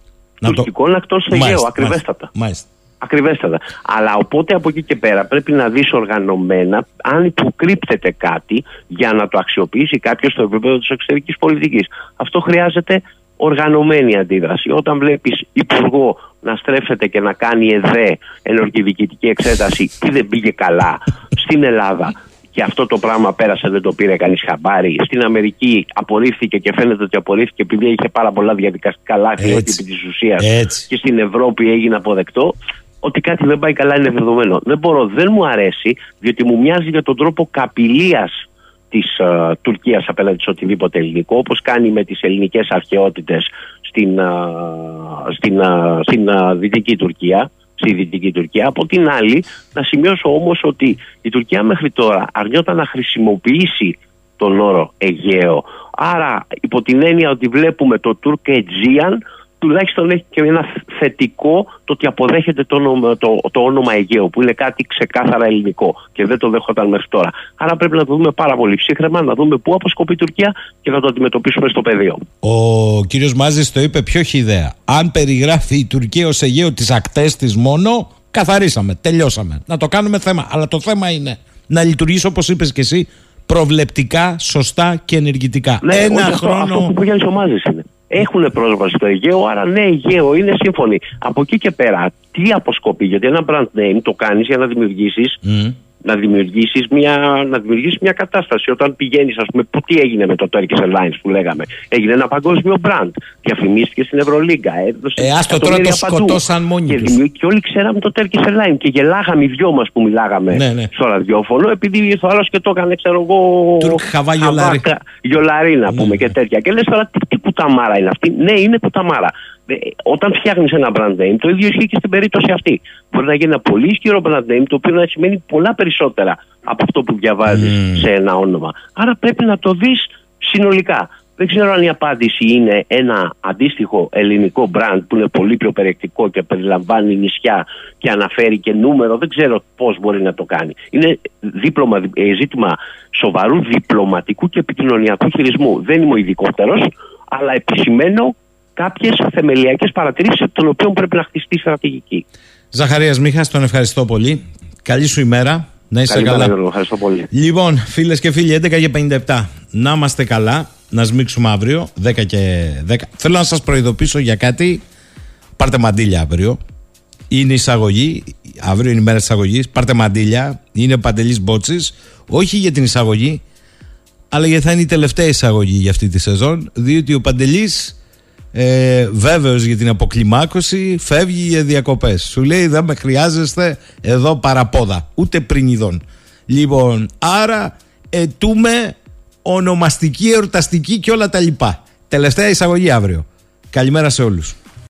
Τουρκικών ακτών στο Αιγαίο, ακριβέστατα. Μάλιστα. Ακριβέστατα. Αλλά οπότε από εκεί και πέρα πρέπει να δεις οργανωμένα αν υποκρύπτεται κάτι για να το αξιοποιήσει κάποιος στο επίπεδο της εξωτερικής πολιτικής. Αυτό χρειάζεται οργανωμένη αντίδραση. Όταν βλέπεις υπουργό να στρέφεται και να κάνει ΕΔΕ, ενορκηδικητική εξέταση, τι δεν πήγε καλά στην Ελλάδα και αυτό το πράγμα πέρασε, δεν το πήρε κανείς χαμπάρι. Στην Αμερική απορρίφθηκε και φαίνεται ότι απορρίφθηκε επειδή είχε πάρα πολλά διαδικαστικά λάθη επί της ουσίας. Και στην Ευρώπη έγινε αποδεκτό. Ότι κάτι δεν πάει καλά είναι δεδομένο. Δεν μπορώ, δεν μου αρέσει, διότι μου μοιάζει για τον τρόπο καπηλείας της uh, Τουρκίας απέναντι σε οτιδήποτε ελληνικό, όπως κάνει με τις ελληνικές αρχαιότητες στην, uh, στην, uh, στην Δυτική Τουρκία. Στη Δυτική Τουρκία. Από την άλλη, να σημειώσω όμως ότι η Τουρκία μέχρι τώρα αρνιόταν να χρησιμοποιήσει τον όρο Αιγαίο. Άρα, υπό την έννοια ότι βλέπουμε το Τούρκ Aegean τουλάχιστον έχει και ένα θετικό το ότι αποδέχεται το όνομα, το, το όνομα Αιγαίο, που είναι κάτι ξεκάθαρα ελληνικό και δεν το δέχονταν μέχρι τώρα. Άρα πρέπει να το δούμε πάρα πολύ ψύχρεμα, να δούμε πού αποσκοπεί η Τουρκία και να το αντιμετωπίσουμε στο πεδίο. Ο κύριος Μάζης το είπε πιο ιδέα. Αν περιγράφει η Τουρκία ως Αιγαίο τις ακτές της μόνο, καθαρίσαμε, τελειώσαμε. Να το κάνουμε θέμα. Αλλά το θέμα είναι να λειτουργήσει όπως είπες και εσύ προβλεπτικά, σωστά και ενεργητικά. Ναι, Ένα όχι, αυτό- χρόνο. Αυτό, που Γιάννης Ομάζη είναι. Έχουν πρόσβαση στο Αιγαίο, άρα ναι, Αιγαίο είναι σύμφωνοι. Από εκεί και πέρα, τι αποσκοπεί, γιατί ένα brand name το κάνεις για να δημιουργήσεις Μμ. Να δημιουργήσεις μια, να δημιουργήσεις μια κατάσταση. Όταν πηγαίνεις, ας πούμε, που τι έγινε με το Turkish Airlines που λέγαμε; Έγινε ένα παγκόσμιο brand. Διαφημίστηκε στην Ευρωλίγκα. Έδωσε Ε, άστο τώρα εκατομμύρια το παντού. σκοτώσαν μόνοι και, τους. δημιου- και όλοι ξέραμε το Turkish Airlines και γελάγαμε οι δυο μας που μιλάγαμε Ναι, ναι. στο ραδιόφωνο επειδή ήρθε ο άλλος και το έκανε, ξέρω εγώ... Τουρκ Χαβά Γιολάρη. Χαβάκα- Γιολάρη να πούμε Ναι. και τέτοια. Και λες τώρα τι, τι πουταμάρα είναι αυτή. Ναι, είναι πουταμάρα. Ε, Όταν φτιάχνεις ένα brand name, το ίδιο ισχύει και στην περίπτωση αυτή. Μπορεί να γίνει ένα πολύ ισχυρό brand name, το οποίο να σημαίνει πολλά περισσότερα από αυτό που διαβάζεις Μμμ. σε ένα όνομα. Άρα πρέπει να το δεις συνολικά. Δεν ξέρω αν η απάντηση είναι ένα αντίστοιχο ελληνικό brand που είναι πολύ πιο περιεκτικό και περιλαμβάνει νησιά και αναφέρει και νούμερο. Δεν ξέρω πώς μπορεί να το κάνει. Είναι δίπλωμα, ε, ζήτημα σοβαρού διπλωματικού και επικοινωνιακού χειρισμού. Δεν είμαι ο ειδικότερος, αλλά επισημαίνω κάποιες θεμελιακές παρατηρήσεις από των οποίων πρέπει να χτιστεί η στρατηγική. Ζαχαρίας Μίχας, τον ευχαριστώ πολύ. Καλή σου ημέρα. Να είσαι Καλημέρα, καλά. Γιώργο. Ευχαριστώ πολύ. Λοιπόν, φίλες και φίλοι, 11 και 57. Να είμαστε καλά. Να σμίξουμε αύριο, 10 και 10. Θέλω να σας προειδοποιήσω για κάτι. Πάρτε μαντίλια αύριο. Είναι εισαγωγή. Αύριο είναι η μέρα της εισαγωγής. Πάρτε μαντίλια. Είναι παντελής μπότσης. Όχι για την εισαγωγή, αλλά γιατί θα είναι η τελευταία εισαγωγή για αυτή τη σεζόν. Διότι ο Παντελής, ε, βέβαιος για την αποκλιμάκωση, φεύγει για διακοπές. Σου λέει δεν με χρειάζεστε εδώ παραπόδα. Ούτε πριν ειδών. Λοιπόν, άρα ετούμε ονομαστική, εορταστική και όλα τα λοιπά. Τελευταία εισαγωγή αύριο. Καλημέρα σε όλους.